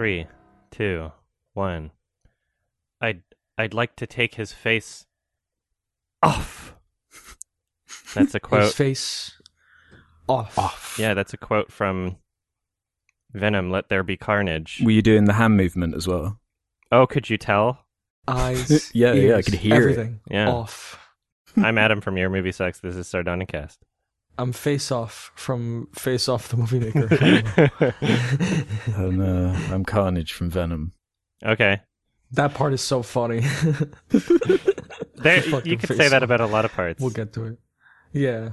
Three, two, one. I'd I'd like to take his face off. That's a quote. His quote. face off. Off. Yeah, that's a quote from Venom. Let there be carnage. Were you doing the hand movement as well? oh, could you tell? Eyes. Yeah, yeah, I could hear it. everything Yeah. off. I'm Adam from Your Movie Sucks. This is Sardonicast. I'm Face Off from Face Off the movie maker. And uh, I'm Carnage from Venom. okay. that part is so funny. There, you could face say that about a lot of parts. we'll get to it. Yeah,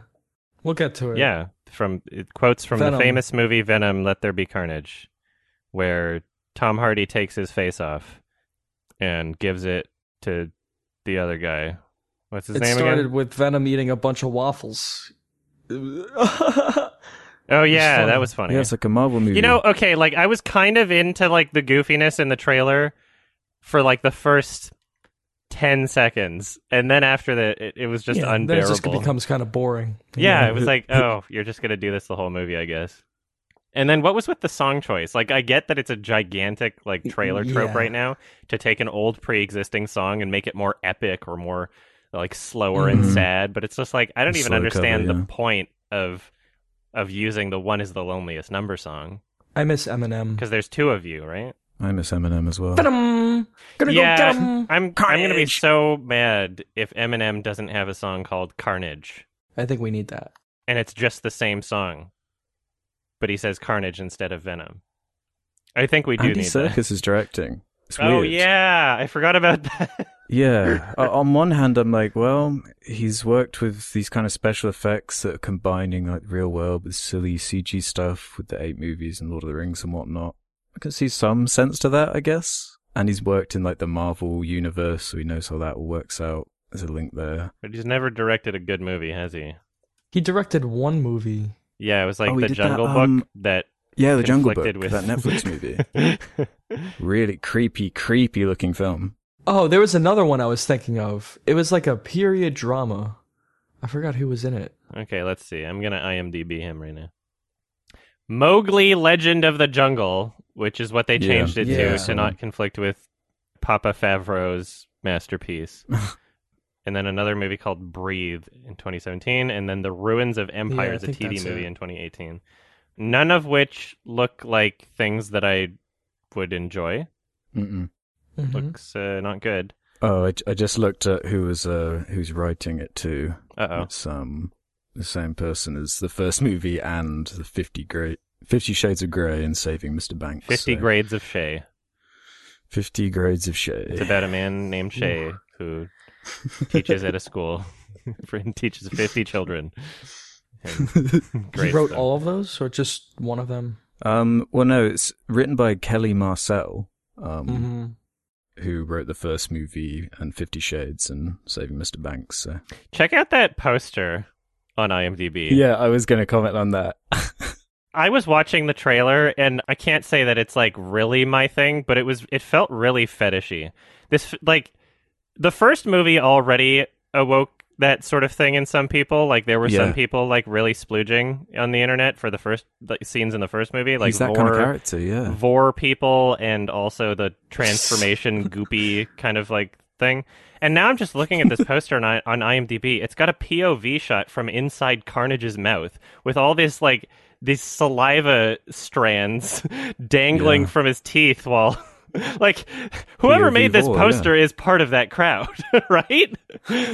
we'll get to it. Yeah, from it quotes from Venom. the famous movie Venom: Let There Be Carnage, where Tom Hardy takes his face off and gives it to the other guy. What's his it name started again? with Venom eating a bunch of waffles. Oh yeah, funny. that was funny. Yeah, it's like a Marvel movie. you know, okay, like I was kind of into like the goofiness in the trailer for like the first ten seconds, and then after that, it, it was just yeah, then it just becomes kind of boring. Yeah, Yeah. it was like, oh, you're just gonna do this the whole movie, I guess. And then what was with the song choice? Like, I get that it's a gigantic like trailer mm, trope Yeah. right now to take an old pre-existing song and make it more epic or more like slower and Mhm. sad, but it's just like I don't even understand cover, the point of of using the "One Is the Loneliest" number song I miss Eminem. because there's two of you, right? I miss Eminem as well. Venom, gonna yeah, go. I'm I'm gonna be so mad if Eminem doesn't have a song called "Carnage." I think we need that. and it's just the same song, but he says Carnage instead of Venom. I think we do Andy need that. Serkis is directing. It's Oh weird. yeah, I forgot about that. Yeah. O- on one hand, I'm like, well, he's worked with these kind of special effects that are combining like real world with silly CG stuff with the eight movies and Lord of the Rings and whatnot. I can see some sense to that, I guess. And he's worked in like the Marvel universe, so he knows how that all works out. There's a link there. but he's never directed a good movie, has he? He directed one movie. Yeah, it was like Oh, the did that, Jungle um, Book that Yeah, the Jungle Book, with that Netflix movie. really creepy, creepy looking film. Oh, there was another one I was thinking of. It was like a period drama. I forgot who was in it. okay, let's see. I'm gonna IMDb him right now. Mowgli: Legend of the Jungle, which is what they Yeah. changed it Yeah. to to not conflict with Papa Favreau's masterpiece. and then another movie called Breathe in 2017, and then The Ruins of Empire Yeah, is a TV movie it. in 2018. None of which look like things that I would enjoy. Mm-mm. Mhm. Looks uh, not good. Oh, I, I just looked at who was uh who's writing it too. Uh oh. It's um the same person as the first movie and the Fifty Great Fifty Shades of Grey and Saving Mr. Banks. 50 so- Grades of Shay. Fifty Grades of Shay. It's about a man named Shay who teaches at a school and teaches 50 children. And He wrote them. all of those, or just one of them? um, well, no, it's written by Kelly Marcel, um, hmm who wrote the first movie and Fifty Shades and Saving Mr. Banks. So. Check out that poster on IMDb. Yeah, I was going to comment on that. I was watching the trailer and I can't say that it's like really my thing, but it was it felt really fetishy. This like the first movie already awoke that sort of thing in some people. Like there were Yeah. some people like really splooging on the internet for the first like, scenes in the first movie, like He's that vor, kind of character, yeah. vor people and also the transformation goopy kind of like thing. And now I'm just looking at this poster on, I- on IMDb. It's got a POV shot from inside Carnage's mouth with all this like these saliva strands dangling Yeah. from his teeth while like whoever made this vor, poster is part of that crowd, right?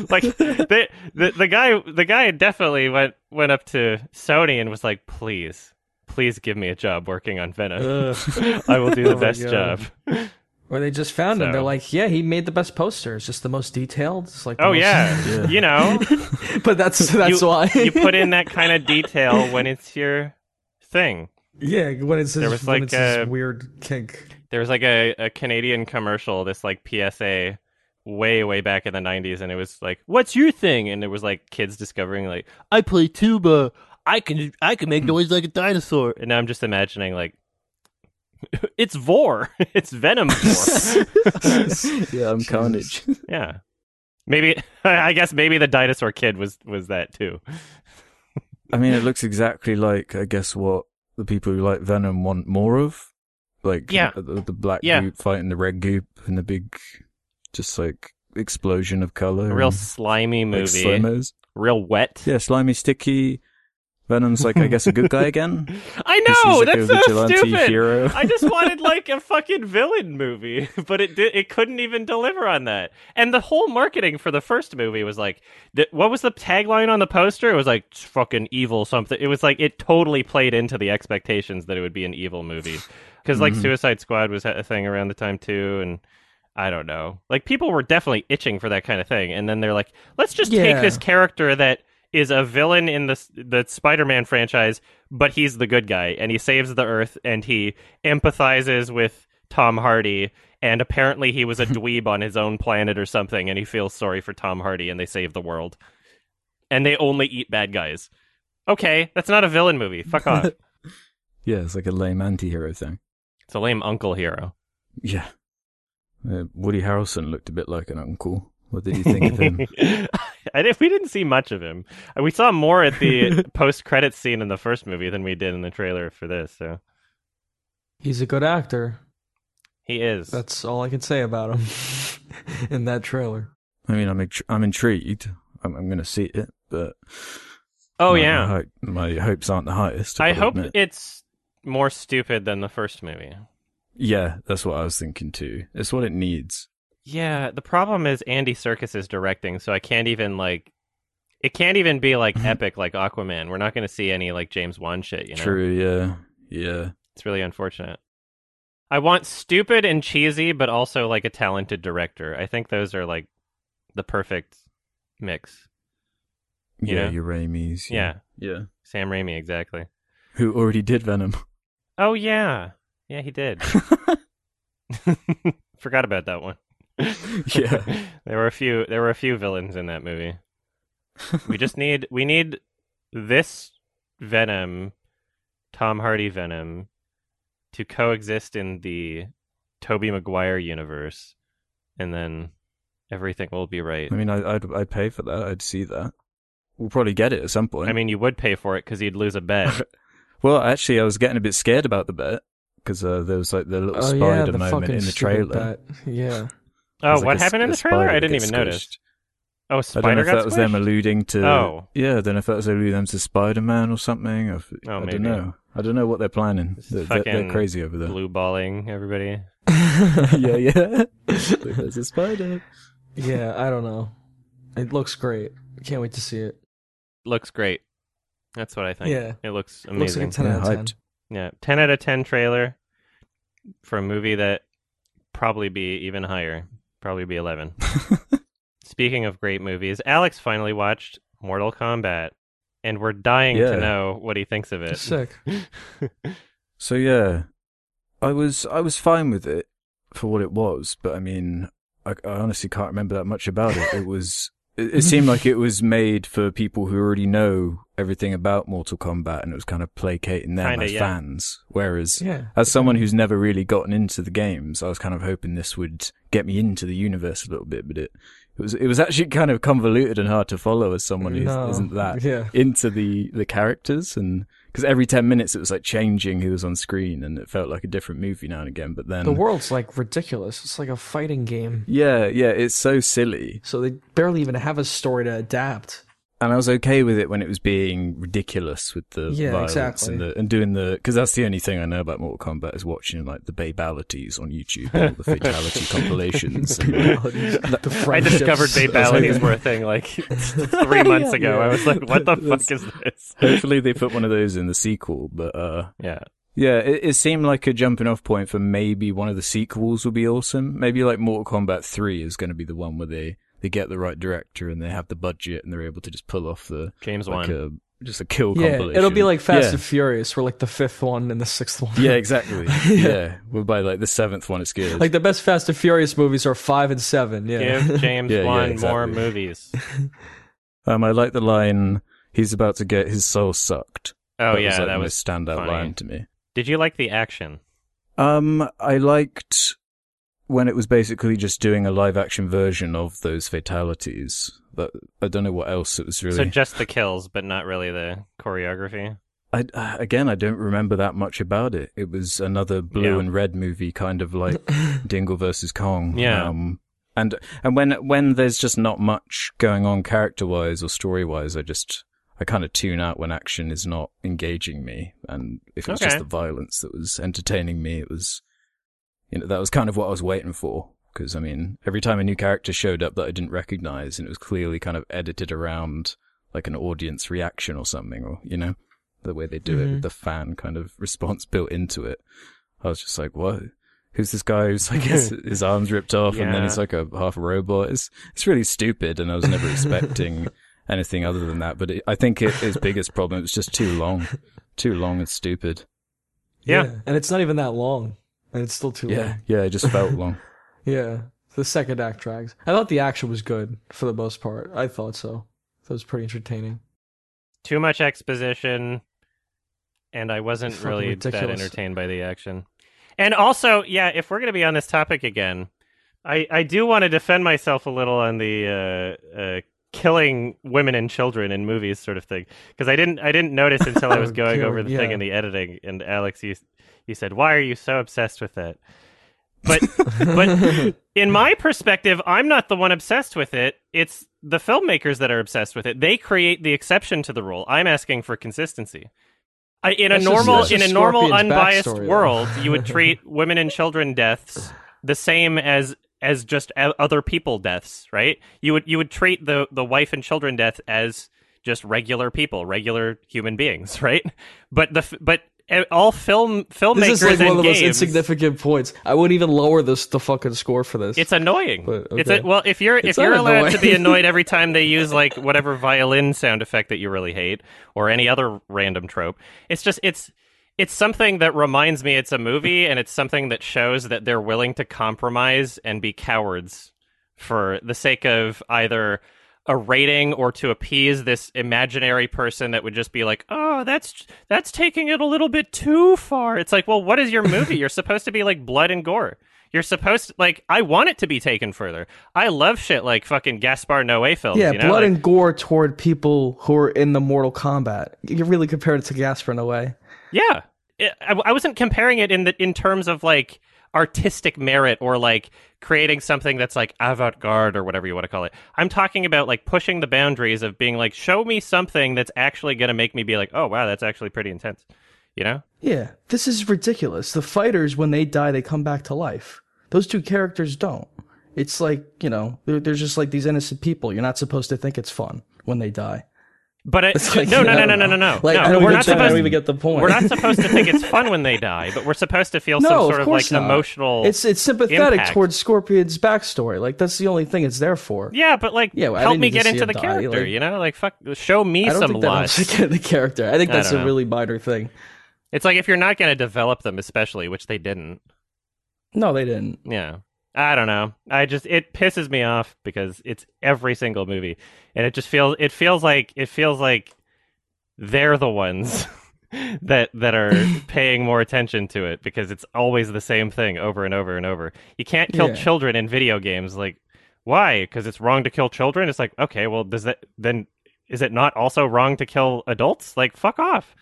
like the, the the guy the guy definitely went went up to Sony and was like, "Please, please give me a job working on Venom. I will do oh the Oh best job." Or they just found him. They're like, yeah, he made the best poster. It's just the most detailed. It's like, Oh most- yeah. Yeah. you know, but that's that's you, why you put in that kind of detail when it's your thing. yeah, when it's There his, was when like it's his a- weird kink. There was like a, a Canadian commercial, this like PSA way, way back in the 90s, and it was like, What's your thing? And it was like kids discovering, like, I play tuba. I can I can make noise like a dinosaur. And now I'm just imagining, like, it's Vor. It's Venom Vor. yeah, I'm Carnage. yeah. Maybe, I guess maybe the dinosaur kid was, was that too. I mean, it looks exactly like, I guess, what the people who like Venom want more of. Like Yeah. Uh, the, the black Yeah. goop fighting the red goop and the big, just like explosion of color. A real slimy like, movie. slow-mos. real wet. Yeah, slimy, sticky. Venom's like, I guess, a good guy again. I know like that's so stupid. hero. I just wanted like a fucking villain movie, but it did, it couldn't even deliver on that. And the whole marketing for the first movie was like, th- what was the tagline on the poster? It was like fucking evil something. It was like it totally played into the expectations that it would be an evil movie because like Mhm. Suicide Squad was a thing around the time too, and. I don't know. Like people were definitely itching for that kind of thing, and then they're like, "Let's just take this character that is a villain in the the Spider-Man franchise, but he's the good guy and he saves the Earth and he empathizes with Tom Hardy and apparently he was a dweeb on his own planet or something and he feels sorry for Tom Hardy and they save the world. And they only eat bad guys. Okay, that's not a villain movie. Fuck off. Yeah, it's like a lame anti-hero thing. It's a lame uncle hero. Yeah. Uh, Woody Harrelson looked a bit like an uncle. What did you think of him? I did, we didn't see much of him. We saw more at the post credit scene in the first movie than we did in the trailer for this. So He's a good actor. he is. That's all I can say about him in that trailer. I mean, I'm I'm intrigued. I'm, I'm going to see it, but oh my, yeah. my, hope- my hopes aren't the highest. I I've hope admit. it's more stupid than the first movie. Yeah, that's what I was thinking too. It's what it needs. Yeah, the problem is Andy Serkis is directing, so I can't even like it can't even be like epic like Aquaman. We're not going to see any like James Wan shit, you know. True. Yeah. Yeah. It's really unfortunate. I want stupid and cheesy but also like a talented director. I think those are like the perfect mix. You yeah. know? Your Raimis. Yeah. Yeah. Sam Raimi exactly. Who already did Venom? Oh yeah. Yeah, he did. Forgot about that one. Yeah. there were a few there were a few villains in that movie. we just need we need this Venom, Tom Hardy Venom, to coexist in the Tobey Maguire universe, and then everything will be right. I mean, I, I'd I'd pay for that. I'd see that. We'll probably get it at some point. I mean, you would pay for it because you'd lose a bet. well, actually, I was getting a bit scared about the bit because uh, there was like the little Oh spider yeah, the moment in the trailer. bat. Yeah. Oh, like, what a s- happened in the trailer? I didn't gets even notice. Oh, I spider don't know if got that was them alluding to. Oh. yeah. I don't know if that was alluding them to Spider Man or something. Or if, Oh, I maybe. don't know. I don't know what they're planning. They're, they're, they're fucking crazy over there. Blue balling everybody. yeah, yeah. There's a spider. yeah, I don't know. It looks great. Can't wait to see it. Looks great. That's what I think. Yeah. It looks It looks like amazing. a 10 Yeah, out of 10. Yeah, ten out of ten trailer for a movie that probably be even higher. Probably be eleven. Speaking of great movies, Alex finally watched Mortal Kombat, and we're dying Yeah. to know what he thinks of it. Sick. So yeah, I was I was fine with it for what it was, but I mean, I, I honestly can't remember that much about it. It was it, it seemed like it was made for people who already know everything about Mortal Kombat, and it was kind of placating them Kinda, as yeah. fans. Whereas, Yeah. as someone who's never really gotten into the games, I was kind of hoping this would get me into the universe a little bit, but it it was it was actually kind of convoluted and hard to follow as someone who No. not that Yeah. into the the characters and because every 10 minutes it was like changing who was on screen and it felt like a different movie now and again but then The world's like ridiculous. It's like a fighting game. yeah yeah it's so silly So they barely even have a story to adapt. And i was okay with it when it was being ridiculous with the Yeah, violence exactly. and, the, and doing the because that's the only thing i know about mortal kombat is watching like the babalities on youtube and all the fatality compilations and, the I discovered I was babalities were a thing like three months Yeah, ago. yeah. I was like, "What the fuck is this?" hopefully they put one of those in the sequel but uh Yeah, Yeah, it, it seemed like a jumping off point for maybe one of the sequels would be awesome. Maybe like Mortal Kombat 3 is going to be the one where they, they get the right director and they have the budget and they're able to just pull off the James like Wan. a just a kill Yeah, compilation. it'll be like Fast yeah. and Furious, where like the fifth one and the sixth one. yeah, exactly. yeah. Well, by like the seventh one, it's good. like the best Fast and Furious movies are five and seven. Yeah. Give James Yeah, yeah, Wan more movies. um, I like the line. He's about to get his soul sucked. Oh that yeah, was like that was. most standout funny. line to me. Did you like the action? Um, I liked when it was basically just doing a live action version of those fatalities. But I don't know what else it was really. So just the kills, but not really the choreography. I uh, again, I don't remember that much about it. It was another blue Yeah. and red movie, kind of like Dingle versus Kong. Yeah. Um, and and when when there's just not much going on character wise or story wise, I just I kind of tune out when action is not engaging me. And if it was just the violence that was entertaining me, it was you know that was kind of what I was waiting for. Because I mean, every time a new character showed up that I didn't recognize, and it was clearly kind of edited around like an audience reaction or something, or you know, the way they do it Mhm. with the fan kind of response built into it. I was just like, what? Who's this guy who's like his, his arms ripped off and then Yeah. he's like a half a robot? It's it's really stupid, and I was never expecting anything other than that. But it, I think it, his biggest problem it was just too long, too long and stupid. Yeah. and it's not even that long, and it's still too Yeah, long. yeah, it just felt long. Yeah, the second act drags. I thought the action was good for the most part. I thought so. That was pretty entertaining. Too much exposition, and I wasn't Fucking really that entertained by the action. And also, yeah, if we're gonna be on this topic again, I I do want to defend myself a little on the uh, uh, killing women and children in movies sort of thing because I didn't I didn't notice until I was going God, over the thing in the editing. And Alex, you you said, "Why are you so obsessed with it?" But but in my perspective, I'm not the one obsessed with it. It's the filmmakers that are obsessed with it. They create the exception to the rule. I'm asking for consistency. I, in That's a just- normal that's in a just normal unbiased world, you would treat women and children deaths the same as as just other people deaths, right? You would you would treat the the wife and children death as just regular people, regular human beings, right? But the f- but all film filmmakers This is like one of the most insignificant points. I wouldn't even lower this the fucking score for this. It's annoying. But, It's a, well, if you're if you're allowed to be annoyed every time they use like whatever violin sound effect that you really hate or any other random trope, it's just it's it's something that reminds me it's a movie and it's something that shows that they're willing to compromise and be cowards for the sake of either a rating or to appease this imaginary person that would just be like, "Oh, Oh, that's that's taking it a little bit too far." It's like, "Well, what is your movie? You're supposed to be like blood and gore." You're supposed to, like I want it to be taken further. I love shit like fucking Gaspar Noé films, yeah, you know? blood Like, and gore toward people who are in the Mortal Kombat. You really compared it to Gaspar Noé. Yeah, It- I, I wasn't comparing it in the in terms of like artistic merit or like creating something that's like avant-garde or whatever you want to call it. I'm talking about like pushing the boundaries of being like, show me something that's actually going to make me be like, oh wow, that's actually pretty intense. You know? Yeah, this is ridiculous. The fighters, when they die, they come back to life. Those two characters don't. It's like, you know, they're, they're just like these innocent people. You're not supposed to think it's fun when they die. But it, It's like, no, no, no, no, no, no, no. Like, no, we're not I supposed. even get the point. We're not supposed to think it's fun when they die, but we're supposed to feel some sort of of like not. emotional. It's it's sympathetic impact. towards Scorpion's backstory. Like that's the only thing it's there for. yeah, but like, Yeah, well, help me get into the die, character. like- you know, like fuck, show me I don't some think lust. get the character. I think that's don't a know. really minor thing. It's like if you're not going to develop them, especially, which they didn't. No, they didn't. Yeah. I don't know. I just it pisses me off because it's every single movie and it just feels it feels like it feels like they're the ones that that are paying more attention to it because it's always the same thing over and over and over. You can't kill Yeah. children in video games like why? Because it's wrong to kill children? It's like, okay, well does that then is it not also wrong to kill adults? Like fuck off.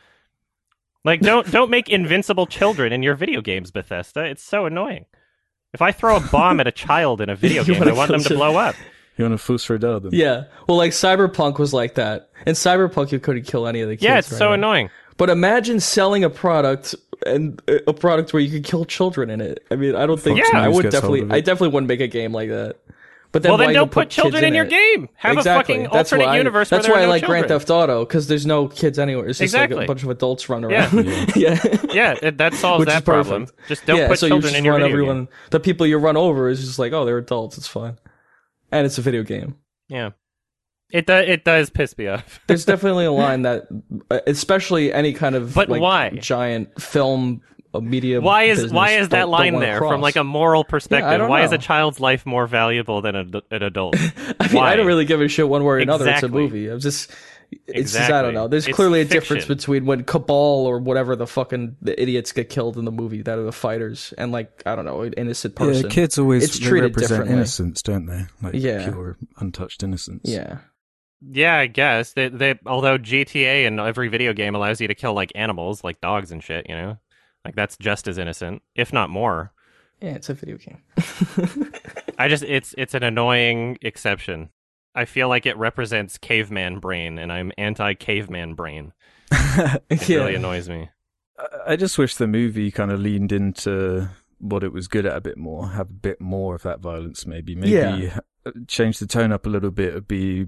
Like don't don't make invincible children in your video games, Bethesda. It's so annoying. If I throw a bomb at a child in a video You game, I wanna want them to children. blow up. You want to Fusra them? Yeah. Well, like Cyberpunk was like that. In Cyberpunk, you couldn't kill any of the kids. Yeah, it's right? so annoying. But imagine selling a product and uh, a product where you could kill children in it. I mean, I don't think. Fox I News would gets hold definitely. of it. I definitely wouldn't make a game like that. But then Well, then even don't put kids children in your it? game. Have exactly. a fucking that's alternate why I, universe That's where why there I are like no Grand children. Theft Auto because there's no kids anywhere. It's just like a bunch of adults running Yeah. around. Yeah. Yeah, it, that solves Which that is perfect. problem. Just don't yeah, put so you children just in your run video everyone. game. The people you run over is just like, oh, they're adults. It's fine, and it's a video game. Yeah, it does. It does piss me off. There's definitely a line that, uh, especially any kind of But like, why? giant film media. Why is business why is that don't- don't line there cross. from like a moral perspective? don't why is a child's life more valuable than a, an adult? I mean, why? I don't really give a shit one way or another. It's a movie. I'm just. It's just, I don't know. There's It's clearly a difference between when Kabal or whatever the fucking the idiots get killed in the movie that are the fighters and like I don't know an innocent person. Yeah, kids always It's they treated represent differently. innocence, don't they? Like Yeah. pure, untouched innocence. Yeah. Yeah, I guess they, they although GTA and every video game allows you to kill like animals, like dogs and shit. You know, like that's just as innocent, if not more. Yeah, it's a video game. I just it's it's an annoying exception. I feel like it represents caveman brain, and I'm anti caveman brain. It yeah. really annoys me. I- I just wish the movie kind of leaned into what it was good at a bit more, have a bit more of that violence, maybe. Maybe Yeah. uh, change the tone up a little bit. It'd be,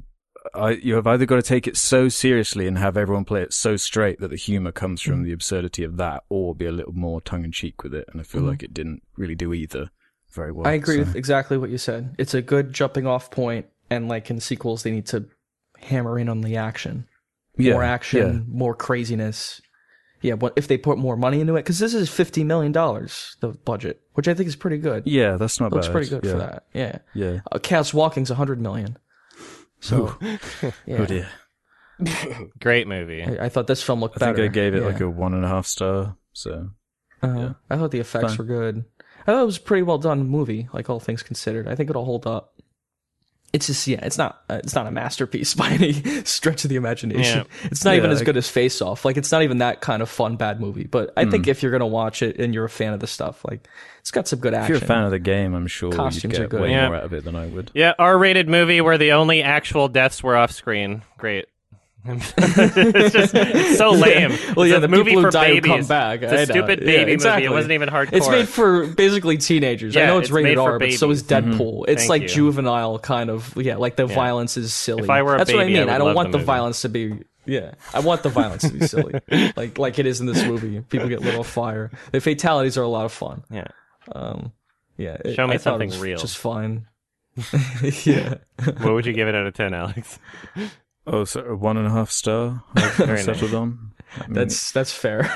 I, you have either got to take it so seriously and have everyone play it so straight that the humor comes from Mm-hmm. the absurdity of that, or be a little more tongue in cheek with it. And I feel Mhm. like it didn't really do either very well. I agree so- with exactly what you said. It's a good jumping off point, and like in sequels, they need to hammer in on the action, yeah, more action, more craziness. Yeah, but if they put more money into it, because this is fifty million dollars the budget, which I think is pretty good. Yeah, yeah, that's not looks bad. pretty good yeah. for that. Yeah, Yeah. uh, Chaos Walking's a hundred million. So, yeah, Oh dear. Great movie. I, I thought this film looked better. I think. I gave it Yeah. like a one and a half star. So Uh, Yeah. I thought the effects Fine. were good. I thought it was a pretty well done movie, like all things considered. I think it'll hold up. It's just yeah, it's not uh, it's not a masterpiece by any stretch of the imagination. It's not even Yeah, as good as Face Off. Like it's not even that kind of fun bad movie. But I Mm. think if you're gonna watch it and you're a fan of the stuff, like it's got some good action. if you're a fan of the game, I'm sure Costumes you'd are get good. way Yeah. more out of it than I would. Yeah, R-rated movie where the only actual deaths were off screen. Great. it's just it's so lame. well, yeah, the movie people who for die babies. come back. It's a I stupid Yeah, baby exactly. movie. It wasn't even hardcore. It's made for basically teenagers. I Yeah, know it's, it's rated R, but so is. Deadpool. It's Thank like you. juvenile kind of yeah, like the Yeah. violence is silly. If I were a That's what I baby, I mean. I, don't want the the, violence to be yeah. I want the violence to be silly, like like it is in this movie. People get lit on fire. The fatalities are a lot of fun. yeah. Um, yeah, it- Show me I something real. Just fine. yeah. What would you give it out of ten, Alex? Oh, so one and a half star. I've Very settled on. I mean, That's that's fair.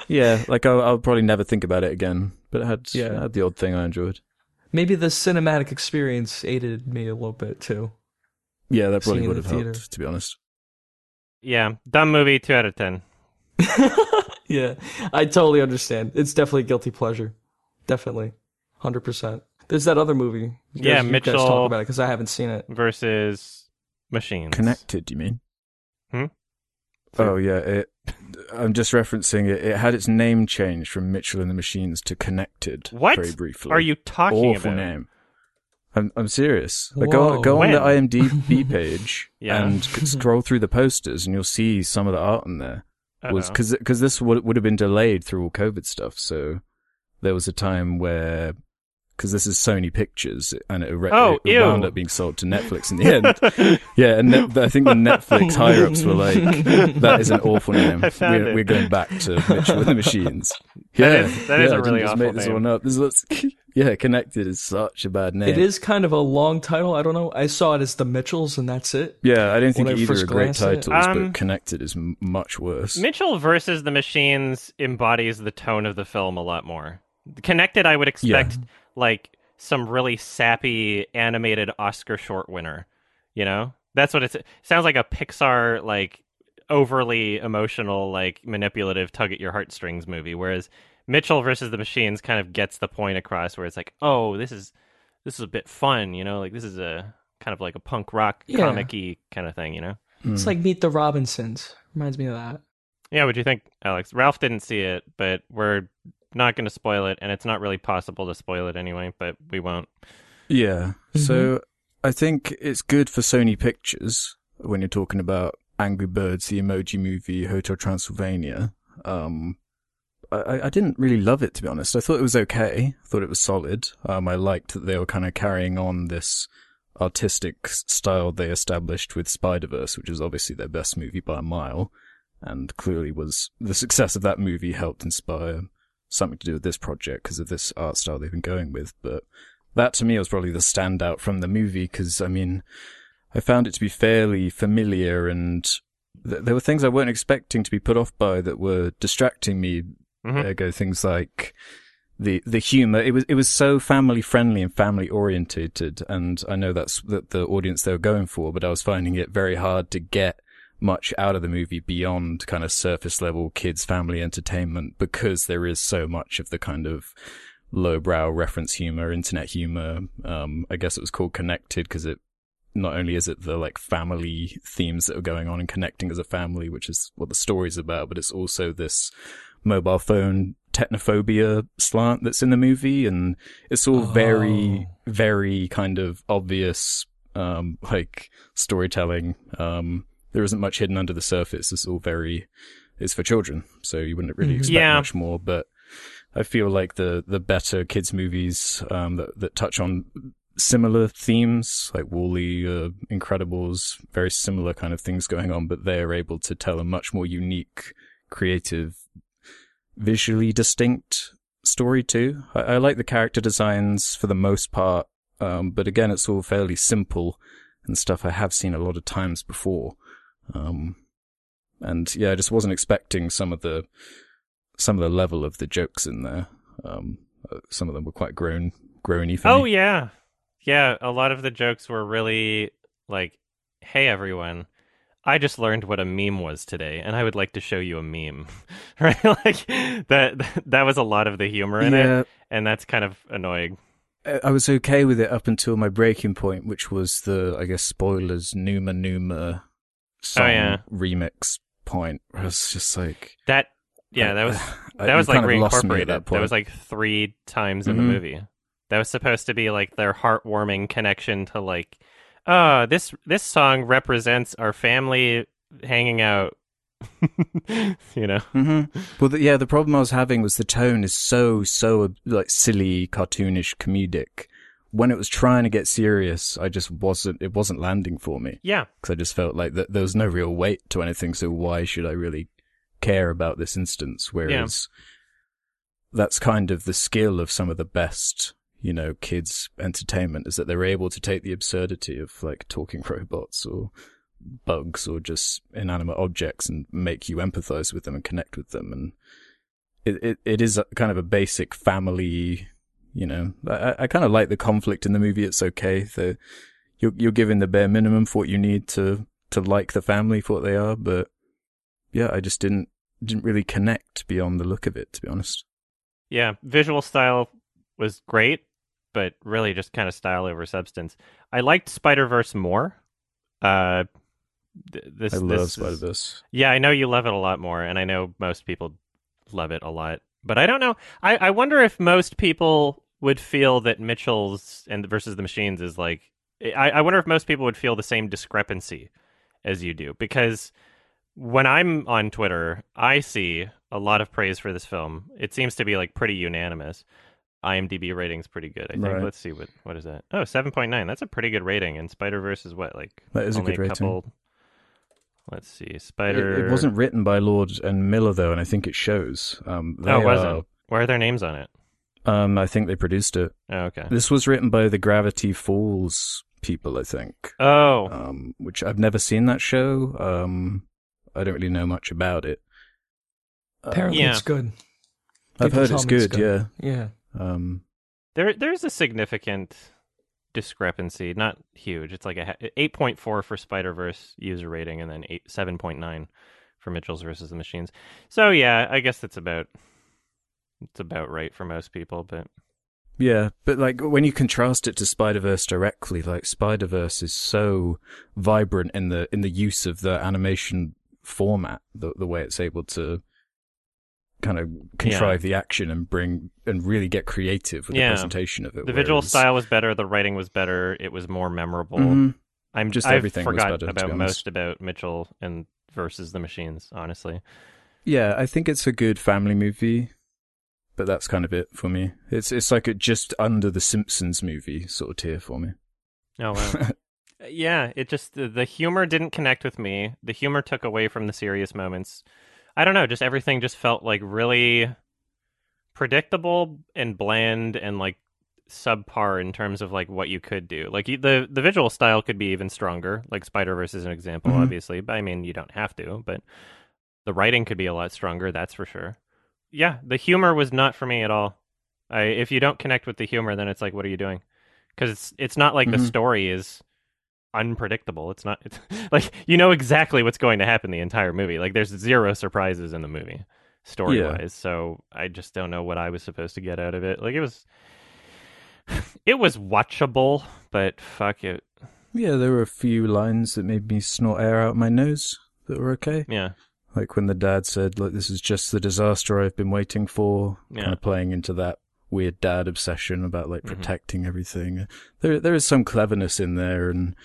yeah. Like I'll, I'll probably never think about it again. But it had Yeah. it had the odd thing I enjoyed. Maybe the cinematic experience aided me a little bit too. Yeah, that probably would have the helped. To be honest. Yeah, dumb movie. Two out of ten. yeah, I totally understand. It's definitely a guilty pleasure. Definitely, hundred percent. There's that other movie. You Yeah, guys, you guys Mitchell- talk about it because I haven't seen it. versus machines. Connected, you mean? Hmm? Oh yeah, it. I'm just referencing it. It had its name changed from Mitchell and the Machines to Connected. What Very briefly. Are you talking awful about? name? I'm I'm serious. Like go go on the IMDb page Yeah. and scroll through the posters, and you'll see some of the art in there. Was because because this would would have been delayed through all COVID stuff. So there was a time where because this is Sony Pictures and it, re- Oh, it wound up being sold to Netflix in the end. yeah, and ne- I think the Netflix higher ups were like, "That is an awful name. We're, we're going back to Mitchell with the Machines." That Yeah, is- that is yeah, a I didn't really just awful make this name. one up. This looks, yeah, Connected is such a bad name. It is kind of a long title. I don't know. I saw it as the Mitchells, and that's it. Yeah, I don't think When either first are great glanced at it. titles, Um, but Connected is m- much worse. Mitchell versus the Machines embodies the tone of the film a lot more. Connected, I would expect like some really sappy animated Oscar short winner. You know, that's what it's, it sounds like a Pixar like overly emotional, like manipulative tug at your heartstrings movie. Whereas Mitchell versus the Machines kind of gets the point across, where it's like, oh, this is this is a bit fun. You know, like this is a kind of like a punk rock Yeah. comic-y kind of thing. You know. It's Mm. like Meet the Robinsons. Reminds me of that. Yeah, what'd you think, Alex? Ralph didn't see it, but we're not going to spoil it, and it's not really possible to spoil it anyway, but we won't. Yeah. So I think it's good for Sony Pictures when you're talking about Angry Birds, the Emoji Movie, Hotel Transylvania. Um, I- I, I didn't really love it to be honest. I thought it was okay. I thought it was solid. Um, I liked that they were kind of carrying on this artistic style they established with Spider Verse, which is obviously their best movie by a mile, and clearly was the success of that movie helped inspire something to do with this project because of this art style they've been going with. But that to me was probably the standout from the movie because I mean, I found it to be fairly familiar and th- there were things I weren't expecting to be put off by that were distracting me. Mhm. Ergo, things like the the humor. It was it was so family friendly and family orientated, and I know that's the, the audience they were going for. But I was finding it very hard to get much out of the movie beyond kind of surface level kids family entertainment because there is so much of the kind of lowbrow reference humor, internet humor. Um, I guess it was called connected because it not only is it the like family themes that are going on and connecting as a family, which is what the story's about, but it's also this mobile phone technophobia slant that's in the movie, and it's all very, Oh. very kind of obvious, um, like storytelling. Um, there isn't much hidden under the surface. It's all very, it's for children, so you wouldn't really Mhm. expect Yeah. much more. But I feel like the the better kids movies um, that that touch on similar themes, like WALL-E, uh, Incredibles, very similar kind of things going on, but they're able to tell a much more unique, creative, visually distinct story too. I, I like the character designs for the most part, um, but again, it's all fairly simple and stuff I have seen a lot of times before. Um, and yeah, I just wasn't expecting some of the some of the level of the jokes in there. Um, uh, some of them were quite grown, groany for Oh yeah, yeah. A lot of the jokes were really like, "Hey everyone, I just learned what a meme was today, and I would like to show you a meme." right? Like that. That was a lot of the humor in it, and that's kind of annoying. I I was okay with it up until my breaking point, which was the, I guess, spoilers, Numa Numa song Oh, yeah. remix point. Where I was just like, That yeah, I- that was I- that was like kind of lost me reincorporated. That, that was like three times in Mhm. the movie. That was supposed to be like their heartwarming connection to like, oh, this this song represents our family hanging out. you know. hmm Well, the, yeah, the problem I was having was the tone is so, so like silly, cartoonish, comedic. When it was trying to get serious, I just wasn't, it wasn't landing for me. Yeah. Cause I just felt like th- there was no real weight to anything. So why should I really care about this instance? Whereas that's kind of the skill of some of the best, you know, kids entertainment is that they're able to take the absurdity of like talking robots or bugs or just inanimate objects and make you empathize with them and connect with them. And it, it, it is a, kind of a basic family, you know, I, I kind of like the conflict in the movie. It's okay. The, you're, you're given the bare minimum for what you need to, to like the family for what they are. But yeah, I just didn't, didn't really connect beyond the look of it, to be honest. Yeah, visual style was great, but really just kind of style over substance. I liked Spider Verse more. Uh, th- this I love Spider Verse. Yeah, I know you love it a lot more, and I know most people love it a lot. But I don't know. I, I wonder if most people would feel that Mitchell's and versus the Machines is like. I, I wonder if most people would feel the same discrepancy as you do because when I'm on Twitter, I see a lot of praise for this film. It seems to be like pretty unanimous. IMDb rating's pretty good. I think. Right. Let's see what what is that? Oh, 7.9. That's a pretty good rating. And Spider Verse is what like That is a good rating. couple. Let's see, Spider. it wasn't written by Lord and Miller though, and I think it shows. Um, Oh, it are- wasn't. Where are their names on it? Um, I think they produced it. Oh, okay. This was written by the Gravity Falls people, I think. Oh, Um, which I've never seen that show. Um, I don't really know much about it. Uh, Apparently, Yeah. it's good. I've heard it's me it's good, good. Yeah. Yeah. Um, there there's a significant discrepancy. Not huge. It's like a eight point four for Spider Verse user rating, and then eight seven point nine for Mitchell's versus the Machines. So yeah, I guess that's about it's about right for most people. But yeah, but like when you contrast it to Spider Verse directly, like Spider Verse is so vibrant in the in the use of the animation format, the the way it's able to kind of contrive the action and bring and really get creative with Yeah. the presentation of it. the visual style was better. The writing was better. It was more memorable. Mhm. I'm Just I've everything forgotten better, about most about Mitchell and versus the Machines. Honestly, Yeah, I think it's a good family movie, but that's kind of it for me. It's it's like a just under the Simpsons movie sort of tier for me. oh wow. Yeah, it just the, the humor didn't connect with me. The humor took away from the serious moments. I don't know, just everything just felt like really predictable and bland and like subpar in terms of like what you could do. Like the the visual style could be even stronger. Like Spider Verse is an example, Mhm. obviously. But I mean, you don't have to. But the writing could be a lot stronger. That's for sure. Yeah, the humor was not for me at all. I if you don't connect with the humor, then it's like, what are you doing? Because it's it's not like the Mhm. story is unpredictable. It's not. It's like you know exactly what's going to happen the entire movie. Like there's zero surprises in the movie, story wise. So I just don't know what I was supposed to get out of it. Like it was, it was watchable, but fuck it. Yeah, there were a few lines that made me snort air out my nose that were okay. Yeah. Like when the dad said, "Like this is just the disaster I've been waiting for," Yeah. kind of playing into that weird dad obsession about like Mhm. protecting everything. There, there is some cleverness in there, and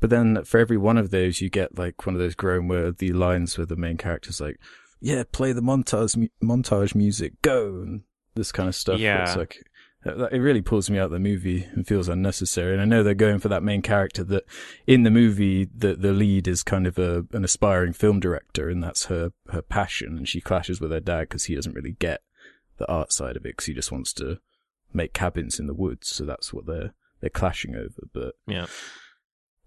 but then for every one of those, you get like one of those grown worthy lines where the main character's like, "Yeah, play the montage mu- montage music, go," and this kind of stuff. where It's Yeah. like. It really pulls me out of the movie and feels unnecessary. And I know they're going for that main character that in the movie, the, the lead is kind of a, an aspiring film director and that's her, her passion. And she clashes with her dad because he doesn't really get the art side of it because he just wants to make cabins in the woods. So that's what they're, they're clashing over. But, Yeah.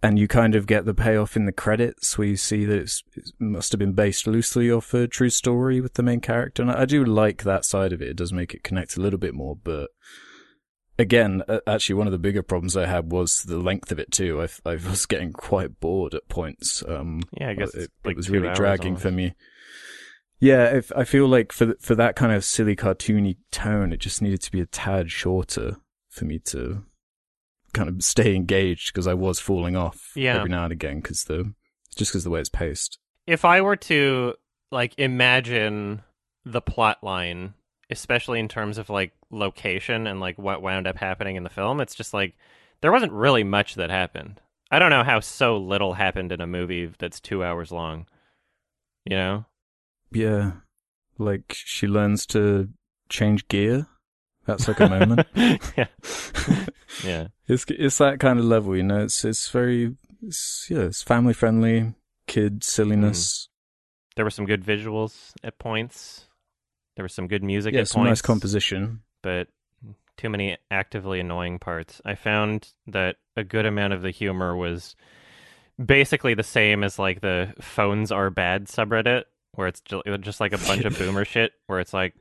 and you kind of get the payoff in the credits where you see that it's, it must have been based loosely off a true story with the main character. And I do like that side of it. It does make it connect a little bit more, but again, actually one of the bigger problems I had was the length of it too. I, I was getting quite bored at points. Um, Yeah, I guess it, like it was really dragging almost. for me. Yeah, if I feel like for for that kind of silly cartoony tone, it just needed to be a tad shorter for me to kind of stay engaged because I was falling off Yeah. every now and again because the just because the way it's paced. if I were to like imagine the plot line, especially in terms of like location and like what wound up happening in the film, it's just like there wasn't really much that happened. I don't know how so little happened in a movie that's two hours long. You know? Yeah, like she learns to change gear. That's like a moment. yeah. Yeah. It's it's that kind of level, you know. It's it's very it's, yeah, it's family friendly, kid silliness. Mm-hmm. There were some good visuals at points. There was some good music Yeah, at some points. nice composition. But too many actively annoying parts. I found that a good amount of the humor was basically the same as like the phones are bad subreddit, where it's ju- just like a bunch of boomer shit, where it's like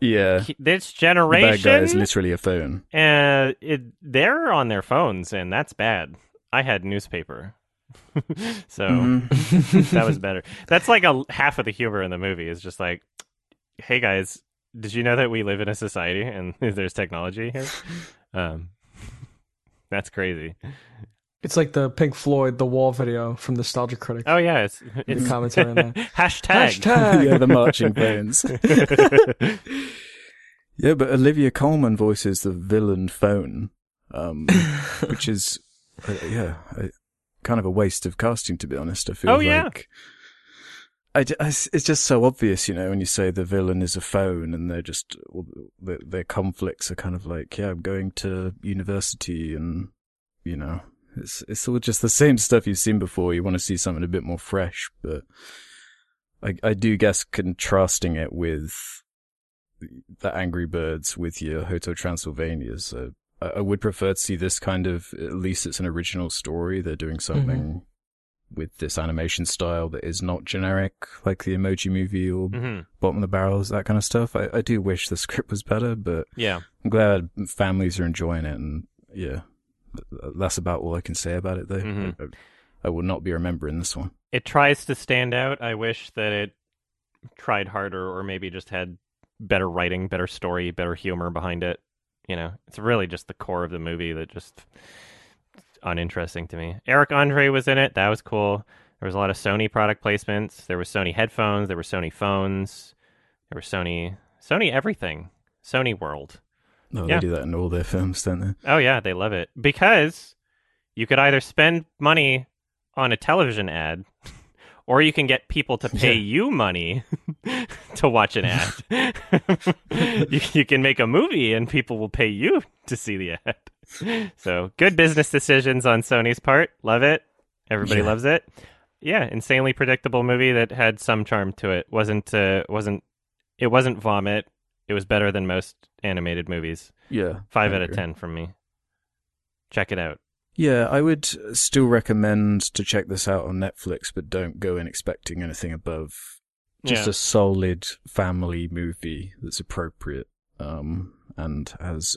Yeah, "He- this the bad guy is literally a phone. uh, it, they're on their phones, and that's bad. I had newspaper, so Mhm. that was better. That's like a half of the humor in the movie is just like, hey guys, did you know that we live in a society and there's technology here? Um, that's crazy. It's like the Pink Floyd, the Wall video from Nostalgia Critic. Oh yeah, it's it's commentary on that. hashtag. Hashtag. yeah, the marching bands. Yeah, but Olivia Colman voices the villain phone, um, which is, uh, yeah, a, kind of a waste of casting, to be honest. I feel Oh, like. yeah. I, it's just so obvious, you know, when you say the villain is a phone and they're just, their, their conflicts are kind of like, yeah, I'm going to university and, you know, it's, it's all just the same stuff you've seen before. You want to see something a bit more fresh, but I, I do guess contrasting it with the Angry Birds with your Hotel Transylvania. So I, I would prefer to see this kind of, at least it's an original story. They're doing mm-hmm. something with this animation style that is not generic, like the Emoji Movie or hmm Bottom of the Barrels, that kind of stuff. I, I do wish the script was better, but Yeah, I'm glad families are enjoying it. And yeah, that's about all I can say about it, though. Mhm. I, I will not be remembering this one. it tries to stand out. I wish that it tried harder, or maybe just had better writing, better story, better humor behind it. You know, it's really just the core of the movie that just uninteresting to me. Eric Andre was in it. That was cool. There was a lot of Sony product placements. There was Sony headphones. There were Sony phones. There were Sony Sony everything. Sony World. Oh, no, Yeah. they do that in all their films, don't they? Oh yeah, they love it because you could either spend money on a television ad, or you can get people to pay Yeah. you money to watch an ad. you, you can make a movie, and people will pay you to see the ad. So good business decisions on Sony's part. Love it. Everybody Yeah. loves it. Yeah, insanely predictable movie that had some charm to it. wasn't uh, wasn't it wasn't vomit. It was better than most animated movies. Yeah. Five out of ten from me. Check it out. Yeah, I would still recommend to check this out on Netflix, but don't go in expecting anything above just Yeah. a solid family movie that's appropriate um, and has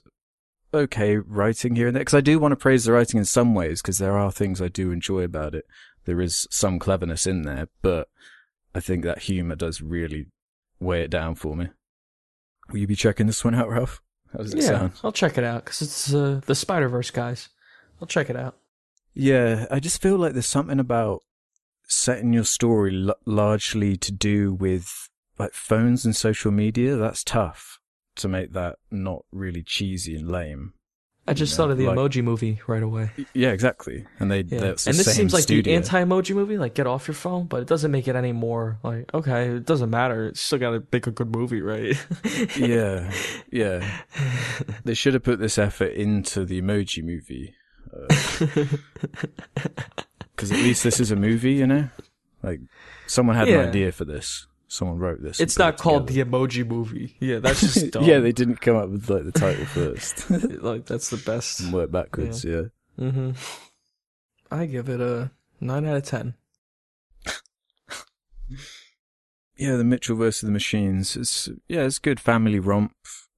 okay writing here and there. Because I do want to praise the writing in some ways, because there are things I do enjoy about it. There is some cleverness in there, but I think that humor does really weigh it down for me. Will you be checking this one out, Ralph? How does it Yeah, sound? I'll check it out because it's uh, the Spider Verse guys. I'll check it out. Yeah, I just feel like there's something about setting your story l- largely to do with like phones and social media. That's tough to make that not really cheesy and lame. I just thought of the like- emoji movie right away. Yeah, exactly. And they, Yeah. that's the And this seems like studio. the anti-emoji movie, like get off your phone, but it doesn't make it any more like okay, it doesn't matter. It's still got to make a good movie, right? yeah, yeah. They should have put this effort into the emoji movie. Uh, because at least this is a movie, you know? Like, someone had Yeah. an idea for this. Someone wrote this. it's not called together. the emoji movie. Yeah, that's just dumb. yeah, they didn't come up with like the title first like that's the best. and work backwards. Yeah. Mm-hmm. I give it a nine out of ten. yeah, the Mitchell versus the Machines. It's yeah, it's good family romp,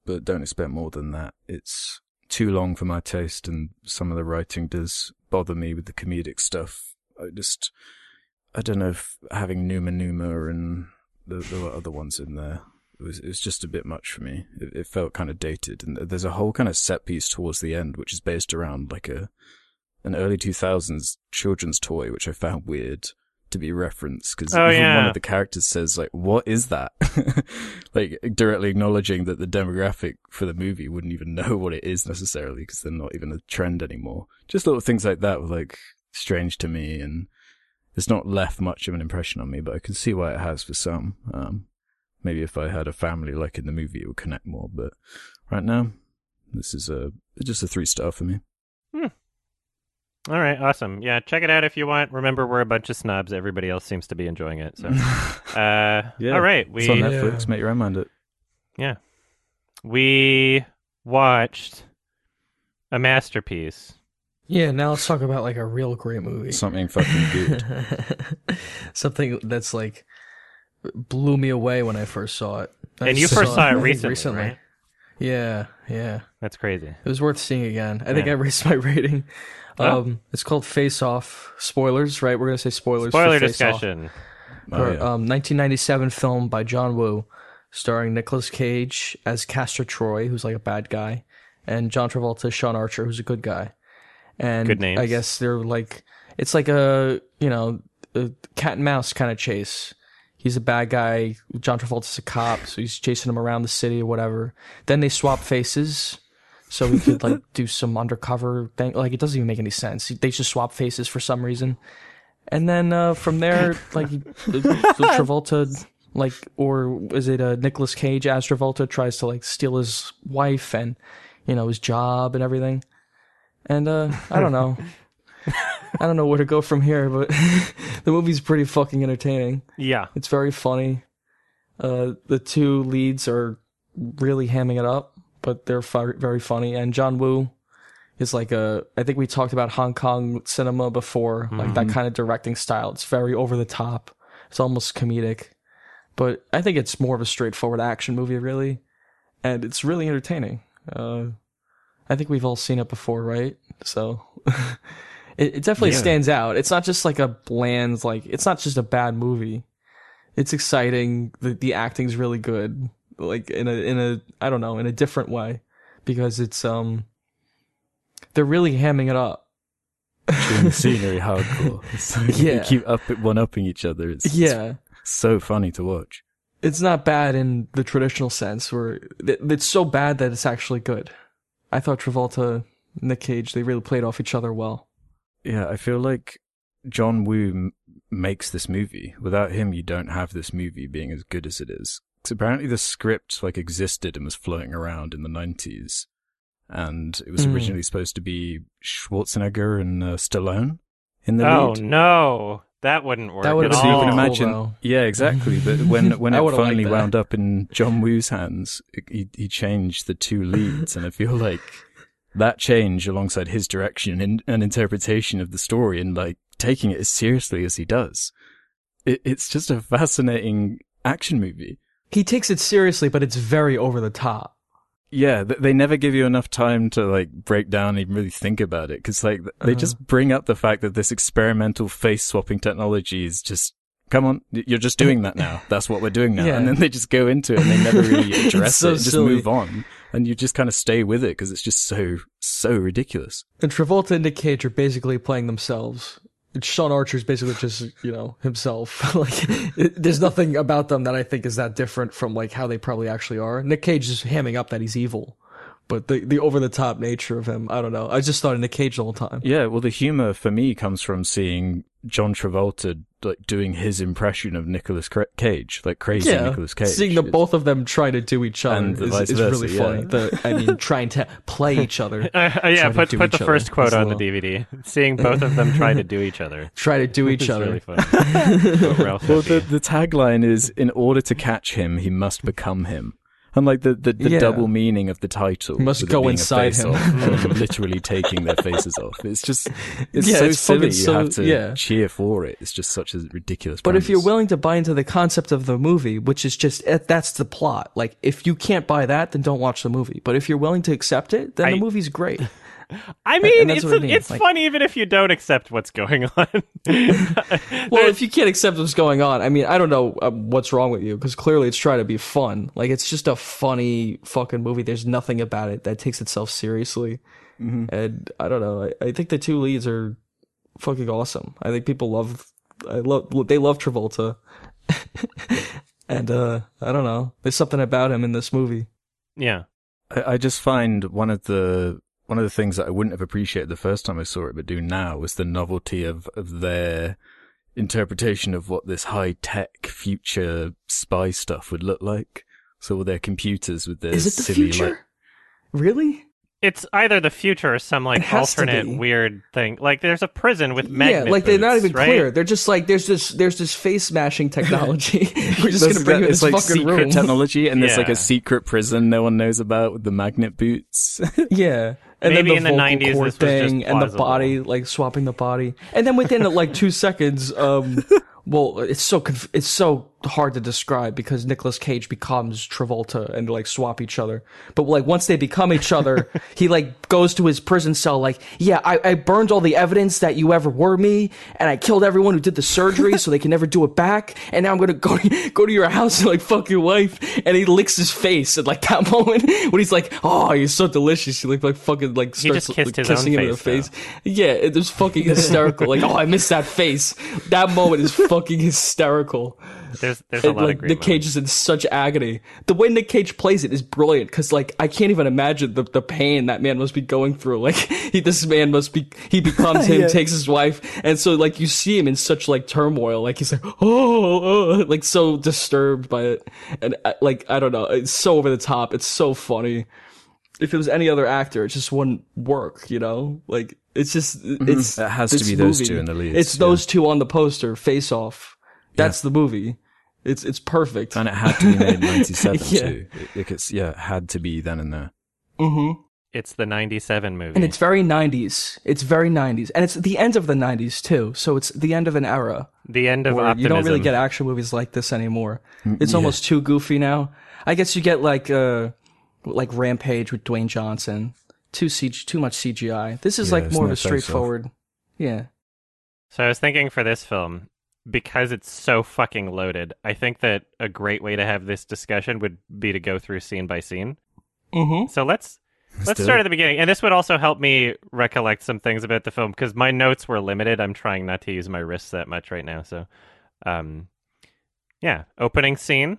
but don't expect more than that. It's too long for my taste, and some of the writing does bother me with the comedic stuff. I just, I don't know if having Numa Numa and the, were other ones in there. It was, it was just a bit much for me. It, it felt kind of dated, and there's a whole kind of set piece towards the end, which is based around like a an early 2000s children's toy, which I found weird to be referenced because Oh, even one of the characters says like, "What is that?" like directly acknowledging that the demographic for the movie wouldn't even know what it is necessarily because they're not even a trend anymore. Just little things like that were like strange to me, and it's not left much of an impression on me, but I can see why it has for some. Um, maybe if I had a family like in the movie, it would connect more. But right now, this is a just a three star for me. All right, awesome. Yeah, check it out if you want. Remember, we're a bunch of snobs. Everybody else seems to be enjoying it. So, uh, Yeah, all right, it's on Netflix. Yeah. Make your own mind it. yeah, we watched a masterpiece. Yeah, now let's talk about like a real great movie. Something fucking good. Something that's like blew me away when I first saw it. I And you saw first saw I it think, recently, right? Yeah, yeah. That's crazy. It was worth seeing again. I think I raised my rating. Oh. Um, it's called Face Off. Spoilers, right? We're gonna say spoilers. Spoiler for discussion. Oh, Or, yeah. um, 1997 film by John Woo, starring Nicolas Cage as Castor Troy, who's like a bad guy, and John Travolta, Sean Archer, who's a good guy. And Good names. I guess they're like, it's like a you know, a cat and mouse kind of chase. He's a bad guy. John Travolta's a cop, so he's chasing him around the city or whatever. Then they swap faces, so we could like do some undercover thing. Like it doesn't even make any sense. They just swap faces for some reason. And then uh, from there, like the, the Travolta, like, or is it uh, Nicolas Cage as Travolta tries to like steal his wife and you know his job and everything. And uh, I don't know, I don't know where to go from here, but the movie's pretty fucking entertaining. Yeah. It's very funny. Uh, the two leads are really hamming it up, but they're fu- very funny. And John Woo is like a, I think we talked about Hong Kong cinema before, like that kind of directing style. It's very over the top. It's almost comedic, but I think it's more of a straightforward action movie, really. And it's really entertaining. Uh, I think we've all seen it before, right? So it, it definitely Yeah. stands out. It's not just like a bland, like, it's not just a bad movie it's exciting. The the acting's really good. Like in a in a I don't know in a different way because it's um they're really hamming it up. The scenery hardcore. So Yeah. They keep up one upping each other. It's, it's Yeah, so funny to watch. it's not bad in the traditional sense where it's so bad that it's actually good. I thought Travolta, Nick Cage, they really played off each other well. Yeah, I feel like John Woo m- makes this movie. Without him, you don't have this movie being as good as it is. Because apparently the script like existed and was floating around in the nineties, and it was Mm. originally supposed to be Schwarzenegger and uh, Stallone in the Oh lead. no, that wouldn't work That would've at So you can cool, imagine, though. yeah, exactly. But when when it finally wound up in John Woo's hands, he he changed the two leads, and I feel like that change, alongside his direction and, and interpretation of the story, and like taking it as seriously as he does, it, it's just a fascinating action movie. He takes it seriously, but it's very over the top. Yeah, they never give you enough time to like break down and really think about it because like they Uh-huh. just bring up the fact that this experimental face swapping technology is just come on, you're just doing that now. That's what we're doing now, Yeah. and then they just go into it and they never really address so it, and just silly. move on. and you just kind of stay with it because it's just so so ridiculous. And Travolta and Nick Cage are basically playing themselves. Sean Archer's basically just, you know, himself. like, it, there's nothing about them that I think is that different from like how they probably actually are. Nick Cage is hamming up that he's evil, but the the over the top nature of him, I don't know. I just thought of Nick Cage the whole time. Yeah, well, the humor for me comes from seeing John Travolta like doing his impression of Nicolas Cage, like crazy Yeah, Nicolas Cage. seeing the It's- both of them trying to do each other And the is, is versa, really yeah. funny. The, I mean, trying to play each other, Uh, uh, yeah, put put the first quote as on the. DVD. Seeing both of them try to do each other. try to do each other. really funny. Quote Well, the, the tagline is in order to catch him, he must become him. And like the, the, the Yeah. double meaning of the title. Must go inside him. face-off, and them literally taking their faces off. It's just, it's Yeah, so it's silly. You so- have to yeah. cheer for it. It's just such a ridiculous. But if you're willing to buy into the concept of the movie, which is just eh, that's the plot. Like if you can't buy that, then don't watch the movie. But if you're willing to accept it, then I- the movie's great. I mean, it's what I mean, it's like- funny even if you don't accept what's going on. Well, if you can't accept what's going on, I mean, I don't know uh, what's wrong with you because clearly it's trying to be fun. Like it's just a funny fucking movie. There's nothing about it that takes itself seriously. And I don't know. I, I think the two leads are fucking awesome. I think people love. I love. They love Travolta. and uh I don't know. There's something about him in this movie. yeah, I, I just find one of the one of the things that I wouldn't have appreciated the first time I saw it, but do now, was the novelty of of their interpretation of what this high tech future spy stuff would look like. So all their computers with their Is it the silly future? like Really? it's either the future or some like alternate weird thing. Like there's a prison with magnet yeah, like they're not even right? clear. They're just like there's this there's this face smashing technology. We're just There's gonna bring that- you in it's this like fucking secret room. technology, and there's like a secret prison no one knows about with the magnet boots. Yeah. And Maybe then the in the vocal 90s cord this was just thing and the body, like swapping the body. And then within like two seconds, um, well, it's so, conf- it's so hard to describe because Nicolas Cage becomes Travolta and like swap each other. But like once they become each other, he like goes to his prison cell like, yeah, I, I burned all the evidence that you ever were me and I killed everyone who did the surgery so they can never do it back. And now I'm going to go, go to your house and like fuck your wife. And he licks his face at like that moment when he's like, oh, you're so delicious. He like, like fucking like starts like, kissing him in the face, face. Yeah, it was fucking hysterical. like, oh, I miss that face. That moment is fucking hysterical. There's there's a lot like of great Nick Cage is in such agony. The way Nick Cage plays it is brilliant because like I can't even imagine the, the pain that man must be going through. Like he, this man must be he becomes him, Yeah. takes his wife, and so like you see him in such like turmoil. Like he's like oh, oh like so disturbed by it, and uh, like I don't know, it's so over the top. It's so funny. If it was any other actor, it just wouldn't work. You know, like it's just it's It has to this be those movie. two in the leads, It's yeah. those two on the poster, face off. That's the movie. It's it's perfect. and it had to be made in '97 Yeah. too. It, it could, yeah, it had to be then and there. Mm-hmm. It's the '97 movie. And it's very 90s. It's very 90s. And it's the end of the 90s, too. So it's the end of an era the end of optimism. you don't really get action movies like this anymore. Mm, It's almost too goofy now. I guess you get like, uh, like Rampage with Dwayne Johnson. Too CG, too much CGI. This is Yeah, like more of a face-off. straightforward. Yeah. So I was thinking for this film, because it's so fucking loaded, I think that a great way to have this discussion would be to go through scene by scene. Mm-hmm. So let's let's do start it. at the beginning, and this would also help me recollect some things about the film because my notes were limited. I'm trying not to use my wrists that much right now. So, um, yeah, opening scene,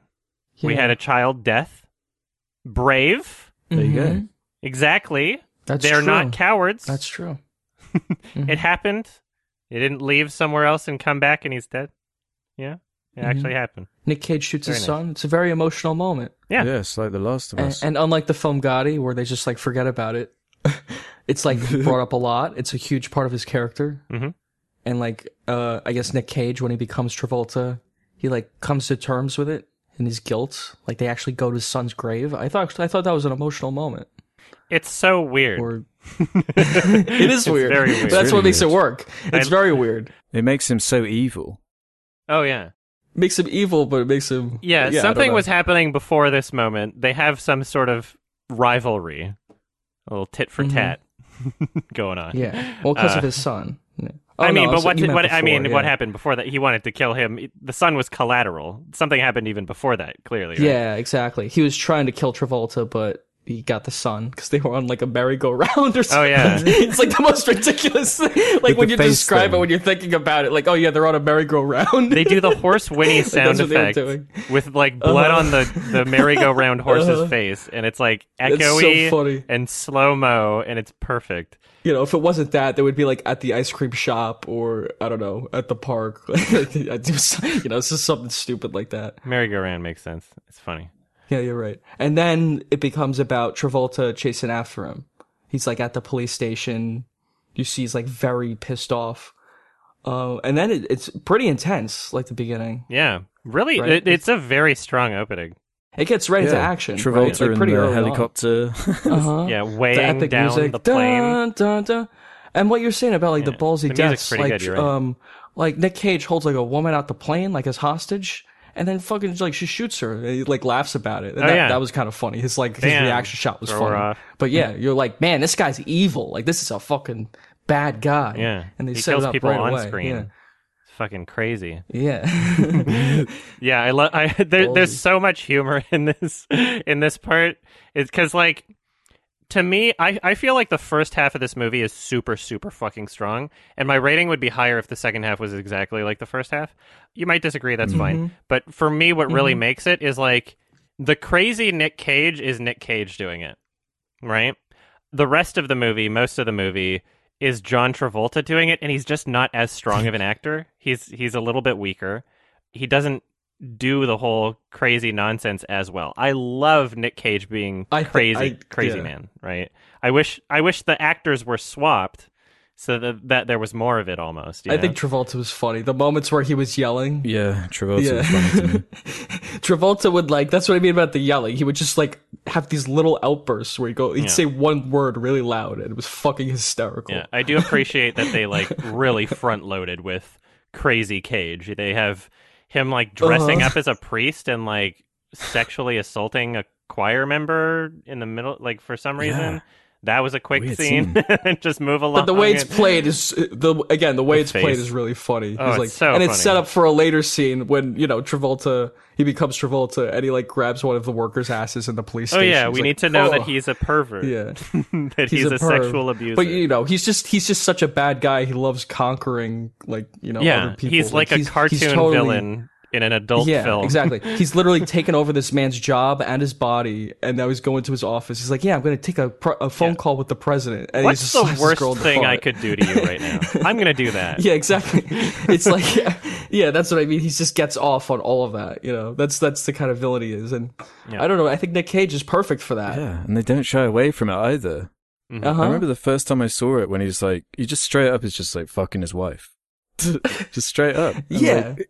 we had a child death. Brave, There you go. Mhm. exactly. That's They're true. not cowards. That's true. It happened. He didn't leave somewhere else and come back and he's dead. Yeah, it Mhm. actually happened. Nick Cage shoots his nice. son. It's a very emotional moment. Yeah. Yes, like The Last of And, Us. and unlike the film Gotti, where they just like forget about it, it's like brought up a lot. It's a huge part of his character. Mhm. And like, uh, I guess Nick Cage, when he becomes Travolta, he like comes to terms with it and his guilt. Like they actually go to his son's grave. I thought I thought that was an emotional moment. It's so weird. Or it is It's weird. very weird. That's Really what makes weird. it work. It's I- very weird. it makes him so evil. oh yeah. makes him evil, but it makes him Yeah, I don't something was happening before this moment. They have some sort of rivalry, a little tit for tat going on. Mm-hmm. Yeah. Well, because Uh, of his son. Yeah. Oh, I mean, no, but so what? you meant what I mean, before, what happened before that? He wanted to kill him. The son was collateral. Something happened even before that. Clearly, right? Yeah, exactly. He was trying to kill Travolta, but he got the son because they were on like a merry-go-round or something. Oh, yeah. it's like the most ridiculous thing. Like when you describe thing. it, when you're thinking about it, like, oh yeah, they're on a merry-go-round. They do the horse whinny sound That's what they were effect with like blood Uh-huh. on the the merry-go-round horse's Uh-huh. face, and it's like It's so echoey and slow mo, and it's perfect. you know, if it wasn't that, they would be like at the ice cream shop or I don't know at the park. I do some- you know, it's just something stupid like that. Merry-go-round makes sense. It's funny. Yeah, you're right. And then it becomes about Travolta chasing after him. He's like at the police station. You see, he's like very pissed off. Uh, and then it, it's pretty intense, like the beginning. Yeah, really, Right. it, it's a very strong opening. It gets right into action. Travolta right? like in pretty the helicopter. Uh-huh. Yeah, the weighing epic down music. the plane. Dun, dun, dun. And what you're saying about like the ballsy The deaths, like good, you're right. um, like Nick Cage holds like a woman out the plane like as hostage, and then fucking like she shoots her. And he like laughs about it. And Oh, that, yeah. that was kind of funny. His like his Damn. reaction shot was Throw funny. But yeah, you're like, man, this guy's evil. Like this is a fucking bad guy. Yeah, and they he set kills people right on away. screen. It's fucking crazy. Yeah, yeah. Yeah, I love. I there, there's so much humor in this in this part. It's because like to me, I I feel like the first half of this movie is super super fucking strong, and my rating would be higher if the second half was exactly like the first half. You might disagree. That's fine. Mm-hmm. But for me, what really mm-hmm. makes it is like the crazy Nick Cage is Nick Cage doing it, right? The rest of the movie, most of the movie, is John Travolta doing it, and he's just not as strong of an actor. He's he's a little bit weaker. He doesn't do the whole crazy nonsense as well. I love Nick Cage being I crazy, I- crazy yeah. man. Right? I wish I wish the actors were swapped so that that there was more of it almost. you I know? think Travolta was funny. The moments where he was yelling. yeah, Travolta Yeah. was funny to me. Travolta would like that's what I mean about the yelling. He would just like have these little outbursts where he'd go he'd Yeah. say one word really loud and it was fucking hysterical. Yeah, I do appreciate that they like really front loaded with crazy Cage. They have him like dressing Uh-huh. up as a priest and like sexually assaulting a choir member in the middle, like for some reason. Yeah. That was a quick Weird scene, and just move along. But the way it's played is uh, the again the way it's played is really funny. Oh, it's like, so and it's set up for a later scene when you know Travolta he becomes Travolta and he like grabs one of the workers' asses in the police Oh station. yeah, He's we like, need to know that "Oh." he's a pervert. yeah that he's, a, perv. sexual abuser. But you know he's just he's just such a bad guy. He loves conquering like you know yeah, other people. he's like, a he's- cartoon he's totally- villain in an adult yeah, film. exactly. He's literally taken over this man's job and his body, and now he's going to his office. He's like, "Yeah, I'm going to take a, pro- a phone call with the president." And he What's just the worst girl in the thing I could do to you right now? I'm gonna do that. Yeah, exactly. It's like, yeah, that's what I mean. He just gets off on all of that. You know, that's that's the kind of villain he is, and Yeah. I don't know. I think Nick Cage is perfect for that. Yeah, and they don't shy away from it either. Mhm. Uh-huh. I remember the first time I saw it when he's like, he just straight up is just like fucking his wife. just straight up. And, Yeah. like, you-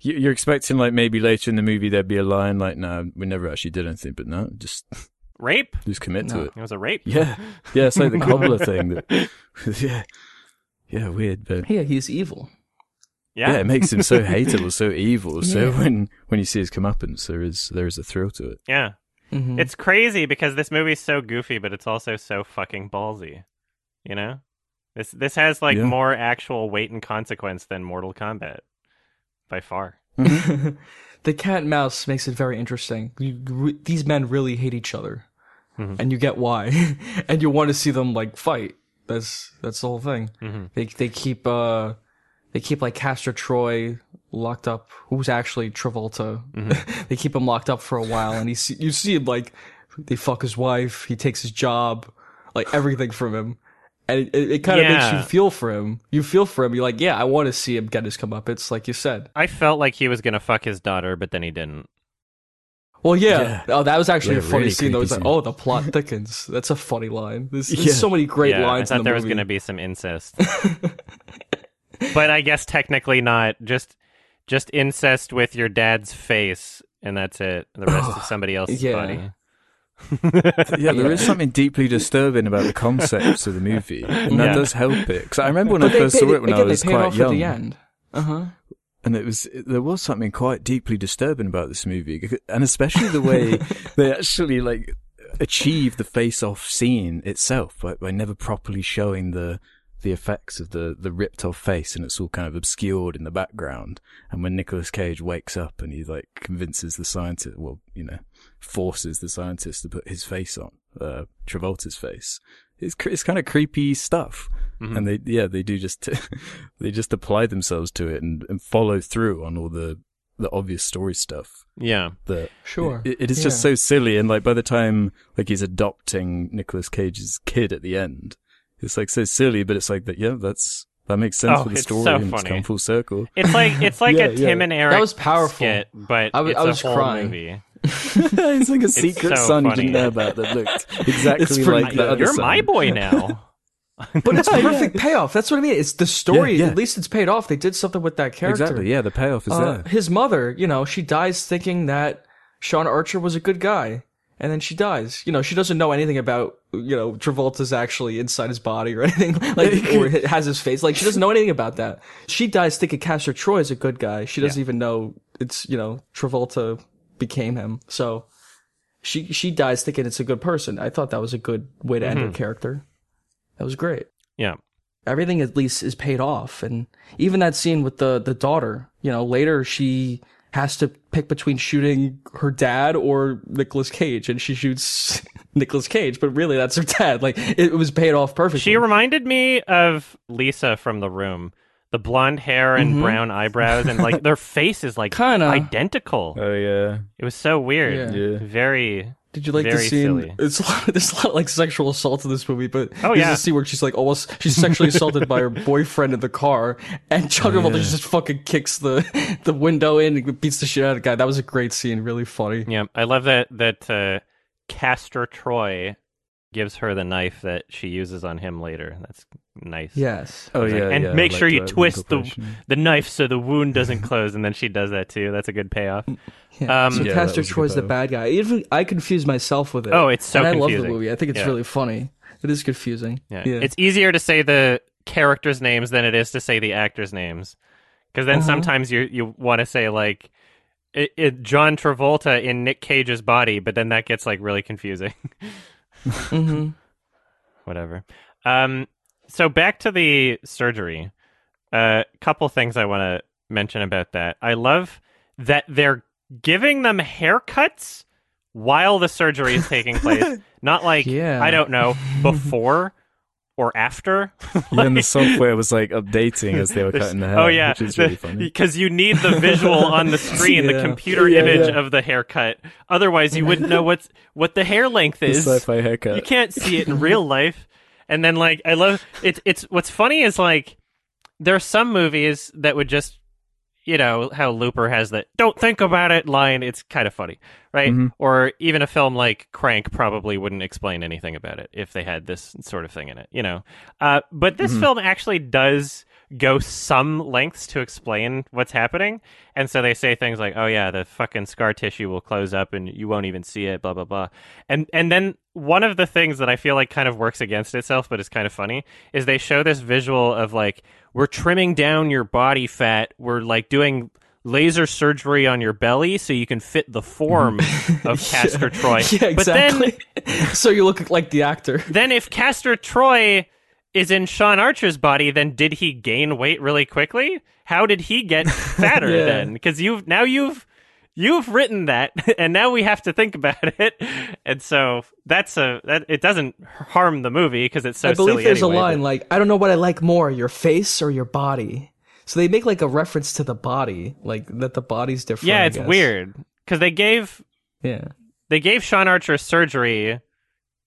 you're expecting like maybe later in the movie there'd be a line like, "No, we never actually did anything," but no, just Rape? just commit No. to it. It was a rape. Yeah, yeah, it's like the cobbler thing. That, yeah, yeah, weird, but Yeah, he's evil. yeah. Yeah. it makes him so hateable, so evil. So when when you see his comeuppance, there is there is a thrill to it. Yeah. Mhm. It's crazy because this movie's so goofy, but it's also so fucking ballsy. You know? This this has like Yeah. more actual weight and consequence than Mortal Kombat. By far. the cat and mouse makes it very interesting. You, re- these men really hate each other, Mhm. and you get why, and you want to see them like fight. That's that's the whole thing. Mhm. They they keep uh they keep like Castor Troy locked up, who's actually Travolta. they keep him locked up for a while, and he see, you see him like they fuck his wife. He takes his job, like everything from him. And it, it, it kind of makes you feel for him. You feel for him. You're like, yeah, I want to see him get his comeuppance, like you said. I felt like he was gonna fuck his daughter, but then he didn't. Well, yeah. Yeah. Oh, that was actually Yeah, a funny really scene. Though, was creepy like, oh, the plot thickens. That's a funny line. There's, there's Yeah. so many great yeah, lines I in thought the there was gonna be some incest. but I guess technically not. Just just incest with your dad's face, and that's it. The rest is somebody else's Yeah. body. yeah, there is something deeply disturbing about the concepts of the movie, and that Yeah. does help it. Because I remember when I But they first pay- saw it when again, I was quite young, at the end. Uh huh. and it was there was something quite deeply disturbing about this movie, and especially the way they actually like achieve the face-off scene itself by, by never properly showing the the effects of the the ripped off face, and it's all kind of obscured in the background. And when Nicolas Cage wakes up and he like convinces the scientist, well, you know, forces the scientist to put his face on, uh, Travolta's face. It's cr- it's kind of creepy stuff, Mhm. and they yeah they do just they just apply themselves to it and, and follow through on all the the obvious story stuff yeah. that Sure. it, it is just so silly and like by the time like he's adopting Nicolas Cage's kid at the end it's like so silly but it's like that yeah that's that makes sense Oh, for the it's story so and it's funny. come full circle It's like it's like Yeah, a Tim yeah. and Eric That was powerful. skit, but I was- it's I was a whole crying. movie. it's like a secret so son funny. you didn't know about that looked exactly It's like good. the other You're son. my boy now. But it's perfect payoff. That's what I mean. It's the story. Yeah, yeah. At least it's paid off. They did something with that character. exactly yeah the payoff is Uh, there his mother, you know, she dies thinking that Sean Archer was a good guy. And then she dies. You know, she doesn't know anything about, you know, Travolta's actually inside his body or anything, like, or has his face. Like, she doesn't know anything about that. She dies thinking Castor Troy is a good guy. She doesn't even know it's, you know, Travolta became him. So, she, she dies thinking it's a good person. I thought that was a good way to end her mm-hmm. character. That was great yeah. everything at least is paid off and even that scene with the the daughter you know later she has to pick between shooting her dad or Nicolas Cage and she shoots Nicolas Cage but really that's her dad like it was paid off perfectly She reminded me of Lisa from The Room. The blonde hair and brown eyebrows, and like their face is like Kinda. identical. oh yeah It was so weird. Yeah. Yeah. Very. did you like the scene silly. it's a lot, there's a lot of like sexual assault in this movie but Oh, there's yeah. a scene where she's like almost she's sexually assaulted by her boyfriend in the car and John Oh, Travolta just fucking kicks the the window in and beats the shit out of the guy that was a great scene really funny Yeah, I love that that uh, Castor Troy gives her the knife that she uses on him later. That's nice. yes oh It's like, yeah and yeah, make like sure you twist the the knife so the wound doesn't close, and then she does that too. That's a good payoff. Yeah. Um, so Yeah, that Castor was Troy's the bad guy. Even I confuse myself with it. Oh, it's so and I love the movie. I think it's Yeah. really funny. It is confusing. Yeah. Yeah. It's easier to say the characters' names than it is to say the actors' names. Because then Uh-huh. sometimes you you want to say like it, it, John Travolta in Nick Cage's body, but then that gets like really confusing. hmm Whatever. Um. So back to the surgery. A uh, couple things I want to mention about that. I love that they're giving them haircuts while the surgery is taking place. Not like Yeah. I don't know before or after. yeah, and the software was like updating as they were cutting the hair oh yeah, which is really because you need the visual on the screen, the computer Yeah, image yeah. of the haircut. Otherwise, you wouldn't know what's what the hair length the is. sci-fi haircut You can't see it in real life. And then like I love it's it's what's funny is like there are some movies that would just you know how Looper has that "don't think about it" line. It's kind of funny, right? Mhm. Or even a film like Crank probably wouldn't explain anything about it if they had this sort of thing in it, you know. Uh, but this film actually does go some lengths to explain what's happening, and so they say things like, "Oh yeah, the fucking scar tissue will close up and you won't even see it," blah blah blah, and and then one of the things that I feel like kind of works against itself, but is kind of funny, is they show this visual of like we're trimming down your body fat, we're like doing laser surgery on your belly so you can fit the form of Castor Troy. Yeah, But then exactly. so you look like the actor. then if Castor Troy is in Sean Archer's body, then did he gain weight really quickly? How did he get fatter Yeah. then? Because you've now you've you've written that, and now we have to think about it. And so that's a that it doesn't harm the movie because it's so I believe silly. there's anyway, a line but- like, "I don't know what I like more, your face or your body." So they make like a reference to the body, like that the body's different. yeah, it's weird because they gave Yeah. they gave Sean Archer surgery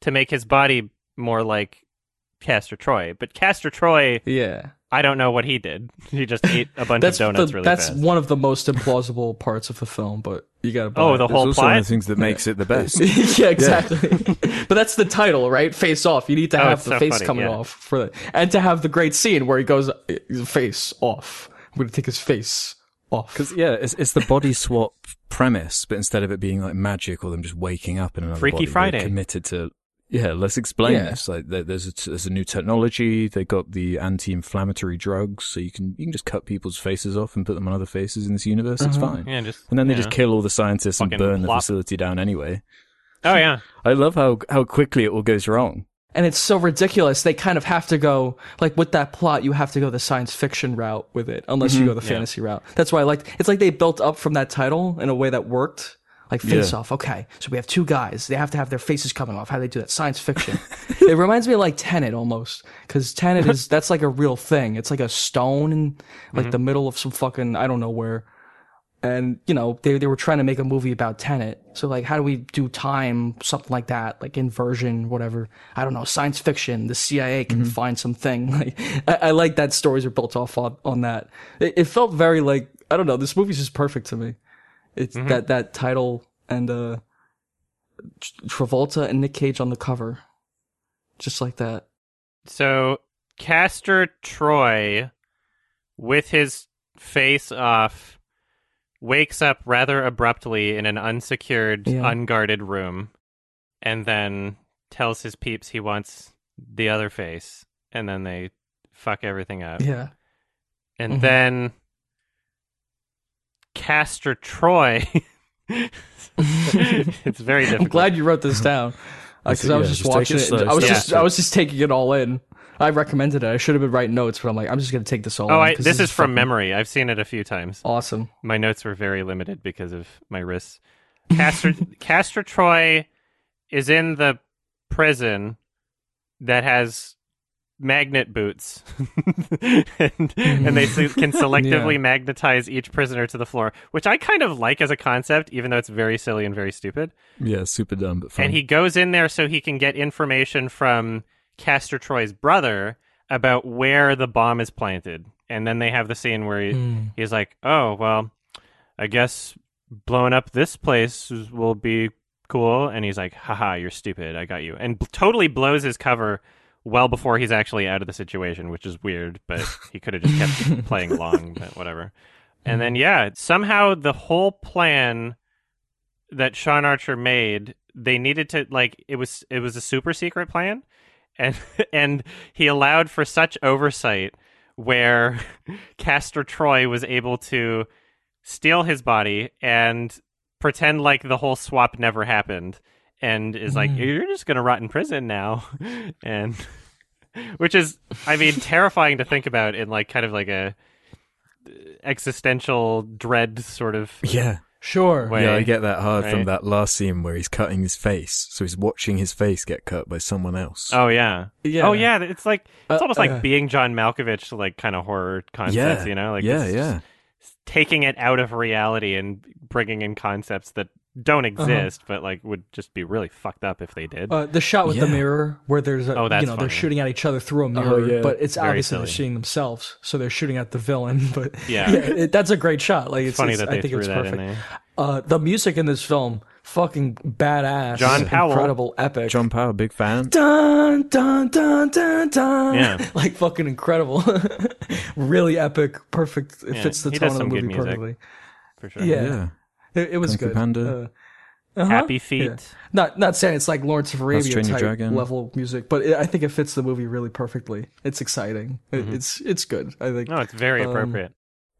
to make his body more like Castor Troy, but Castor Troy, Yeah. I don't know what he did. He just ate a bunch of donuts the, really that's fast. one of the most implausible parts of the film, but you gotta. Oh, it. the There's whole also one of the things that makes it the best yeah, exactly. but that's the title, right? Face off. You need to Oh, have it's the so face funny, coming yeah. off for that, and to have the great scene where he goes face off. I'm gonna take his face off. Because yeah, it's it's the body swap premise, but instead of it being like magic or them just waking up in another Freaky body, Friday. committed to yeah. Let's explain Yeah. this. Like there's a, there's a new technology. They got the anti-inflammatory drugs, so you can you can just cut people's faces off and put them on other faces in this universe. It's mm-hmm. fine. Yeah, just And then they you just kill all the scientists and Fucking burn the facility down anyway. Oh yeah, I love how how quickly it all goes wrong. and it's so ridiculous. They kind of have to go like with that plot. You have to go the science fiction route with it, unless you mm-hmm. go the fantasy route. That's why I liked. It's like they built up from that title in a way that worked. Like face Yeah. off. Okay. So we have two guys. They have to have their faces coming off. How do they do that? Science fiction. it reminds me of like Tenet almost. Cause Tenet is, that's like a real thing. It's like a stone in like mm-hmm. the middle of some fucking, I don't know where. And, you know, they, they were trying to make a movie about Tenet. So like, how do we do time, something like that, like inversion, whatever. I don't know, science fiction. The CIA can mm-hmm. find something. Like, I, I like that stories are built off on, on that. It, it felt very like, I don't know, this movie's just perfect to me. It's that, that title and, uh, Travolta and Nick Cage on the cover. Just like that. So Castor Troy, with his face off, wakes up rather abruptly in an unsecured, Yeah. unguarded room, and then tells his peeps he wants the other face, and then they fuck everything up. Yeah. And Mhm. then Castor Troy. it's very difficult. I'm glad you wrote this down uh, because I was Yeah, just, just watching it it. slow, I was step just by I was just taking it all in. I recommended it. I should have been writing notes, but I'm like, I'm just gonna take this all. Oh, in I, 'cause this is from fucking memory. I've seen it a few times. Awesome. My notes were very limited because of my wrists. Castor Castor Troy is in the prison that has magnet boots, and, and they can selectively Yeah. magnetize each prisoner to the floor, which I kind of like as a concept, even though it's very silly and very stupid. Yeah, super dumb but fun. And he goes in there so he can get information from Castor Troy's brother about where the bomb is planted. And then they have the scene where he, Hmm. he's like, "Oh, well, I guess blowing up this place will be cool." And he's like, "Haha, you're stupid. I got you." And b- totally blows his cover well before he's actually out of the situation, which is weird, but he could have just kept playing along, but whatever. And then hmm. yeah, somehow the whole plan that Sean Archer made, they needed to like it was it was a super secret plan and and he allowed for such oversight where Castor Troy was able to steal his body and pretend like the whole swap never happened and is like Mm. you're just going to rot in prison now and which is i mean terrifying to think about in like kind of like a existential dread sort of yeah. Sure. Wait. yeah, I get that hard right? from that last scene where he's cutting his face. So he's watching his face get cut by someone else. oh yeah Yeah. oh yeah it's like it's Uh, almost like uh, being john malkovich like kind of horror concepts yeah. you know like yeah, yeah. just taking it out of reality and bringing in concepts that don't exist but like would just be really fucked up if they did Uh, the shot with the mirror where there's a, Oh, that's you know, they're shooting at each other through a mirror, yeah. but it's Very obviously they're shooting themselves, so they're shooting at the villain. But Yeah. it, that's a great shot. Like it's, funny it's- that I they think threw it's that perfect. in there Uh, the music in this film, fucking badass. John Powell. incredible, epic. John Powell, big fan. dun dun dun dun dun. Yeah. like fucking incredible, really epic, perfect. It Yeah, fits the he tone of the movie perfectly. for sure Yeah. Yeah. It, it was Kung good. Panda. Uh, uh-huh. happy feet Yeah. Not not saying it's like Lawrence of Arabia Train type Dragon. level music, but it, I think it fits the movie really perfectly. It's exciting. It, it's it's good. I think. no it's very Um, appropriate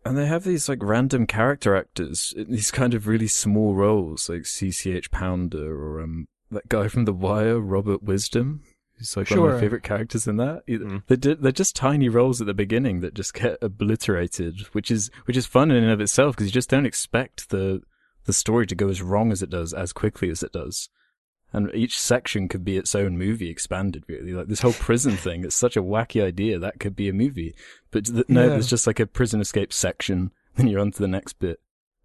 And they have these like random character actors in these kind of really small roles, like CCH Pounder or um that guy from The Wire, Robert Wisdom, who's like one of my favorite characters in that. Mm. They're, ju- they're just tiny roles at the beginning that just get obliterated, which is which is fun in and of itself because you just don't expect the the story to go as wrong as it does as quickly as it does. And each section could be its own movie expanded, really. Like this whole prison thing, it's such a wacky idea. That could be a movie. But th- no, Yeah. there's just like a prison escape section, then you're on to the next bit.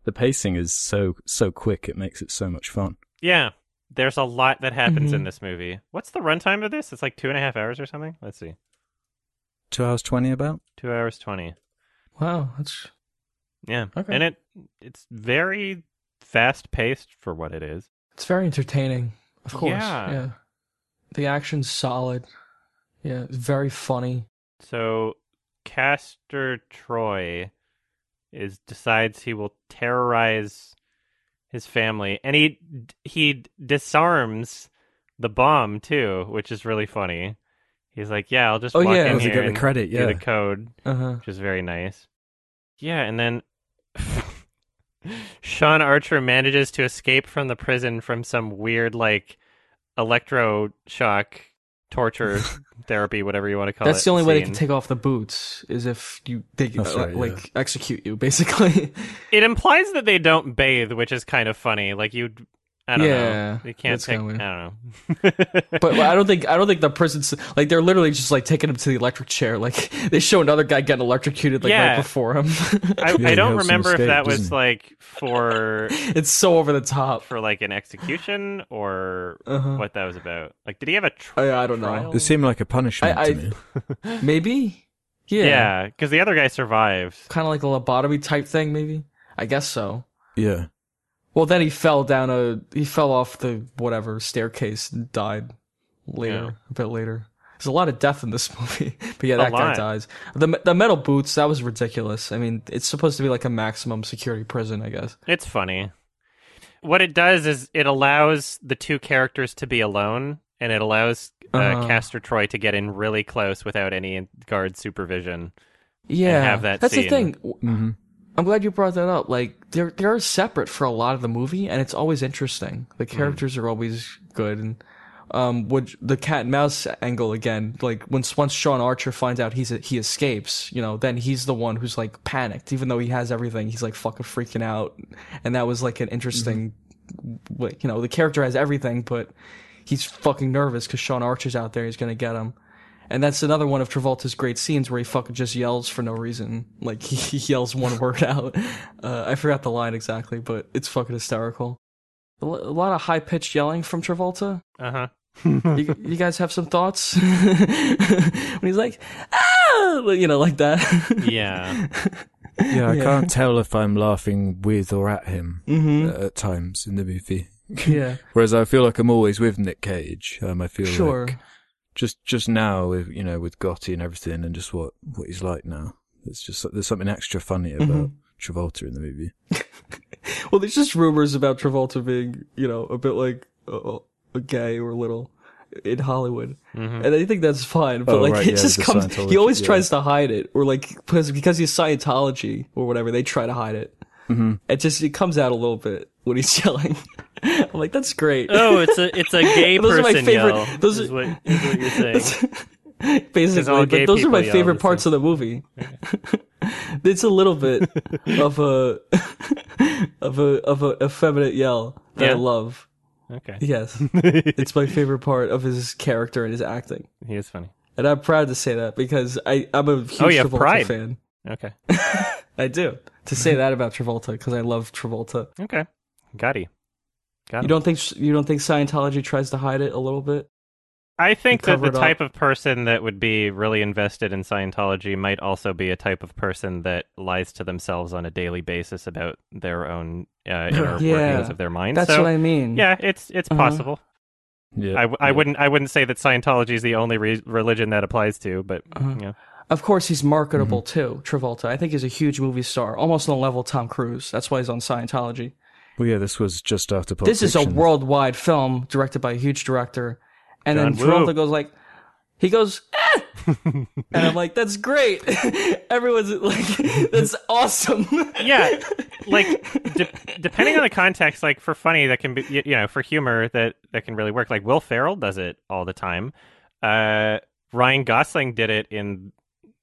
The pacing is so, so quick, it makes it so much fun. yeah there's a lot that happens in Mhm. this movie what's the runtime of this it's like two and a half hours or something let's see Two hours 20 about? two hours 20 Wow, that's yeah Okay. and it it's very fast paced for what it is it's very entertaining. Of course. Yeah. Yeah. The action's solid. Yeah, it's very funny. So Castor Troy is decides he will terrorize his family, and he he disarms the bomb too, which is really funny. He's like, "Yeah, I'll just Oh, walk yeah. in here get the and credit, do yeah. the code," Uh huh. which is very nice. Yeah, and then Sean Archer manages to escape from the prison from some weird like electroshock torture therapy, whatever you want to call it. That's the only way they can take off the boots is if you they That's uh, right, like execute you basically. It implies that they don't bathe, which is kind of funny. Like you, I don't Yeah, know. You can't take. I don't know. but I don't think I don't think the prisons like they're literally just like taking him to the electric chair. Like they show another guy getting electrocuted like Yeah. right before him. I, Yeah, I don't helps him remember if that was he? like for it's so over the top. for like an execution or Uh-huh. what that was about. Like, did he have a tr- I, I don't know. trial? It seemed like a punishment I- I- to me. Maybe. Yeah. Yeah, because the other guy survived. Kind of like a lobotomy type thing. Maybe. I guess so. Yeah. Well, then he fell down a he fell off the whatever staircase and died later, Yeah. a bit later. There's a lot of death in this movie, but yeah, that guy dies. The the metal boots that was ridiculous. I mean, it's supposed to be like a maximum security prison, I guess. It's funny. What it does is it allows the two characters to be alone, and it allows uh, Uh-huh. Castor Troy to get in really close without any guard supervision. Yeah, have that that's scene. the thing. hmm I'm glad you brought that up. Like they're they're separate for a lot of the movie, and it's always interesting. The Mm-hmm. characters are always good, and um, would the cat and mouse angle again? Like when once Sean Archer finds out he's he escapes, you know, then he's the one who's like panicked, even though he has everything. He's like fucking freaking out, and that was like an interesting, Mm-hmm. like you know, the character has everything, but he's fucking nervous because Sean Archer's out there. He's gonna get him. And that's another one of Travolta's great scenes where he fucking just yells for no reason. Like he, he yells one word out. Uh, I forgot the line exactly, but it's fucking hysterical. A lot of high pitched yelling from Travolta. Uh huh. You, you guys have some thoughts? when he's like, ah, you know, like that. yeah. Yeah, I Yeah. can't tell if I'm laughing with or at him hmm uh, at times in the movie. Yeah, Whereas I feel like I'm always with Nick Cage. Um, I feel sure. like just just now with you know with Gotti and everything and just what what he's like now. It's just there's something extra funny about Mhm. Travolta in the movie. Well, there's just rumors about Travolta being, you know, a bit like uh, uh, gay or little in Hollywood. hmm And I think that's fine, but Oh, like right, it yeah, just comes. He always yeah. tries to hide it, or like because because he's Scientology or whatever, they try to hide it. Hmm It just it comes out a little bit when he's yelling. I'm like, that's great. Oh, it's a it's a gay Those are person my favorite- yell. those is are- what, is what you're saying. Basically, but those are my favorite the parts of the movie. it's a little bit of a of a of a effeminate yell that I love. Okay. Yes, it's my favorite part of his character and his acting. He is funny. And I'm proud to say that because I, I'm a huge Oh, you have Travolta pride. fan. Okay. I do. To say that about Travolta because I love Travolta. Okay. Gotti. Got it. You him. don't think you don't think Scientology tries to hide it a little bit? I think that the type up. of person that would be really invested in Scientology might also be a type of person that lies to themselves on a daily basis about their own uh, inner Yeah. workings of their mind. That's so, what I mean. yeah, it's it's Uh-huh. possible. Yeah, I, w- I wouldn't I wouldn't say that Scientology is the only re- religion that applies to, but Uh-huh. you know. Of course, he's marketable too. Travolta. I think he's a huge movie star, almost on the level of Tom Cruise. That's why he's on Scientology. Well, yeah, this was just after. Pulp This is a worldwide film directed by a huge director, and then John Woo. Travolta goes like, he goes, eh! and I'm like, that's great. Everyone's like, that's awesome. yeah, like de- depending on the context, like for funny that can be you know for humor that that can really work. Like Will Ferrell does it all the time. Uh, Ryan Gosling did it in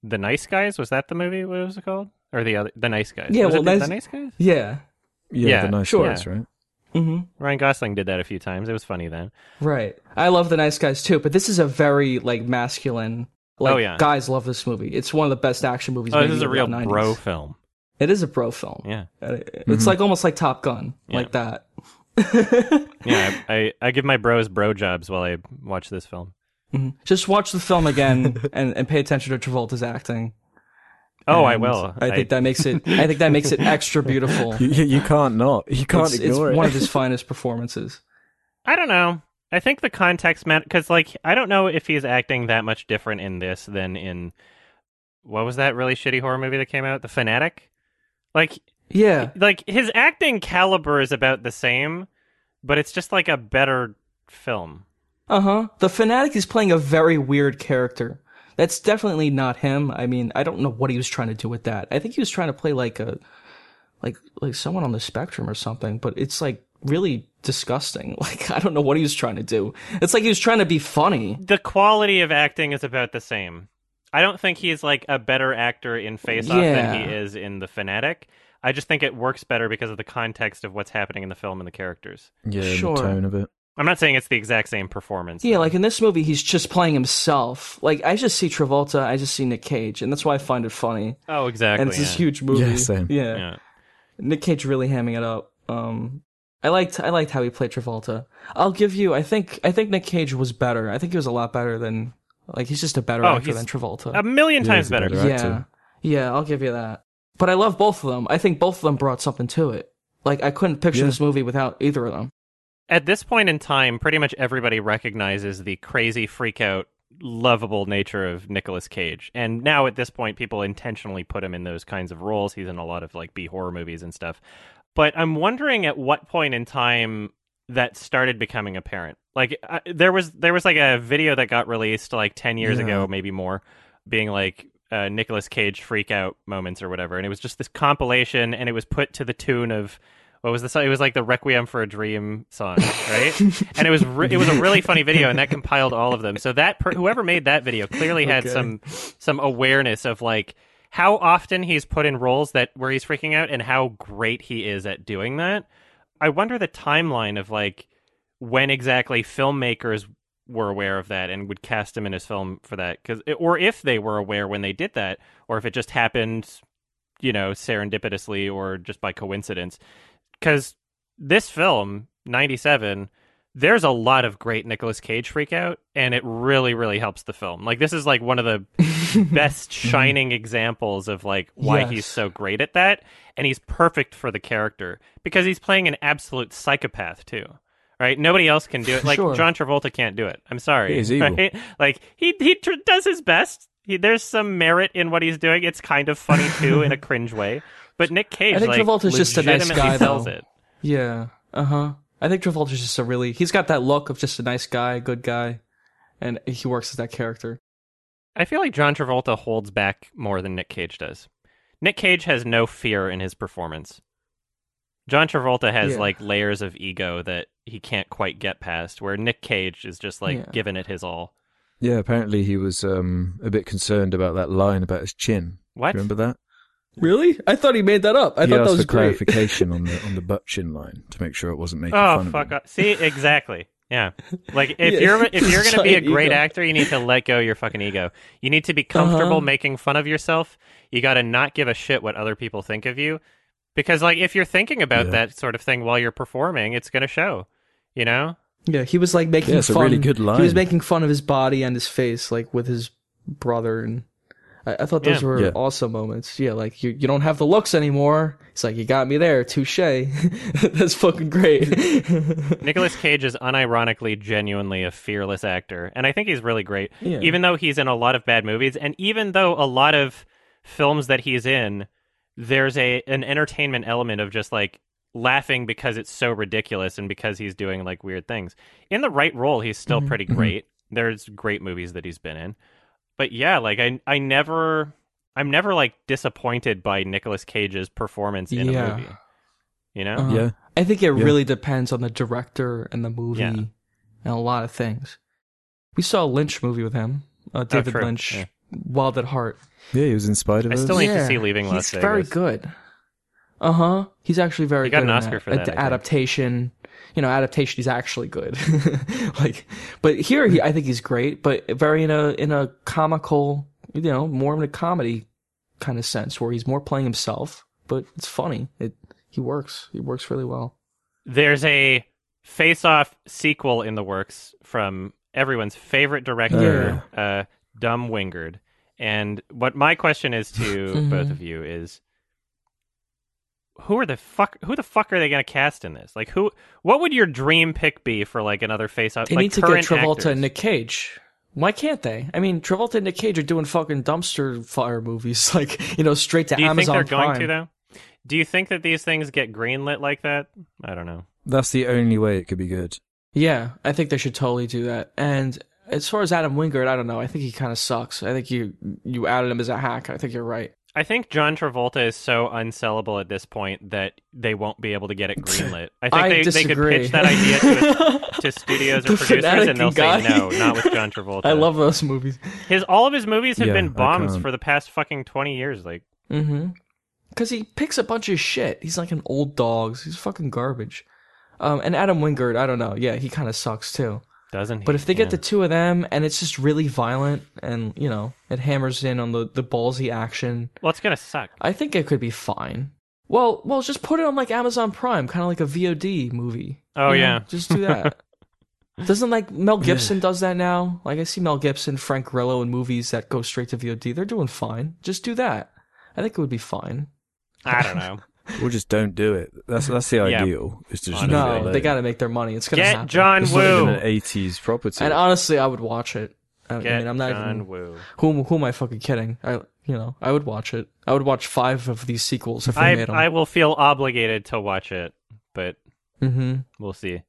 The Nice Guys. Was that the movie? What was it called? Or the other The Nice Guys? Yeah, was well, it the, Nice- the Nice Guys. yeah. Yeah, Yeah, the nice sure. guys, right? hmm Ryan Gosling did that a few times. It was funny then. Right. I love the nice guys too, but this is a very like masculine. Like Oh, yeah. guys love this movie. It's one of the best action movies. Oh, this is a real 90s. bro film. It is a bro film. Yeah, Uh, It's like almost like Top Gun, Yeah. like that. yeah. I, I I give my bros bro jobs while I watch this film. Mhm. Just watch the film again and, and pay attention to Travolta's acting. Oh, I will. I think that makes it. I think that makes it extra beautiful. You, you, you can't not. You can't it's, it's ignore it. one of his finest performances. I don't know. I think the context matter because, like, I don't know if he's acting that much different in this than in what was that really shitty horror movie that came out, The Fanatic. Like, Yeah, like his acting caliber is about the same, but it's just like a better film. Uh huh. The fanatic is playing a very weird character. That's definitely not him. I mean, I don't know what he was trying to do with that. I think he was trying to play like a, like like someone on the spectrum or something. But it's like really disgusting. Like I don't know what he was trying to do. It's like he was trying to be funny. The quality of acting is about the same. I don't think he's like a better actor in Face Off than he is in The Fanatic. I just think it works better because of the context of what's happening in the film and the characters. Yeah, Sure. the tone of it. I'm not saying it's the exact same performance. Yeah, like in this movie, he's just playing himself. Like I just see Travolta, I just see Nick Cage, and that's why I find it funny. oh, exactly. and it's this huge movie. Yeah, same. Yeah. Yeah. Nick Cage really hamming it up. Um, I liked I liked how he played Travolta. I'll give you. I think I think Nick Cage was better. I think he was a lot better than like he's just a better Oh, actor he's than Travolta. A million Yeah, times better. better yeah, yeah, I'll give you that. But I love both of them. I think both of them brought something to it. Like I couldn't picture Yeah. this movie without either of them. At this point in time, pretty much everybody recognizes the crazy, freak out, lovable nature of Nicolas Cage. And now at this point, people intentionally put him in those kinds of roles. He's in a lot of like B horror movies and stuff. But I'm wondering at what point in time that started becoming apparent. Like uh, there was there was like a video that got released like 10 years Yeah. ago, maybe more, being like uh, Nicolas Cage freak out moments or whatever. And it was just this compilation and it was put to the tune of what was the song? It was like the Requiem for a Dream song, right? and it was re- it was a really funny video, and that compiled all of them. So that per- whoever made that video clearly had Okay. some some awareness of like how often he's put in roles that where he's freaking out and how great he is at doing that. I wonder the timeline of like when exactly filmmakers were aware of that and would cast him in his film for that because eh, or if they were aware when they did that or if it just happened you know serendipitously or just by coincidence because this film 97 there's a lot of great Nicolas Cage freakout, and it really really helps the film like this is like one of the best mhm. shining examples of like why Yes. he's so great at that and he's perfect for the character because he's playing an absolute psychopath too right nobody else can do it like Sure. John Travolta can't do it I'm sorry He is evil. right? like he he tr- does his best he, there's some merit in what he's doing it's kind of funny too in a cringe way but Nick Cage I think like Travolta's just a nice guy, sells though. it Yeah. Uh huh. I think Travolta's just a really he's got that look of just a nice guy, good guy, and he works as that character. I feel like John Travolta holds back more than Nick Cage does. Nick Cage has no fear in his performance. John Travolta has Yeah. like layers of ego that he can't quite get past, where Nick Cage is just like Yeah. giving it his all. Yeah, apparently he was um, a bit concerned about that line about his chin. What? Remember that? Really? I thought he made that up. I he thought asked that was for great. clarification on the on the butt chin line to make sure it wasn't making Oh fun fuck! of him. Off. See, exactly. Yeah. Like if Yeah, you're if you're gonna be a great ego. actor, you need to let go your fucking ego. You need to be comfortable Uh-huh. making fun of yourself. You got to not give a shit what other people think of you, because like if you're thinking about Yeah. that sort of thing while you're performing, it's gonna show. You know. Yeah, he was like making Yeah, it's a fun. really good line. He was making fun of his body and his face, like with his brother, and I, I thought those Yeah. were Yeah. awesome moments. Yeah, like you you don't have the looks anymore. It's like you got me there, touche. That's fucking great. Nicolas Cage is unironically, genuinely a fearless actor, and I think he's really great. Yeah. Even though he's in a lot of bad movies, and even though a lot of films that he's in, there's a an entertainment element of just like laughing because it's so ridiculous and because he's doing like weird things. In the right role, he's still Mhm. pretty Mhm. great. There's great movies that he's been in, but yeah, like I I never. I'm never like disappointed by Nicolas Cage's performance in Yeah. a movie. You know? Uh-huh. Yeah, I think it Yeah. really depends on the director and the movie Yeah. and a lot of things. We saw a Lynch movie with him, uh, David true. Lynch, Yeah. Wild at Heart. yeah, he was in Spider I still need to see Leaving Las He's very good. Uh huh. He's actually very good. He got good. an in Oscar for that, I Ad- think. adaptation. You know, adaptation. He's actually good. like, but here, he, I think he's great. But very in a in a comical, you know, more in a comedy kind of sense, where he's more playing himself, but it's funny. It he works. He works really well. There's a Face Off sequel in the works from everyone's favorite director, uh, Dumb Wingard. And what my question is to Mhm. both of you is who are the fuck who the fuck are they gonna cast in this? Like who what would your dream pick be for like another face off They like need to get Travolta actors? and Nick Cage. Why can't they? I mean, Travolta and Nick Cage are doing fucking dumpster fire movies, like you know, straight to Do you Amazon think they're Prime. going to though? Do you think that these things get greenlit like that? I don't know. That's the only way it could be good. Yeah, I think they should totally do that. And as far as Adam Wingard, I don't know. I think he kind of sucks. I think you you added him as a hack. I think you're right. I think John Travolta is so unsellable at this point that they won't be able to get it greenlit. I think I they, they could pitch that idea to, to studios or The producers, and they'll guy. say no, not with John Travolta. I love those movies. his. All of his movies have Yeah, been bombs for the past fucking twenty years. Like, Mm-hmm. Because he picks a bunch of shit. He's like an old dog. He's fucking garbage. Um, and Adam Wingard, I don't know. Yeah, he kind of sucks too. Doesn't he? But if they get the two of them and it's just really violent and, you know, it hammers in on the, the ballsy action, well, it's gonna suck. I think it could be fine. Well, well, just put it on like Amazon Prime, kind of like a VOD movie. Oh You know, yeah, just do that. Doesn't like Mel Gibson does that now? Like I see Mel Gibson, Frank Grillo in movies that go straight to VOD. They're doing fine. Just do that. I think it would be fine. I don't know. Or just don't do it. That's that's the Yeah. ideal. Is to just Honestly. leave it No, alone. they got to make their money. It's gonna Get happen. John It's not even Woo. an '80s property. And honestly, I would watch it. I, I Get mean, I'm not John even. Woo. Who, who am I fucking kidding? I, you know, I would watch it. I would watch five of these sequels if they I made them. I will feel obligated to watch it, but hmm we'll see.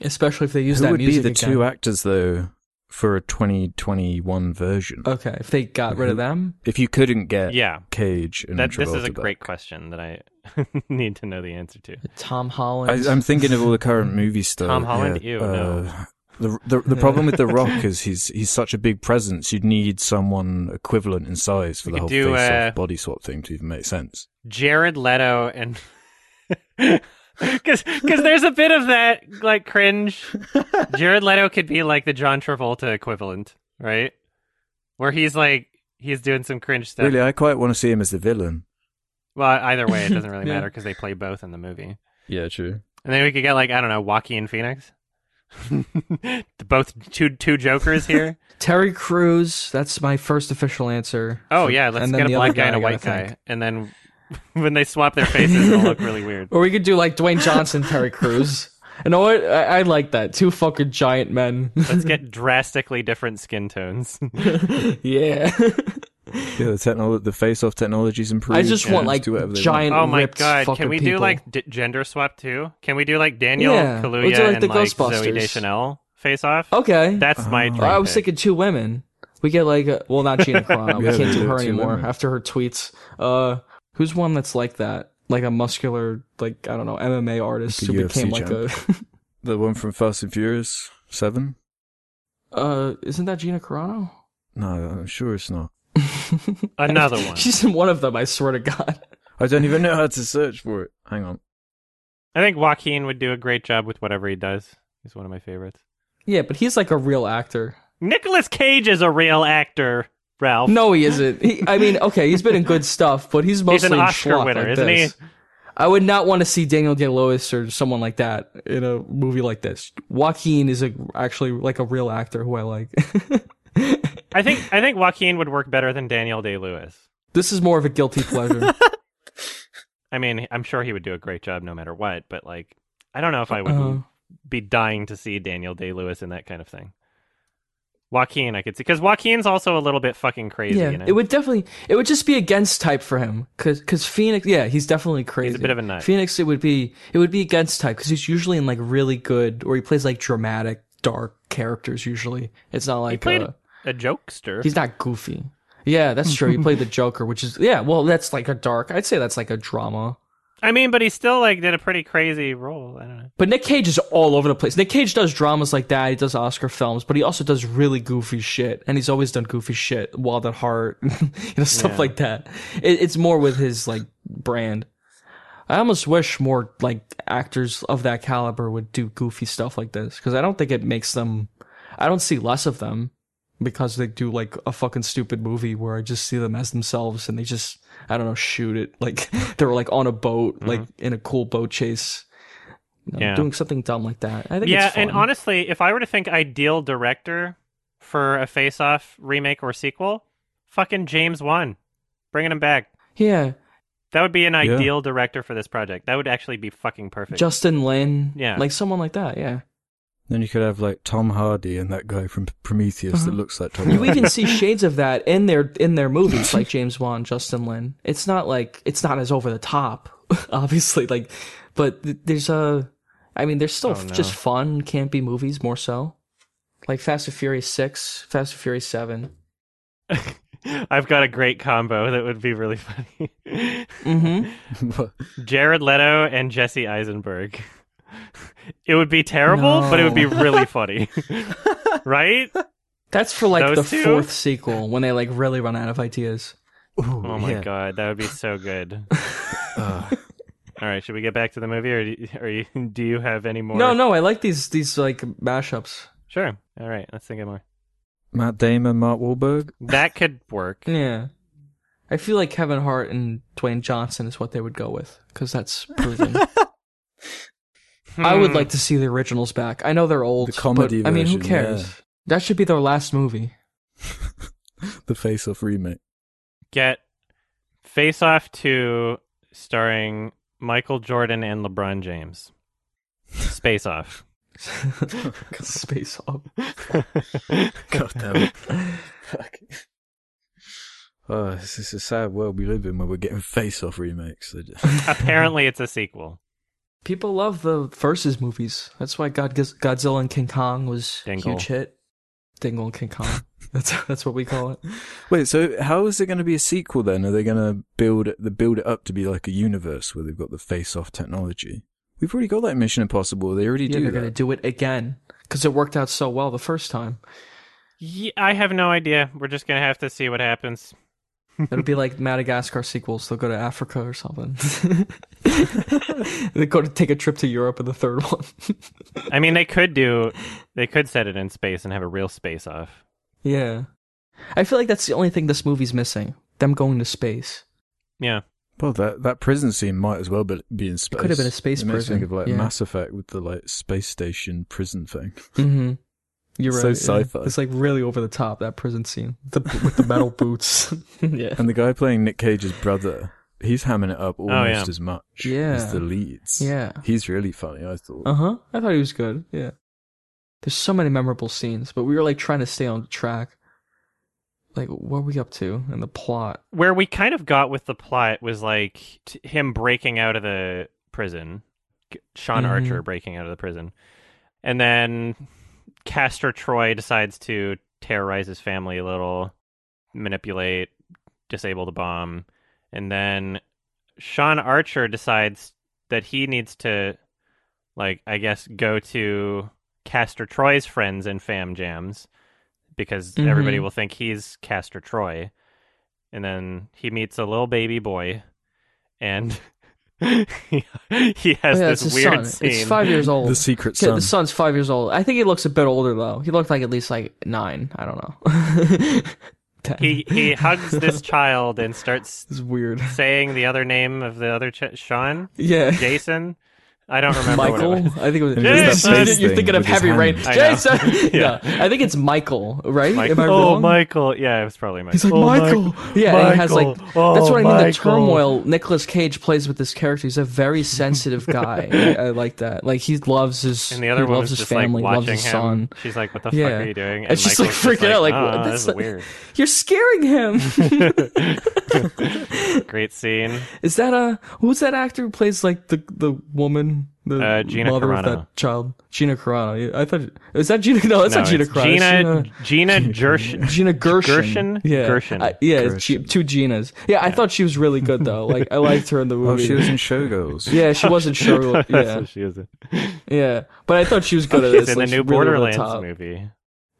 Especially if they use Who that would be music the again. two actors though for a 2021 version? Okay, if they got rid of them, If you couldn't get Yeah, Cage and that this is Travolta a great question that I need to know the answer to. Tom Holland. I, I'm thinking of all the current movie stuff. Tom Holland? Yeah, Ew, uh, no. The, the the problem with The Rock is he's he's such a big presence. You'd need someone equivalent in size for We the whole could do, face uh, body swap thing to even make sense. Jared Leto and because there's a bit of that like cringe. Jared Leto could be like the John Travolta equivalent, right? Where he's like he's doing some cringe stuff. Really, I quite want to see him as the villain. Well, either way, it doesn't really Yeah. matter because they play both in the movie. Yeah, true. And then we could get like I don't know Joaquin Phoenix, both two two Jokers here. Terry Crews. That's my first official answer. Oh yeah, let's and get a black other guy and a white guy, think. and then when they swap their faces, it'll look really weird. Or we could do like Dwayne Johnson, Terry Crews. You know what? I, I like that. Two fucking giant men. Let's get drastically different skin tones. yeah. Yeah, the technolo- the face off technology's improved. I just Yeah, want like do whatever they giant. oh my ripped god! Can we do people. like d- gender swap too? Can we do like Daniel Yeah, Kaluuya we'll do, like, and the like Zooey Deschanel face off? Okay. That's my Oh. dream. I was pick. thinking two women. We get like, uh, well, not Gina Carano. we Yeah, can't we do do her anymore women. after her tweets. Uh, who's one that's like that? Like a muscular, like I don't know, MMA artist Like a who UFC became like a. the one from Fast and Furious Seven. uh, isn't that Gina Carano? No, I'm sure it's not. Another one. She's in one of them. I swear to God. I don't even know how to search for it. Hang on. I think Joaquin would do a great job with whatever he does. He's one of my favorites. Yeah, but he's like a real actor. Nicolas Cage is a real actor, Ralph. No, he isn't. He, I mean, okay, he's been in good stuff, but he's mostly he's an Oscar winner, like isn't this. he? I would not want to see Daniel Day Lewis or someone like that in a movie like this. Joaquin is a, actually like a real actor who I like. I think I think Joaquin would work better than Daniel Day Lewis. this is more of a guilty pleasure. I mean, I'm sure he would do a great job no matter what, but like, I don't know if I would Uh, be dying to see Daniel Day Lewis in that kind of thing. Joaquin, I could see because Joaquin's also a little bit fucking crazy. yeah, know? it would definitely it would just be against type for him because because Phoenix, yeah, he's definitely crazy. He's a bit of a nut. Phoenix, it would be it would be against type because he's usually in like really good or he plays like dramatic, dark characters. Usually, it's not like played uh, a jokester. he's not goofy. Yeah, that's true. He played the Joker, which is yeah. Well, that's like a dark. I'd say that's like a drama. I mean, but he still like did a pretty crazy role. I don't know. But Nick Cage is all over the place. Nick Cage does dramas like that. He does Oscar films, but he also does really goofy shit. And he's always done goofy shit. Wild at Heart, you know, stuff Yeah. like that. It, it's more with his like brand. I almost wish more like actors of that caliber would do goofy stuff like this because I don't think it makes them. I don't see less of them because they do like a fucking stupid movie where I just see them as themselves and they just I don't know shoot it like they were like on a boat like in a cool boat chase. You know, Mm-hmm. Yeah. doing something dumb like that. I think Yeah, and honestly, if I were to think ideal director for a Face Off remake or sequel, fucking James Wan, bringing him back. yeah, That would be an ideal director for this project. That would actually be fucking perfect. Justin Lin, Yeah. like someone like that. Yeah, Then you could have like Tom Hardy and that guy from Prometheus that Uh-huh. looks like Tom you Hardy. even see shades of that in their in their movies, like James Wan, Justin Lin. It's not like it's not as over the top, obviously. Like, but there's a, I mean, there's still Oh, no. just fun, campy movies more so, like Fast and Furious Six, Fast and Furious Seven. I've got a great combo that would be really funny. Mm-hmm. Jared Leto and Jesse Eisenberg. It would be terrible, but it would be really funny. right? That's for like Those the two? fourth sequel when they like really run out of ideas. Oh my god, that would be so good. Uh, All right, should we get back to the movie, or do you, or you, do you have any more? No, no, I like these these like mashups. Sure. All right, let's think of more. Matt Damon, Mark Wahlberg. That could work. Yeah. I feel like Kevin Hart and Dwayne Johnson is what they would go with because that's proven. I would Hmm. like to see the originals back. I know they're old, The comedy but I mean, who cares? yeah. That should be their last movie. the Face Off remake. get Face Off 2 starring Michael Jordan and LeBron James. Space Off. Space Off. God damn it. Fuck. Oh, this is a sad world we live in where we're getting Face Off remakes. Apparently, it's a sequel. People love the versus movies. That's why God Godzilla and King Kong was a Dingle. huge hit. Dingle and King Kong. That's that's what we call it. Wait, so how is it going to be a sequel then? Are they going to build it, the build it up to be like a universe where they've got the Face Off technology? We've already got that Mission Impossible. They already Yeah, do they're gonna do it again because it worked out so well the first time. Yeah, I have no idea. We're just gonna have to see what happens. It'll be like Madagascar sequels. They'll go to Africa or something. they go to take a trip to Europe in the third one. I mean, they could do. They could set it in space and have a real space off. yeah, I feel like that's the only thing this movie's missing. Them going to space. Yeah. Well, that that prison scene might as well be, be in space. could have been a space it makes me prison, think of like yeah. Mass Effect with the like space station prison thing. Mm-hmm. You're So right. yeah. sci-fi. It's like really over the top that prison scene the, with the metal boots. yeah. And the guy playing Nick Cage's brother, he's hamming it up almost Oh, yeah. as much Yeah. as the leads. Yeah. He's really funny, I thought. Uh huh. I thought he was good. Yeah. There's so many memorable scenes, but we were like trying to stay on track. Like, what are we up to in the plot? Where we kind of got with the plot was like t- him breaking out of the prison, G- Sean Mhm. Archer breaking out of the prison, and then Castor Troy decides to terrorize his family a little, manipulate, disable the bomb, and then Sean Archer decides that he needs to, like, I guess, go to Castor Troy's friends and fam jams because everybody Mhm. will think he's Castor Troy. And then he meets a little baby boy, and he, he has yeah, this it's weird son. scene. It's five years old. The secret Yeah, son. the son's five years old. I think he looks a bit older though. He looked like at least like nine. I don't know. He he hugs this child and starts It's weird. saying the other name of the other ch- Sean, Yeah. Jason. I don't remember Michael, what it was. I think it was. And he does You're- face You're thing thinking of with his Heavy Rain. I. Jason. Yeah. yeah. I think it's Michael, right? Michael. Am I oh. Michael. Yeah, it was probably Michael. He's like Oh, Michael. Yeah, and he has like Oh, that's what I mean. The oh, turmoil Nicolas Cage plays with this character. He's a very sensitive guy. I, I like that. Like he loves his. And the other one loves his just family. like loves his him. son. She's like, "What the Yeah. fuck are you doing?" And she's, like, Michael's just freaking out, like, "Oh, this that's- is weird. You're scaring him. Great scene. Is that a who's that actor who plays like the the woman, the Uh, Gina mother Carano. of that child? Gina Carano. I thought is that Gina? No, that's No, not Gina it's Carano. Gina Gina Gersh. Gina Gershon. Gershon? Yeah. Gershon. I- yeah, Gershon. G- two Ginas. Yeah, I thought she was really good though. Like I liked her in the movie. oh, she was in Showgirls. yeah, she wasn't sure. That's Yeah, what she is. in. yeah, but I thought she was good at She's this. in like, the new she's really over the Borderlands movie.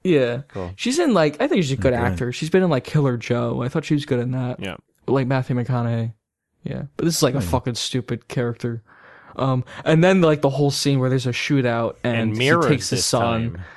Yeah, Cool. she's in like I think she's a good Okay. actor. She's been in like Killer Joe. I thought she was good in that. Yeah. like Matthew McConaughey. Yeah, but this is like a Oh, yeah. fucking stupid character. Um, and then like the whole scene where there's a shootout and, And he takes his son.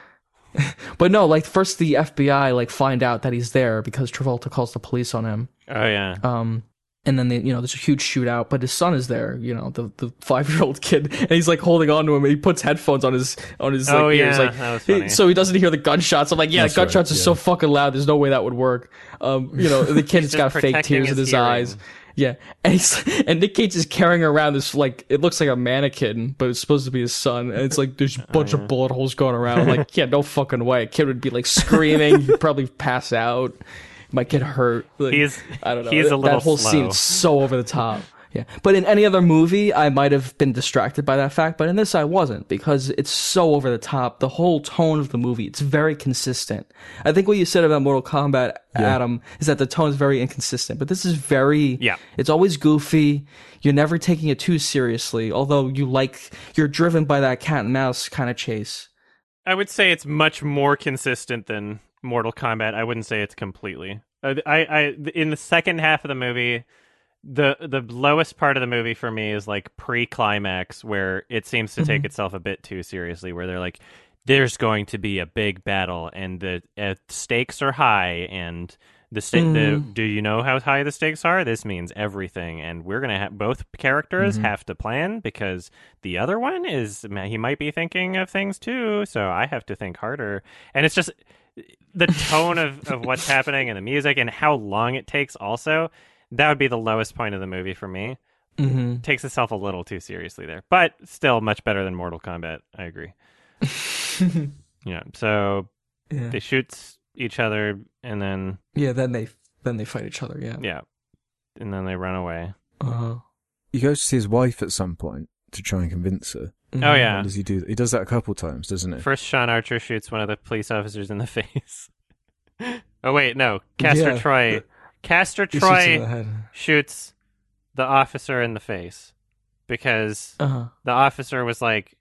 But no, like first the FBI like find out that he's there because Travolta calls the police on him. Oh yeah. Um, and then they, you know there's a huge shootout, but his son is there. You know the the five year old kid, and he's like holding on to him, and he puts headphones on his on his like, Oh, ears, yeah, like that was he- so he doesn't hear the gunshots. I'm like, yeah, That's the gunshots right, are so fucking loud. There's no way that would work. Um, you know the kid's got fake protecting tears in his his eyes. Yeah, and he's and Nick Cage is carrying around this like it looks like a mannequin, but it's supposed to be his son, and it's like there's a oh, bunch Oh, yeah. of bullet holes going around. I'm like, yeah, no fucking way. A kid would be like screaming, he'd probably pass out, might get hurt. Like, He's I don't know. he's a that, little that whole slow. scene is so over the top. Yeah. But in any other movie, I might have been distracted by that fact, but in this I wasn't because it's so over the top. The whole tone of the movie, it's very consistent. I think what you said about Mortal Kombat, Adam, is that the tone is very inconsistent, but this is very, Yeah. it's always goofy. You're never taking it too seriously, although you like, you're driven by that cat and mouse kind of chase. I would say it's much more consistent than Mortal Kombat. I wouldn't say it's completely. Uh, I, I, in the second half of the movie, the the lowest part of the movie for me is like pre-climax, where it seems to take mm-hmm. itself a bit too seriously. Where they're like, "There's going to be a big battle, and the uh, stakes are high, and the sta- the mm. do you know how high the stakes are? This means everything, and we're gonna have both characters mm-hmm. have to plan because the other one is he might be thinking of things too, so I have to think harder, and it's just the tone of, of what's happening and the music and how long it takes also that would be the lowest point of the movie for me Mm-hmm. takes itself a little too seriously there but still much better than mortal kombat i agree yeah so Yeah. they shoot each other and then Yeah, then they, then they fight each other. Yeah. yeah and then they run away Uh-huh. He goes to see his wife at some point to try and convince her. Mm-hmm. oh yeah How does he do? He does that a couple times, doesn't he? first sean archer shoots one of the police officers in the face oh wait no castor Yeah. troy castor He shoots him in the troy head. shoots the officer in the face because Uh-huh. the officer was like,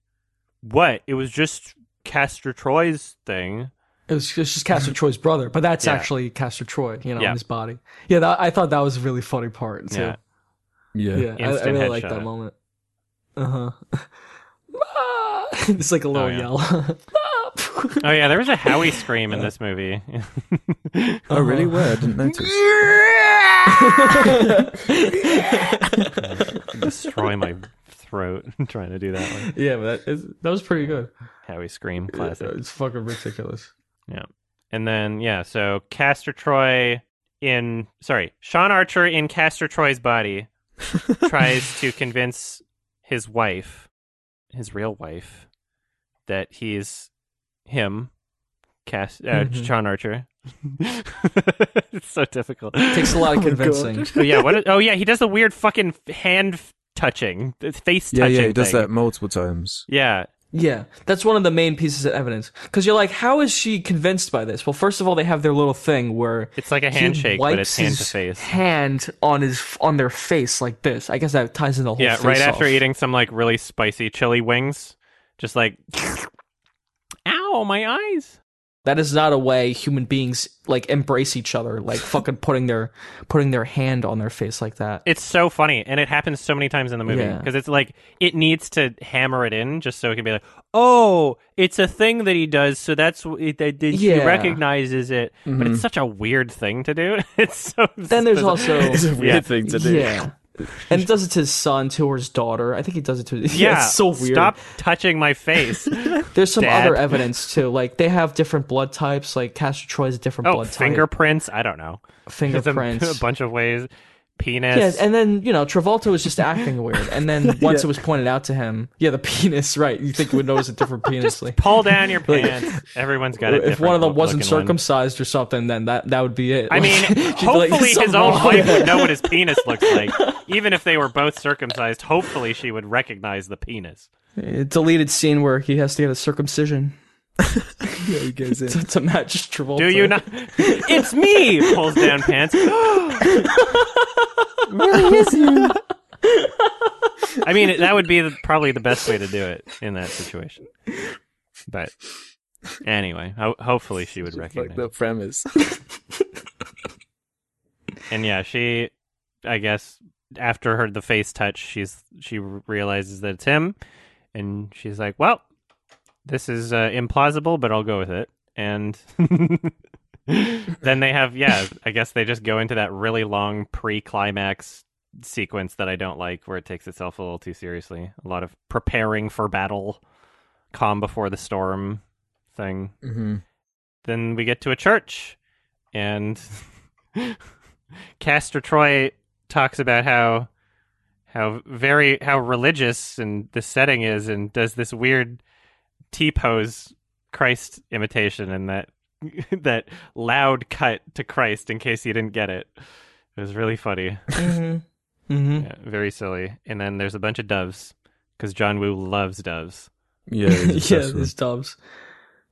"What? It was just Castor Troy's thing." It was, it was just Castor Troy's brother, but that's Yeah. actually Castor Troy, you know, Yeah. in his body. Yeah, that, I thought that was a really funny part too. Yeah. Yeah, Yeah. I, I Instant really like that headshot. moment. Uh huh. it's like a little Oh, yeah. yell. Oh yeah, there was a Howie scream in this movie. Oh, really? Where? I didn't notice. Destroy my throat trying to do that one. yeah, but that, is, that was pretty good. Howie scream, classic. It's fucking ridiculous. Yeah, and then yeah, so Castor Troy in sorry, Sean Archer in Castor Troy's body tries to convince his wife, his real wife, that he's him, Cast uh, Mhm. Sean Archer. it's so difficult. It Takes a lot of Oh convincing. oh yeah, what? Oh yeah, he does the weird fucking hand touching, face Yeah, touching. yeah, he does thing. that multiple times. Yeah, Yeah, that's one of the main pieces of evidence. Because you're like, how is she convinced by this? Well, first of all, they have their little thing where it's like a handshake, but wipes it's hand to face. Hand on his on their face like this. I guess that ties in the whole. Yeah, right face after eating some like really spicy chili wings, just like, ow, my eyes. That is not a way human beings like embrace each other, like fucking putting their putting their hand on their face like that. It's so funny, and it happens so many times in the movie Yeah. because it's like it needs to hammer it in just so it can be like, oh, it's a thing that he does, so that's w- it, that that he Yeah. recognizes it. But it's mm-hmm. such a weird thing to do. It's so. Then there's also It's a weird Yeah. thing to do. yeah, and he does it to his son, to his daughter. I think he does it to. Yeah, yeah, it's so weird. Stop touching my face. There's some Dad. other evidence too. Like they have different blood types. Like Castor Troy has a different oh, blood type. fingerprints. I don't know. There's a, fingerprints. a bunch of ways. Penis. Yeah, and then you know Travolta was just acting weird, and then once it was pointed out to him, yeah, the penis, right? You think he would notice a different penis? like, Pull down your pants. Everyone's got it. if one of them wasn't circumcised or something, then that that would be it. I mean, be like, hopefully his own wife would know what his penis looks like. Even if they were both circumcised, hopefully she would recognize the penis. A deleted scene where he has to get a circumcision Yeah, he goes in. to, to match Travolta. Do you not? it's me. Pulls down pants. I mean, that would be the, probably the best way to do it in that situation. But anyway, ho- hopefully she would Like recognize. the premise. and yeah, she, I guess, after her the face touch, she's she realizes that it's him, and she's like, "Well, this is uh, implausible, but I'll go with it." And then they have, yeah, I guess they just go into that really long pre-climax sequence that I don't like, where it takes itself a little too seriously. A lot of preparing for battle, calm before the storm thing hmm then we get to a church and Castor Troy talks about how how very how religious and the setting is and does this weird T pose Christ imitation and that that loud cut to Christ in case you didn't get it. It was really funny. Mhm. Mm-hmm. Yeah, very silly. And then there's a bunch of doves because John Woo loves doves. Yeah, yeah, obsessed with there's doves.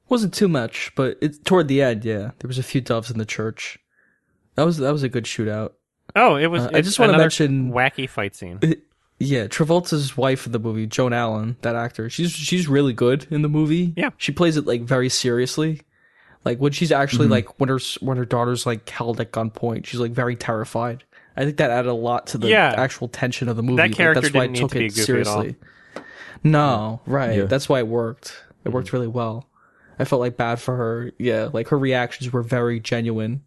Wasn't too much, but it, toward the end, yeah, there was a few doves in the church. That was that was a good shootout. Oh, it was. Uh, I just wanna mention- wacky fight scene. Yeah, Travolta's wife in the movie, Joan Allen, that actor, she's she's really good in the movie. Yeah. she plays it like very seriously. Like when she's actually like when her when her daughter's like held at gunpoint, she's like very terrified. I think that added a lot to the Yeah. actual tension of the movie. That Like, character that's why didn't I took to be it seriously. No, right. Yeah. That's why it worked. It worked really well. I felt like bad for her. Yeah, like her reactions were very genuine.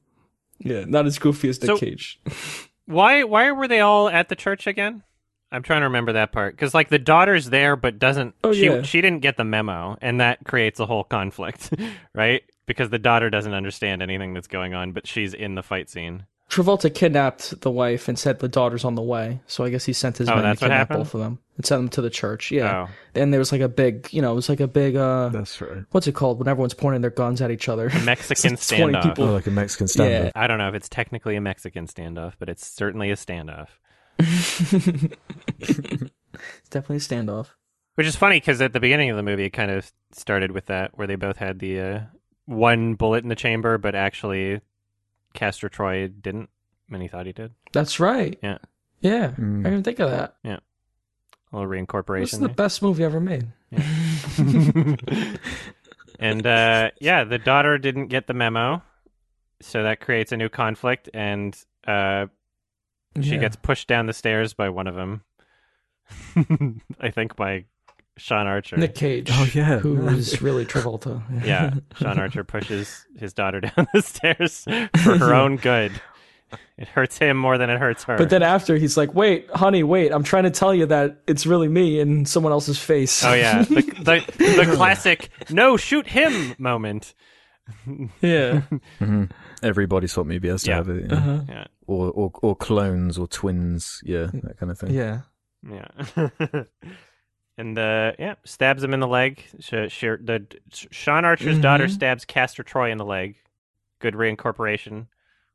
Yeah, not as goofy as Nick So- Cage. Why? Why were they all at the church again? I'm trying to remember that part because like the daughter's there but doesn't. Oh, she yeah. she didn't get the memo, and that creates a whole conflict, right? Because the daughter doesn't understand anything that's going on, but she's in the fight scene. Travolta kidnapped the wife and said the daughter's on the way. So I guess he sent his Oh, men that's to kidnap happened? both of them and sent them to the church. Yeah. Oh. Then there was like a big, you know, it was like a big, uh, That's right. what's it called when everyone's pointing their guns at each other? Mexican It's like 20 standoff. people. Oh, like a Mexican standoff. Yeah. I don't know if it's technically a Mexican standoff, but it's certainly a standoff. It's definitely a standoff. Which is funny because at the beginning of the movie, it kind of started with that, where they both had the uh, one bullet in the chamber, but actually, Castor Troy didn't, and he thought he did. That's right. Yeah. Yeah. Mm. I didn't think of that. Yeah. A little This is reincorporation. the best movie ever made. there. and uh, yeah, the daughter didn't get the memo, so that creates a new conflict, and uh, she Yeah. gets pushed down the stairs by one of them. I think by Sean Archer. Nick Cage. Oh, yeah. Who is really Travolta. Yeah, Sean Archer pushes his daughter down the stairs for her own good. It hurts him more than it hurts her. But then after he's like, "Wait, honey, wait! I'm trying to tell you that it's really me in someone else's face." oh yeah, the, the the classic "no, shoot him" moment. yeah. hmm Everybody swap movie has to Yeah. have it. yeah. Uh-huh. Yeah, Or, or or clones or twins. Yeah, that kind of thing. Yeah. yeah. And uh, yeah, stabs him in the leg. Sh- sh- the Sean Archer's daughter Mhm. stabs Castor Troy in the leg. Good reincorporation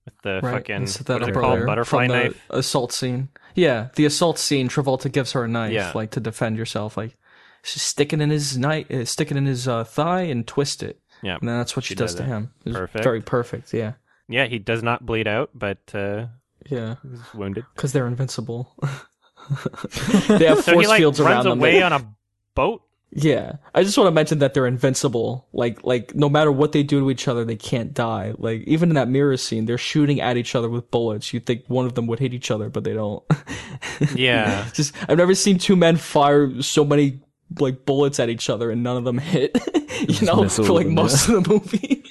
with the Right. fucking said that what are they up called? Butterfly knife. assault scene. Yeah, the assault scene. Travolta gives her a knife, Yeah. like to defend yourself, like she's sticking in his knife, uh, sticking in his uh, thigh, and twist it. Yeah, And that's what she, She does, does to him. Perfect. Very perfect. Yeah. yeah. He does not bleed out, but uh, Yeah. he's wounded. Because they're invincible. they have So force he like fields runs around them. away They- on a boat. Yeah, I just want to mention that they're invincible. Like, like no matter what they do to each other, they can't die. Like even in that mirror scene, they're shooting at each other with bullets. You would think one of them would hit each other, but they don't. Yeah. just I've never seen two men fire so many like bullets at each other and none of them hit. you know, for like them, most of the movie.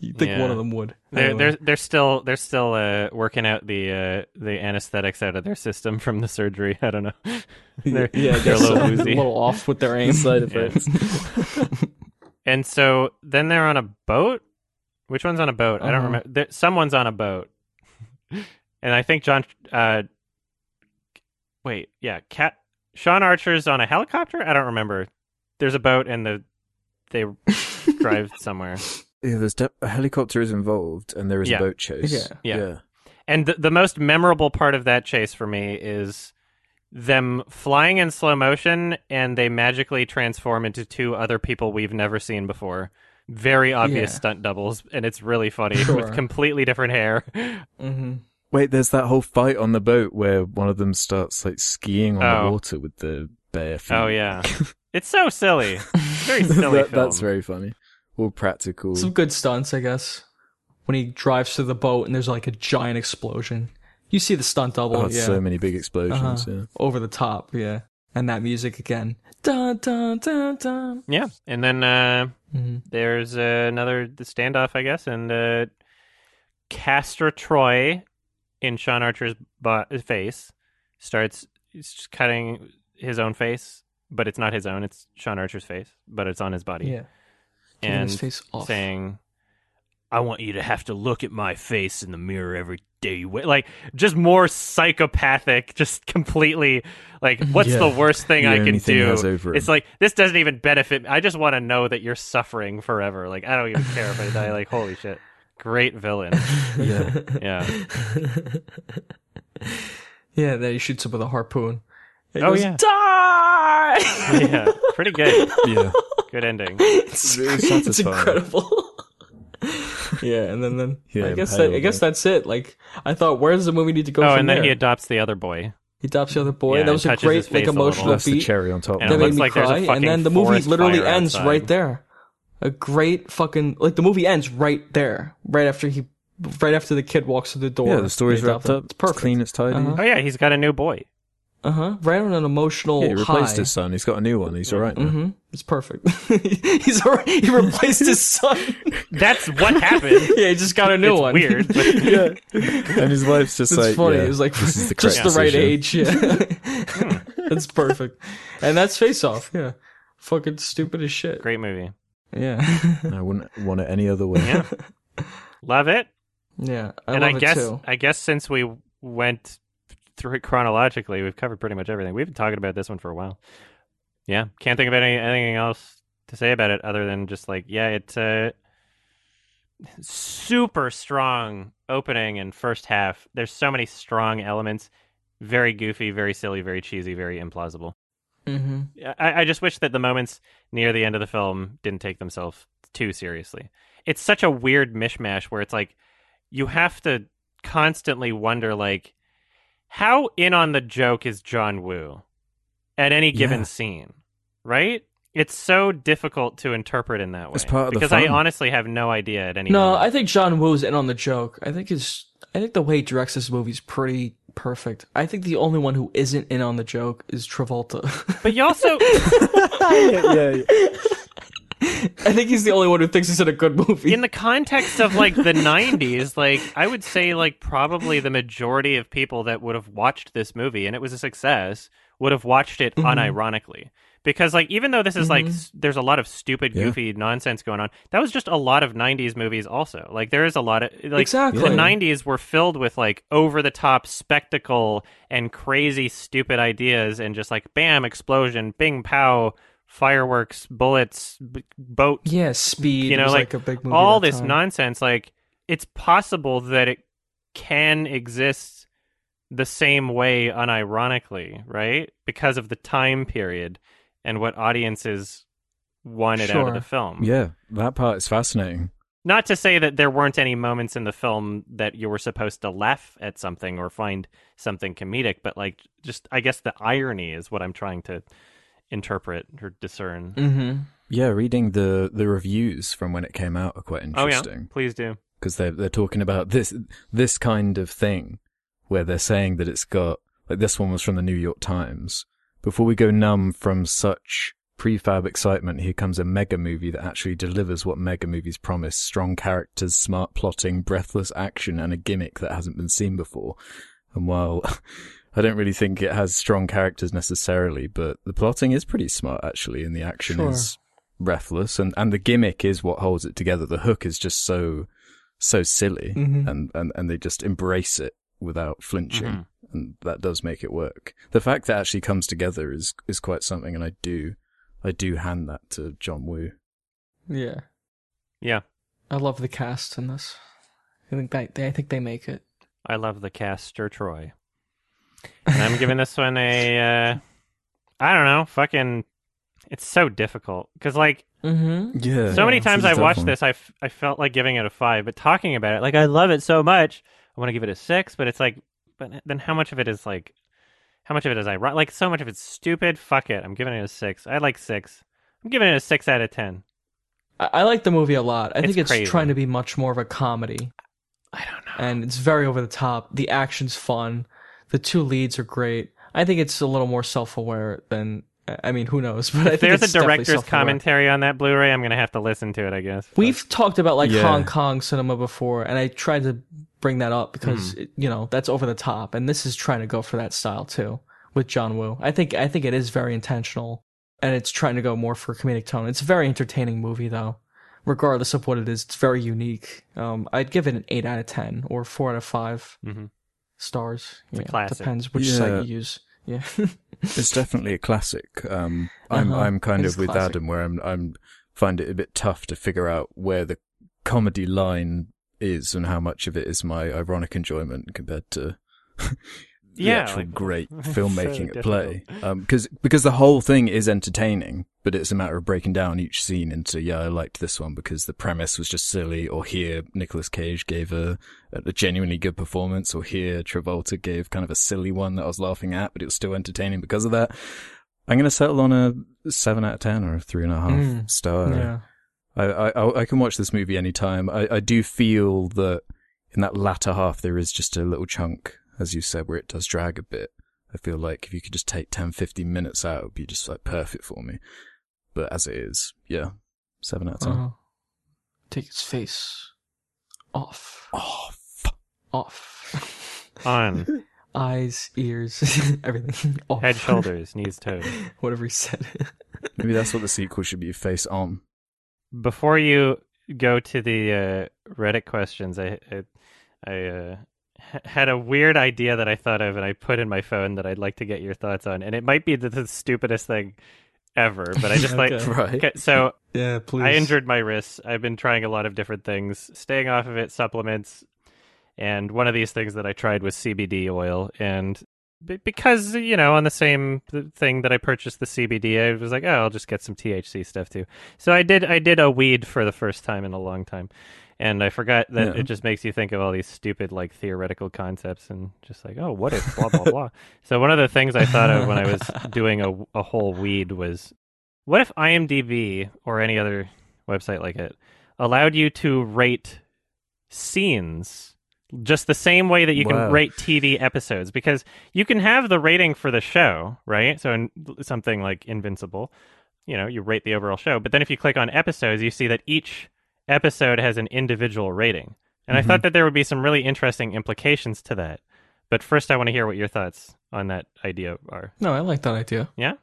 You think Yeah. one of them would? They're Anyway. they're they're still they're still uh, working out the uh, the anesthetics out of their system from the surgery. I don't know. They're, yeah, they're a little so. woozy. a little off with their aim. Side effects. And so then they're on a boat. Which one's on a boat? I don't Uh-huh. remember. There, someone's on a boat, and I think John. Uh, wait, yeah, Cat Sean Archer's on a helicopter. I don't remember. There's a boat, and the they drive somewhere. Yeah, there's de- a helicopter is involved, and there is Yeah. a boat chase. Yeah. Yeah. yeah. And the, the most memorable part of that chase for me is them flying in slow motion and they magically transform into two other people we've never seen before. Very obvious Yeah. stunt doubles, and it's really funny Sure. with completely different hair. hmm Wait, there's that whole fight on the boat where one of them starts like skiing on Oh. the water with the bare feet. Oh yeah, it's so silly. Very silly That- That's very funny. All practical. Some good stunts, I guess. When he drives through the boat and there's like a giant explosion. You see the stunt double, Oh, yeah. so many big explosions. Uh-huh. Yeah. Over the top, yeah. And that music again. Dun dun dun dun. Yeah, and then uh, hmm there's uh, another the standoff, I guess, and uh, Castor Troy in Sean Archer's bo- face starts he's just cutting his own face, but it's not his own; it's Sean Archer's face, but it's on his body, Yeah. And saying, "I want you to have to look at my face in the mirror every day wait." Like just more psychopathic, just completely like, what's Yeah. the worst thing The I can do? It's like this doesn't even benefit. me. I just want to know that you're suffering forever. Like I don't even care if I die. Like holy shit, great villain. Yeah. Yeah, yeah, then he shoots him with a harpoon. He Oh, goes, yeah. Die! yeah, pretty good. Yeah. Good ending. it's, It it's incredible. yeah, and then then Yeah, I guess that, I guess that's it. Like I thought, where does the movie need to go? Oh, from and then there? he adopts the other boy. he adopts the other boy. Yeah, that was a great like face a emotional That's the beat. cherry on top. And that made me like cry, and then the movie literally ends outside. right there. A great fucking like the movie ends right there, right after he, right after the kid walks through the door. yeah, the story's wrapped up. It's perfect. clean, it's tidy. Uh-huh. Oh yeah, he's got a new boy. Uh huh. Right on an emotional Yeah, he replaced high. his son. He's got a new one. He's all right now. Mm-hmm. It's perfect. He's already, he replaced his son. That's what happened. yeah, he just got a new It's one. weird, but- yeah, And his wife's just it's like, funny. yeah, it was like this is the just the right age. Yeah, that's perfect. And that's Face Off. Yeah, fucking stupid as shit. Great movie. Yeah, I wouldn't want it any other way. Yeah, love it. yeah. I and love I it guess too. I guess since we went through it chronologically, we've covered pretty much everything. We've been talking about this one for a while. Yeah, can't think of any anything else to say about it other than just like yeah, it's a super strong opening and first half. There's so many strong elements. Very goofy, very silly, very cheesy, very implausible. Mm-hmm. I, I just wish that the moments near the end of the film didn't take themselves too seriously. It's such a weird mishmash where it's like you have to constantly wonder like how in on the joke is John Woo at any given Yeah. scene, right? It's so difficult to interpret in that way It's part of the because I honestly have no idea at any. No, moment. I think John Woo's in on the joke. I think his, I think the way he directs this movie is pretty perfect. I think the only one who isn't in on the joke is Travolta. But you also yeah, yeah. I think he's the only one who thinks he's in a good movie. in the context of like the 90s like i would say like probably the majority of people that would have watched this movie and it was a success would have watched it mm-hmm. unironically because like even though this is like mm-hmm. s- there's a lot of stupid Yeah. goofy nonsense going on that was just a lot of 90s movies also like there is a lot of like Exactly. the 90s were filled with like over the top spectacle and crazy stupid ideas and just like bam explosion bing pow fireworks bullets b- boat yeah, Speed. You know, like, like, a big movie. all this time. nonsense like it's possible that it can exist the same way unironically right because of the time period and what audiences wanted out of the film Yeah, that part is fascinating. not to say that there weren't any moments in the film that you were supposed to laugh at something or find something comedic but like just i guess the irony is what i'm trying to interpret or discern Mm-hmm. Yeah, reading the the reviews from when it came out are quite interesting. oh yeah interesting please do because they're they're talking about this this kind of thing where they're saying that it's got like this one was from the New York Times. Before we go numb from such prefab excitement, here comes a mega movie that actually delivers what mega movies promise: strong characters, smart plotting, breathless action, and a gimmick that hasn't been seen before. And while I don't really think it has strong characters necessarily, but the plotting is pretty smart actually, and the action Sure. is breathless, and and the gimmick is what holds it together. The hook is just so so silly, Mhm. and and and they just embrace it without flinching, Mhm. and that does make it work. The fact that it actually comes together is is quite something, and I do I do hand that to John Woo. Yeah, yeah I love the cast in this. I think they, they I think they make it. I love the cast Stir Troy. And I'm giving this one a, uh, I don't know, fucking, it's so difficult. Because, like, Mm-hmm. Yeah, so many this times is a I've tough watched one. this, I, f- I felt like giving it a five, but talking about it, like, I love it so much, I want to give it a six, but it's like, but then how much of it is, like, how much of it is ironic? Like, so much of it's stupid. Fuck it. I'm giving it a six. I like six. I'm giving it a six out of 10. I, I like the movie a lot. I It's think it's crazy. trying to be much more of a comedy, I don't know. and it's very over the top. The action's fun. The two leads are great. I think it's a little more self-aware than. I mean, who knows? But I If think there's it's a director's commentary on that Blu-ray, I'm going to have to listen to it, I guess. But- We've talked about like Yeah. Hong Kong cinema before, and I tried to bring that up because Hmm. it, you know that's over the top, and this is trying to go for that style too with John Woo. I think I think it is very intentional, and it's trying to go more for a comedic tone. It's a very entertaining movie though, regardless of what it is. It's very unique. Um, I'd give it an eight out of ten or four out of five Mhm. Stars. It's a Yeah, classic. Depends which Yeah. site you use. Yeah. It's definitely a classic. Um, I'm Uh-huh. I'm kind It of with classic. Adam where I'm I'm find it a bit tough to figure out where the comedy line is and how much of it is my ironic enjoyment compared to the Yeah, actual like, great so filmmaking at play. difficult. Because because the whole thing is entertaining, but it's a matter of breaking down each scene into yeah, I liked this one because the premise was just silly, or here Nicolas Cage gave a a genuinely good performance, or here Travolta gave kind of a silly one that I was laughing at, but it was still entertaining because of that. I'm gonna settle on a seven out of ten or a three and a half Mm, star. yeah. I, I I can watch this movie anytime. I, I do feel that in that latter half there is just a little chunk, as you said, where it does drag a bit. I feel like if you could just take 10, 15 minutes out, it would be just like perfect for me. But as it is, yeah, seven out of 10. Uh, take his face off. Off. Off. On Eyes, ears, everything. Off. head, shoulders, knees, toes. Whatever he said. maybe that's what the sequel should be: face on. Before you go to the uh, Reddit questions, I I, I uh, had a weird idea that I thought of, and I put in my phone that I'd like to get your thoughts on, and it might be the, the stupidest thing ever, but I just like. Okay. Right. Okay, so yeah, please. I injured my wrists. I've been trying a lot of different things, staying off of it, supplements, and one of these things that I tried was CBD oil. And because you know, on the same thing that I purchased the CBD, I was like, oh, I'll just get some THC stuff too. So I did. I did a weed for the first time in a long time, and I forgot that Yeah. it just makes you think of all these stupid like theoretical concepts and just like, oh, what if blah blah blah. So one of the things I thought of when I was doing a a whole weed was what if IMDb or any other website like it allowed you to rate scenes just the same way that you Wow. can rate TV episodes? Because you can have the rating for the show, right? So in something like Invincible, you know, you rate the overall show. But then if you click on episodes, you see that each episode has an individual rating. And I Mhm. thought that there would be some really interesting implications to that. But first, I want to hear what your thoughts on that idea are. No, I like that idea. Yeah?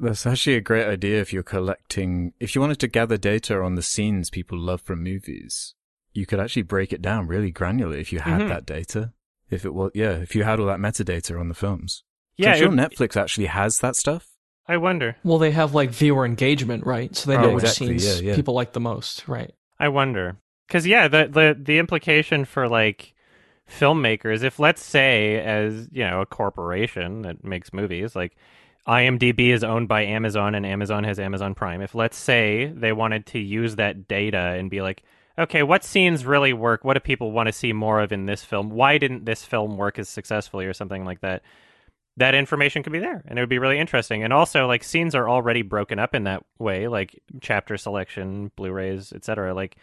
That's actually a great idea if you're collecting. If you wanted to gather data on the scenes people love from movies, you could actually break it down really granular if you had Mhm. that data. If it was, yeah, if you had all that metadata on the films. Yeah, I'm sure it Netflix actually has that stuff. I wonder. Well, they have like viewer engagement, right? So they Oh, know which scenes yeah, yeah. people like the most, right? I wonder because yeah, the the the implication for like filmmakers, if let's say as you know a corporation that makes movies, like IMDb is owned by Amazon and Amazon has Amazon Prime. If let's say they wanted to use that data and be like, okay, what scenes really work? What do people want to see more of in this film? Why didn't this film work as successfully or something like that? That information could be there and it would be really interesting. And also like scenes are already broken up in that way, like chapter selection, Blu-rays, etc. Like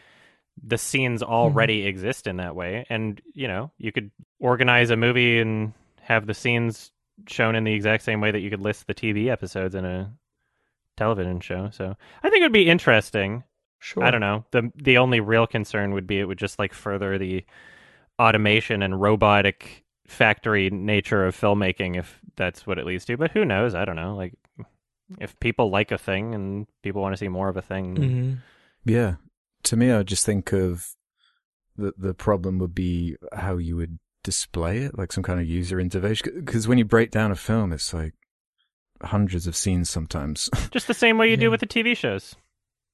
the scenes mm-hmm. already exist in that way and you know you could organize a movie and have the scenes shown in the exact same way that you could list the tv episodes in a television show so i think it would be interesting Sure. i don't know the the only real concern would be it would just like further the automation and robotic factory nature of filmmaking if that's what it leads to but who knows i don't know like if people like a thing and people want to see more of a thing hmm Yeah. To me, I just think of the the problem would be how you would display it, like some kind of user interface. Because when you break down a film, it's like hundreds of scenes sometimes. just the same way you Yeah. do with the tv shows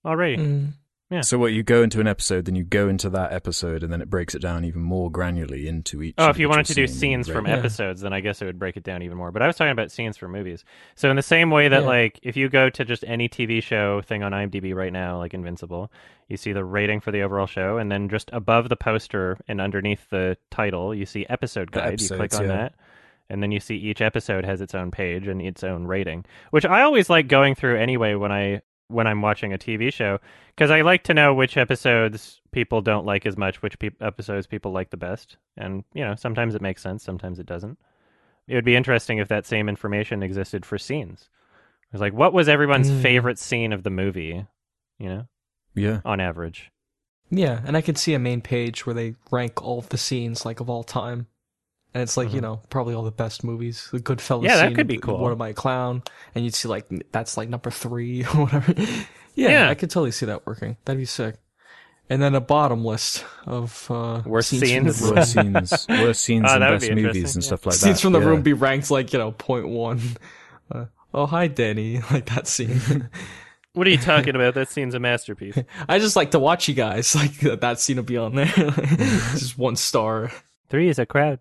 already Mm. Yeah. So what you go into an episode, then you go into that episode, and then it breaks it down even more granularly into each. Oh, if you wanted to do scenes from. Yeah. episodes, then I guess it would break it down even more. But I was talking about scenes from movies. So in the same way that Yeah. like if you go to just any TV show thing on IMDb right now, like Invincible, you see the rating for the overall show, and then just above the poster and underneath the title, you see episode guide. you click on yeah. that. And then you see each episode has its own page and its own rating, which I always like going through anyway when I when I'm watching a TV show because I like to know which episodes people don't like as much, which peop episodes people like the best, and you know sometimes it makes sense, sometimes it doesn't. It would be interesting if that same information existed for scenes. It's like, what was everyone's Mm. favorite scene of the movie? You know, Yeah, on average. Yeah, and I could see a main page where they rank all of the scenes like of all time. And it's like, you Mhm. know, probably all the best movies. The Goodfellas Yeah, that scene, could be cool. What Am I a Clown? And you'd see like that's like number three or whatever. yeah, Yeah. I could totally see that working. That'd be sick. And then a bottom list of uh, Worst scenes from the room. worst scenes, worst scenes Oh, in best be movies and yeah. stuff like that. scenes from the yeah. room be ranked like you know point one. Uh, oh hi Danny, like that scene. What are you talking about? That scene's a masterpiece. I just like to watch you guys. Like that scene will be on there. just one star. Three is a crowd.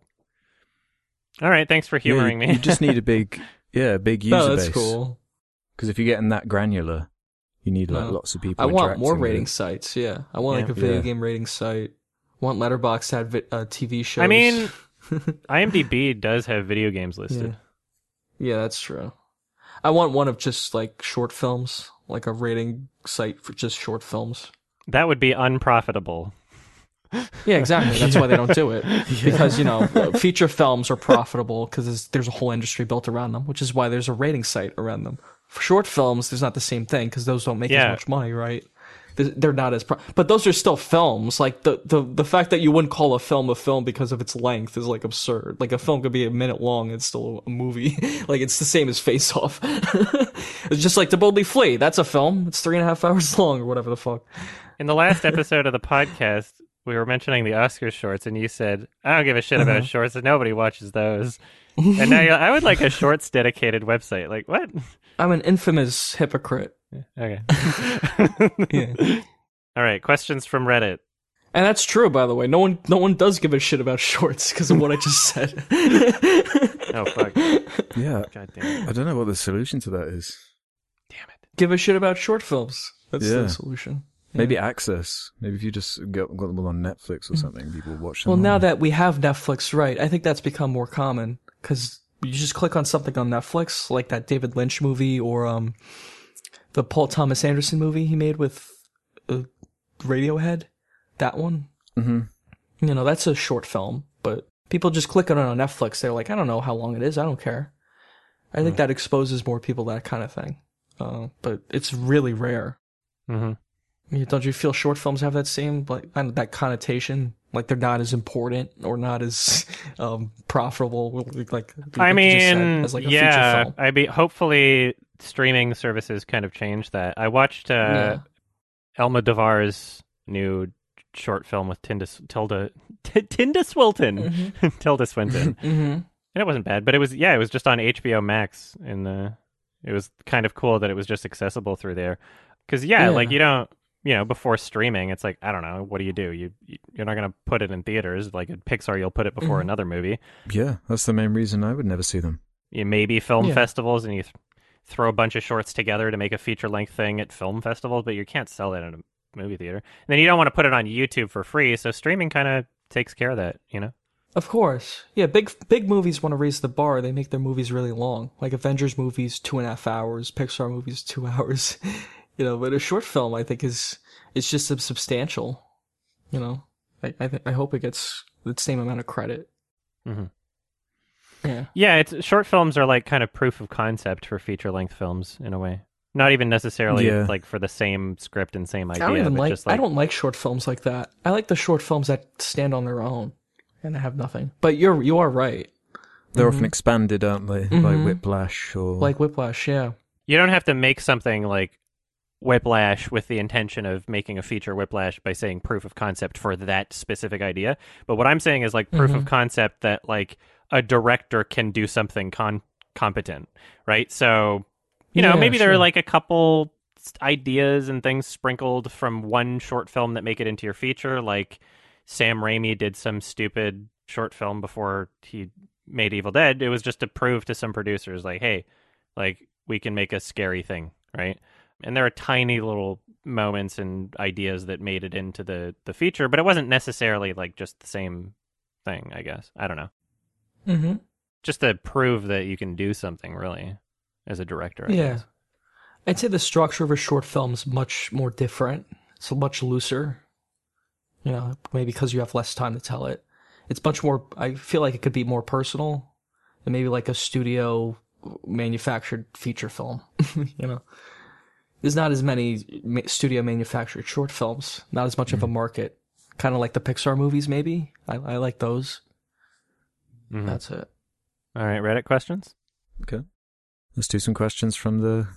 All right, thanks for humoring Yeah, me. You just need a big, yeah, a big user No, that's base. cool. Because if you're getting that granular, you need like No. lots of people. I want more rating it. sites. Yeah, I want like a video Yeah. game rating site. I want Letterboxd to have vi- uh, TV shows. I mean, IMDb does have video games listed. yeah. yeah, that's true. I want one of just like short films, like a rating site for just short films. That would be unprofitable. Yeah, exactly. That's why they don't do it because you know feature films are profitable because there's, there's a whole industry built around them, which is why there's a rating site around them. For short films, there's not the same thing because those don't make Yeah. as much money, right? They're not as, pro- but those are still films. Like the, the the fact that you wouldn't call a film a film because of its length is like absurd. Like a film could be a minute long, and it's still a movie. like it's the same as Face Off. it's just like To Boldly Flee. That's a film. It's three and a half hours long or whatever the fuck. In the last episode of the podcast, we were mentioning the Oscar shorts, and you said, "I don't give a shit about Uh-huh. shorts, and nobody watches those." and now you're, I would like a shorts dedicated website. Like what? I'm an infamous hypocrite. Okay. Yeah. All right. Questions from Reddit. And that's true, by the way. No one, no one does give a shit about shorts because of what I just said. Oh fuck! Yeah, God damn it! I don't know what the solution to that is. Damn it! give a shit about short films. That's Yeah. the solution. Maybe access. Maybe if you just got, got them all on Netflix or something, people watch them. Well, now all. that we have Netflix, right? I think that's become more common because you just click on something on Netflix, like that David Lynch movie or um, the Paul Thomas Anderson movie he made with uh, Radiohead. That one, Mhm. you know, that's a short film, but people just click on it on Netflix. They're like, I don't know how long it is. I don't care. I think that exposes more people to that kind of thing. Uh, but it's really rare. Yeah, Don't you feel short films have that same like kind of that connotation? Like they're not as important or not as um, profitable. Like, like I said, mean, as like yeah. film. I be hopefully streaming services kind of change that. I watched uh, Yeah. Almodóvar's new short film with Tilda Tilda T- Tilda Swinton, Tilda Swinton, Mm-hmm. and it wasn't bad. But it was yeah, it was just on HBO Max, and it was kind of cool that it was just accessible through there. Because yeah, Yeah. like you don't. You know, before streaming, it's like I don't know. What do you do? You you- you're not gonna put it in theaters like at Pixar. You'll put it before Mhm. another movie. yeah, that's the main reason I would never see them. you maybe film Yeah. festivals and you th- throw a bunch of shorts together to make a feature length thing at film festivals, but you can't sell that in a movie theater. And then you don't want to put it on YouTube for free, so streaming kind of takes care of that, you know? Of course, yeah. Big big movies want to raise the bar. They make their movies really long. Like Avengers movies, two and a half hours. Pixar movies, two hours. You know, but a short film, I think, is it's just sub- substantial. You know, I I, th- I hope it gets the same amount of credit. Mhm. Yeah. Yeah, it's short films are like kind of proof of concept for feature length films in a way. Not even necessarily Yeah. like for the same script and same idea, I don't even but like, just like I don't like short films like that. I like the short films that stand on their own and have nothing. But you're you are right. They're often expanded, aren't they? By Mhm. Whiplash or Like Whiplash, yeah. you don't have to make something like Whiplash with the intention of making a feature Whiplash by saying proof of concept for that specific idea. But what I'm saying is like proof of Mhm. concept that like a director can do something con- competent, right? So, you know, Yeah, maybe there are like a couple ideas and things sprinkled from one short film that make it into your feature. Like Sam Raimi did some stupid short film before he made Evil Dead. It was just to prove to some producers, like, hey, like we can make a scary thing, right? And there are tiny little moments and ideas that made it into the the feature, but it wasn't necessarily like just the same thing. I guess I don't know. Mm-hmm. Just to prove that you can do something, really, as a director. I Yeah. guess. I'd say the structure of a short film is much more different. It's much looser. You know, maybe because you have less time to tell it. It's much more. I feel like it could be more personal, and maybe like a studio manufactured feature film. you know, there's not as many studio manufactured short films. Not as much of a market. Kind of like the Pixar movies, maybe. I, I like those. Mhm. That's it. All right, Reddit questions. Okay. Let's do some questions from the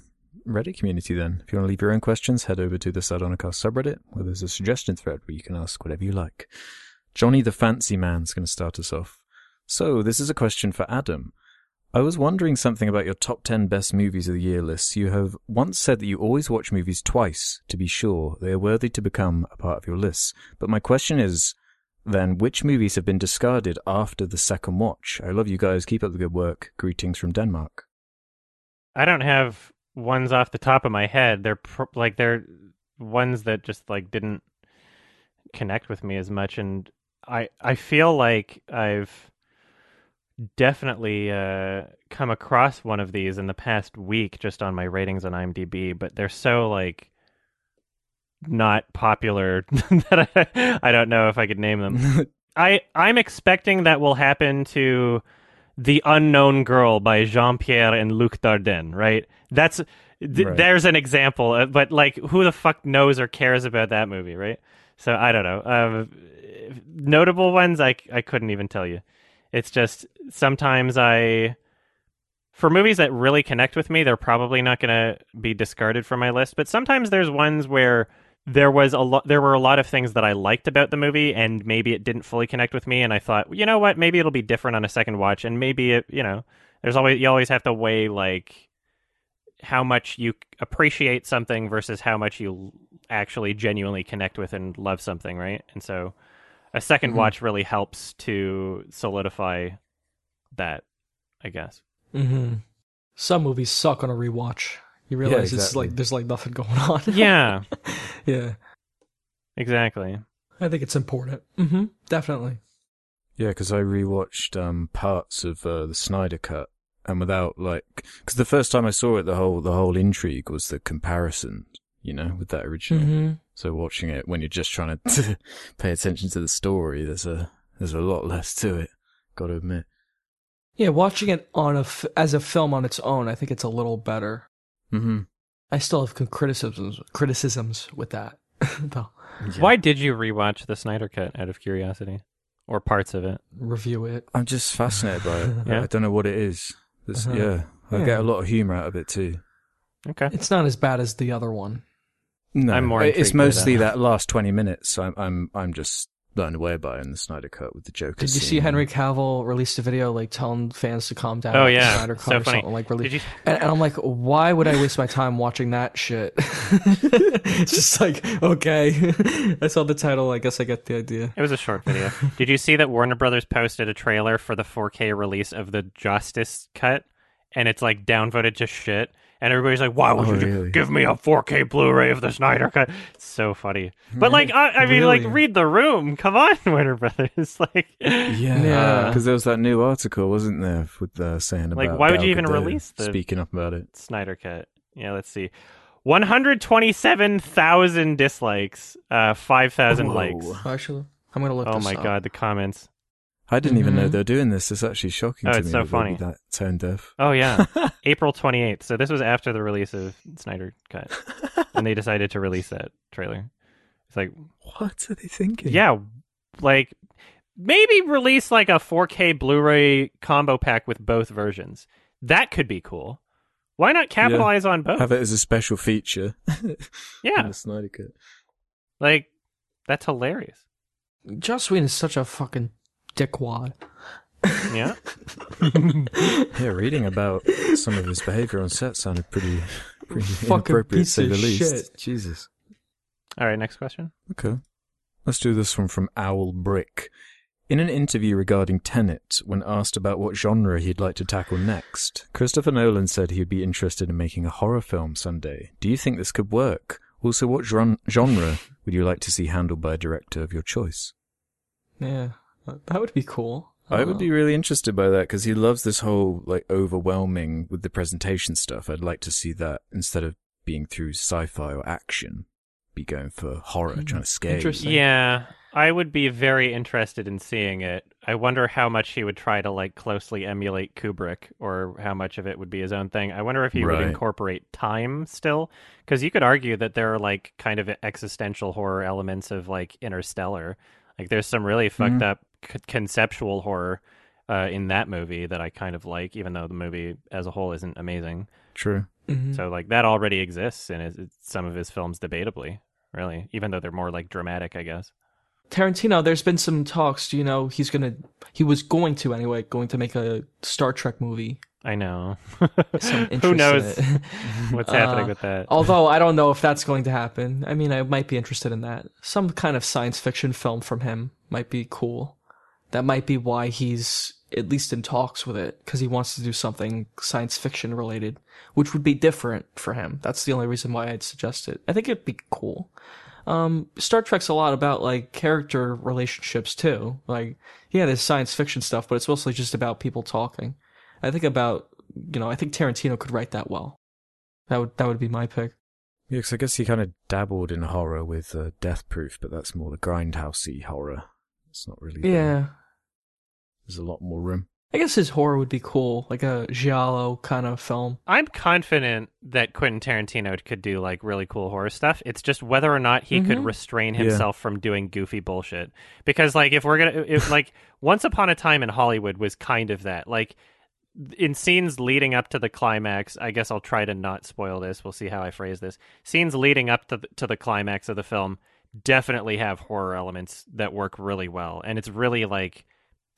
Reddit community then. If you want to leave your own questions, head over to the Sardonicast subreddit where there's a suggestion thread where you can ask whatever you like. Johnny the Fancy Man's going to start us off. So, this is a question for Adam. I was wondering something about your top 10 best movies of the year lists. You have once said that you always watch movies twice to be sure they are worthy to become a part of your lists. But my question is, then which movies have been discarded after the second watch? I love you guys. Keep up the good work. Greetings from Denmark. I don't have ones off the top of my head. They're like they're ones that just like didn't connect with me as much, and I I feel like I've definitely uh, come across one of these in the past week just on my ratings on IMDb, but they're so like not popular that I, I don't know if I could name them. I I'm expecting that will happen to the Unknown Girl by Jean Pierre and Luc Dardenne, right? That's th- Right. there's an example, uh, but like who the fuck knows or cares about that movie, right? So I don't know. Um, notable ones, I I couldn't even tell you. It's just sometimes I, for movies that really connect with me, they're probably not going to be discarded from my list. But sometimes there's ones where there was a lot there were a lot of things that I liked about the movie and maybe it didn't fully connect with me and I thought, you know what, maybe it'll be different on a second watch and maybe it, you know, there's always you always have to weigh like how much you appreciate something versus how much you actually genuinely connect with and love something, right? And so a 2nd Mhm. watch really helps to solidify that, I guess. Mm-hmm. Some movies suck on a rewatch. You realize it's exactly. like there's like nothing going on. Yeah, yeah. exactly. I think it's important. Mm-hmm. Definitely. Yeah, because I rewatched um, parts of uh, the Snyder Cut, and without like, because the first time I saw it, the whole the whole intrigue was the comparison, you know, with that original. So watching it when you're just trying to pay attention to the story, there's a there's a lot less to it. Got to admit. Yeah, watching it on a f- as a film on its own, I think it's a little better. Mm-hmm. I still have criticisms criticisms with that. Though Why did you rewatch the Snyder Cut out of curiosity, or parts of it? review it. I'm just fascinated by it. Yeah? I don't know what it is. It's, Uh-huh. Yeah, I Yeah. get a lot of humor out of it too. Okay. It's not as bad as the other one. No, I'm more it's mostly that. that. last twenty minutes. I'm I'm I'm just blown away by in the Snyder Cut with the Joker. Did you see. Henry Cavill released a video like telling fans to calm down? Oh, yeah. Snyder Cut So or funny. something, like really. Did you? And, and I'm like, why would I waste my time watching that shit? it's just like, okay. I saw the title. I guess I get the idea. It was a short video. Did you see that Warner Brothers posted a trailer for the 4K release of the Justice cut, and it's like downvoted to shit, and everybody's like, "Why would Oh, you really? give me a 4K Blu-ray of the Snyder cut?" It's so funny. But like, I, I mean, like, read the room. Come on, Warner Brothers. Like, Yeah, Yeah. because there was that new article, wasn't there, with uh, saying about Like, why would Gal you even Gadot release the- speaking up about it? Snyder cut. Yeah, let's see. 127,000 dislikes, uh, 5,000 likes. Actually, I'm gonna look. Oh this my up. god, the comments. I didn't even know Mhm. they were doing this. It's actually shocking Oh, to it's me. so that they'd funny. That tone deaf. Oh yeah, April 28th. So this was after the release of Snyder Cut, and they decided to release that trailer. It's like, What are they thinking? yeah, like maybe release like a 4K Blu-ray combo pack with both versions. That could be cool. Why not capitalize on both? have it as a special feature. in yeah, the Snyder Cut. like that's hilarious. Joss Whedon is such a fucking dickwad. Yeah. Yeah, reading about some of his behavior on set sounded pretty, pretty Fucking inappropriate to piece say of the least. shit. Jesus. All right, next question. Okay. Let's do this one from Owl Brick. In an interview regarding Tenet, when asked about what genre he'd like to tackle next, Christopher Nolan said he'd be interested in making a horror film someday. Do you think this could work? Also, what genre would you like to see handled by a director of your choice? Yeah, that would be cool. I would be really interested by that because he loves this whole like overwhelming with the presentation stuff. I'd like to see that instead of being through sci-fi or action, be going for horror, Hmm, trying to scare. you. Yeah, I would be very interested in seeing it. I wonder how much he would try to like closely emulate Kubrick, or how much of it would be his own thing. I wonder if he would incorporate time still, because you could argue that there are like kind of existential horror elements of like Interstellar. Like there's some really fucked Mhm. up c- conceptual horror uh, in that movie that I kind of like, even though the movie as a whole isn't amazing. True. Mhm. So like that already exists in his, some of his films, debatably, really, even though they're more like dramatic, I guess. Tarantino, there's been some talks. You know, he's gonna, he was going to anyway, going to make a Star Trek movie I know. Who knows what's happening Uh, with that? Although I don't know if that's going to happen. I mean, I might be interested in that. Some kind of science fiction film from him might be cool. That might be why he's at least in talks with it because he wants to do something science fiction related, which would be different for him. That's the only reason why I'd suggest it. I think it'd be cool. Um, Star Trek's a lot about like character relationships too. Like, yeah, there's science fiction stuff, but it's mostly just about people talking. I think about, you know, I think Tarantino could write that well. That would that would be my pick. Yeah, cause I guess he kind of dabbled in horror with uh, Death Proof, but that's more the grindhousey horror. It's not really. Yeah. There's a lot more room. I guess his horror would be cool, like a giallo kind of film. I'm confident that Quentin Tarantino could do like really cool horror stuff. It's just whether or not he could Mhm. restrain Yeah. himself from doing goofy bullshit. Because like if we're gonna, if like Once Upon a Time in Hollywood was kind of that. Like in scenes leading up to the climax, I guess I'll try to not spoil this. We'll see how I phrase this. Scenes leading up to the, to the climax of the film definitely have horror elements that work really well, and it's really like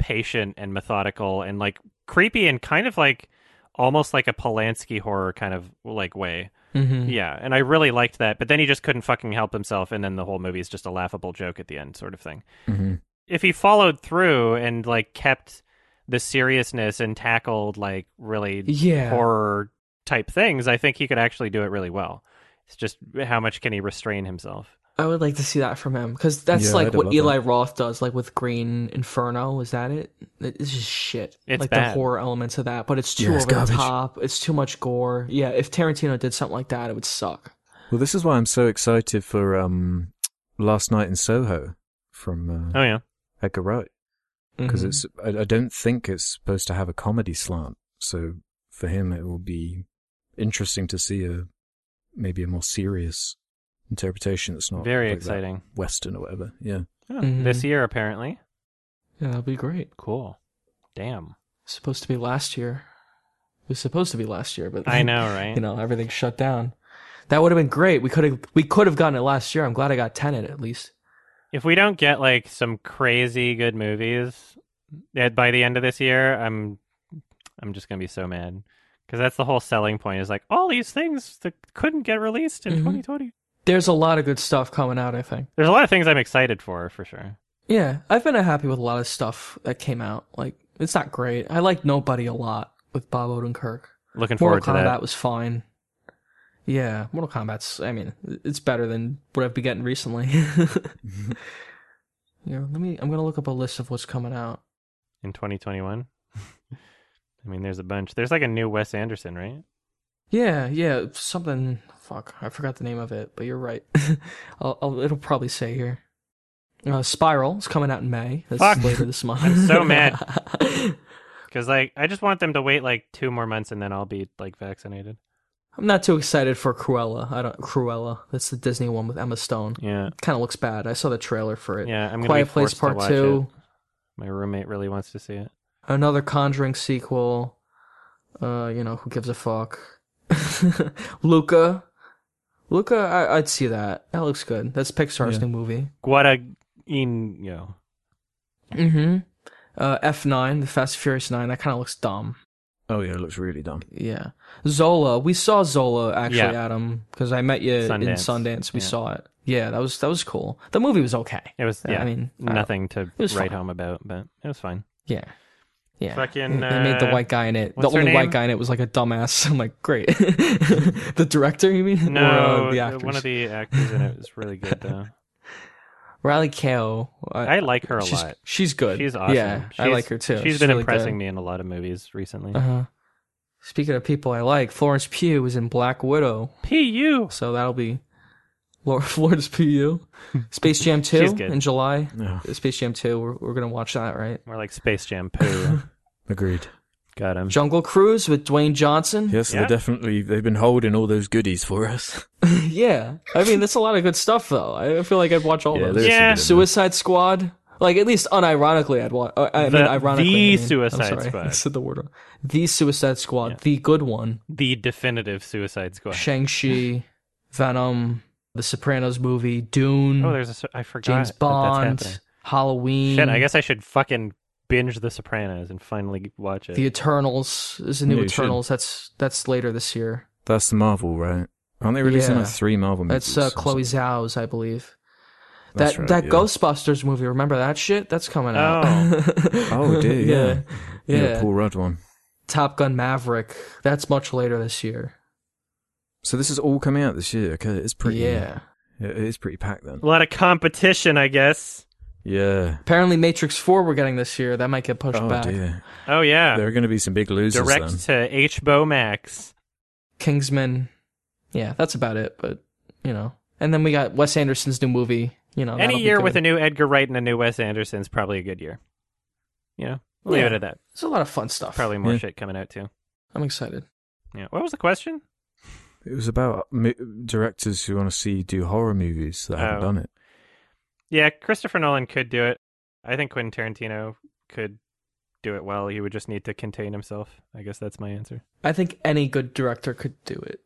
patient and methodical and like creepy and kind of like almost like a Polanski horror kind of like way. Mm-hmm. Yeah, and I really liked that. But then he just couldn't fucking help himself, and then the whole movie is just a laughable joke at the end, sort of thing. Mm-hmm. If he followed through and like kept the seriousness and tackled like really Yeah. horror type things, I think he could actually do it really well. It's just how much can he restrain himself? I would like to see that from him because that's Yeah, like I'd what love Eli Roth does, like with Green Inferno. Is that it? It's just shit. It's like bad. the horror elements of that, but it's too Yeah, it's over the top. It's too much gore. Yeah, if Tarantino did something like that, it would suck. Well, this is why I'm so excited for um, Last Night in Soho from uh, Oh yeah, Edgar Wright because Mhm. it's. I, I don't think it's supposed to have a comedy slant, so for him it will be interesting to see a maybe a more serious interpretation that's not very like that exciting. western or whatever. Yeah. Oh, Mhm. This year apparently. yeah, that'd be great. Cool. Damn. It's supposed to be last year. It was supposed to be last year, but I know, right? you know everything shut down. That would have been great. We could have we could have gotten it last year. I'm glad I got Tenet at least. if we don't get like some crazy good movies by the end of this year, I'm I'm just gonna be so mad because that's the whole selling point. Is like all these things that couldn't get released in Mhm. 2020. There's a lot of good stuff coming out. I think. There's a lot of things I'm excited for, for sure. Yeah, I've been happy with a lot of stuff that came out. Like it's not great. I like Nobody a lot with Bob Odenkirk. Looking Mortal forward to Kombat that. was fine. Yeah, Mortal Kombat's. I mean, it's better than what I've been getting recently. yeah, let me. I'm gonna look up a list of what's coming out. in 2021. I mean, there's a bunch. There's like a new Wes Anderson, right? Yeah, yeah, something. Fuck, I forgot the name of it, but you're right. I'll, I'll, it'll probably say here. Uh, Spiral is coming out in May. That's Fuck. later this month. I'm so mad. Because like, I just want them to wait like two more months and then I'll be like vaccinated. I'm not too excited for Cruella. I don't Cruella. That's the Disney one with Emma Stone. Yeah, Kind of looks bad. I saw the trailer for it. yeah. I'm gonna Quiet be Place Part to watch Two. It. My roommate really wants to see it. Another Conjuring sequel. Uh, you know who gives a fuck? Luca. Luca, I, I'd see that. That looks good. That's Pixar's Yeah. new movie. Guadagnino. Mm-hmm. Uh, F9, the Fast and Furious 9. That kind of looks dumb. Oh yeah, it looks really dumb. Yeah. Zola. We saw Zola actually, Yeah. Adam, because I met you in Sundance. Sundance. We Yeah. saw it. Yeah, that was that was cool. The movie was okay. It was yeah. I mean, I nothing to write fine. home about, but it was fine. Yeah. Yeah. Fucking, they, they made the uh, white guy in it. The only name? white guy in it was like a dumbass. I'm like, great. the director, you mean? No, or, uh, the the- actors. one of the actors in it was really good though. Riley Keough. I like her a she's, lot. She's good. She's awesome. Yeah, I like her too. She's been really impressing me in a lot of movies recently. Uh huh. Speaking of people I like, Florence Pugh was in Black Widow, Pu. so that'll be Lord Florence Pugh. Space Jam Two in July. Yeah, Space Jam Two. We're we're gonna watch that, right? More like Space Jam Poo. Agreed. Got him. Jungle Cruise with Dwayne Johnson. Yes, Yeah. they definitely they've been holding all those goodies for us. yeah. I mean, that's a lot of good stuff, though. I feel like I'd watch all Yeah, those. Yeah. good in there. Suicide Squad. Like at least unironically, I'd watch. Uh, I mean, The- ironically, the I mean. Suicide I'm sorry, Squad. I said the word. wrong. The Suicide Squad, Yeah. the good one. The definitive Suicide Squad. Shang Chi, Venom, The Sopranos movie, Dune, Oh, there's a. su- I forgot James that that's Bond, happening. Halloween. Shit, I guess I should fucking binge The Sopranos and finally watch it. The Eternals is a new Yeah, you should. Eternals. That's that's later this year. That's the Marvel, right? Aren't they releasing Yeah. like three Marvel movies? That's uh, Chloe? Zhao's, I believe. That's that right, that yeah. Ghostbusters movie. Remember that shit? That's coming out. Oh, dear, yeah. yeah. Yeah, Paul Rudd one. Top Gun Maverick. That's much later this year. So this is all coming out this year. Okay, it's pretty. Yeah. Yeah, it is pretty packed then. a lot of competition, I guess. Yeah. Apparently, Matrix Four we're getting this year. That might get pushed Oh back. dear. Oh yeah, There are going to be some big losers direct then. to HBO Max. Kingsman. Yeah, that's about it. But you know, and then we got Wes Anderson's new movie. You know, Any that'll be year with good. a new Edgar Wright and a new Wes Anderson is probably a good year. You know, we'll leave Yeah. it at that. There's a lot of fun stuff. Probably more Yeah. shit coming out too. I'm excited. Yeah. What was the question? It was about mi- directors who want to see do horror movies that haven't Oh. done it. Yeah, Christopher Nolan could do it. I think Quentin Tarantino could do it well. He would just need to contain himself. I guess that's my answer. I think any good director could do it.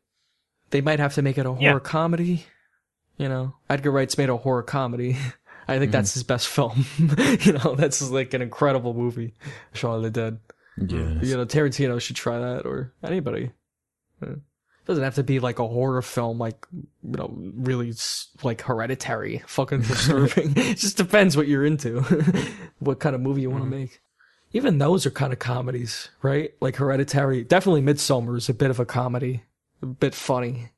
They might have to make it a horror Yeah. comedy. You know, Edgar Wright's made a horror comedy. I think Mhm. that's his best film. you know, that's like an incredible movie. Shaun of the Dead. Yeah. You know, Tarantino should try that, or anybody. Yeah. Doesn't have to be like a horror film, like you know, really like hereditary, fucking disturbing. it just depends what you're into, what kind of movie you want to make. Even those are kind of comedies, right? Like Hereditary, definitely Midsommar is a bit of a comedy, a bit funny.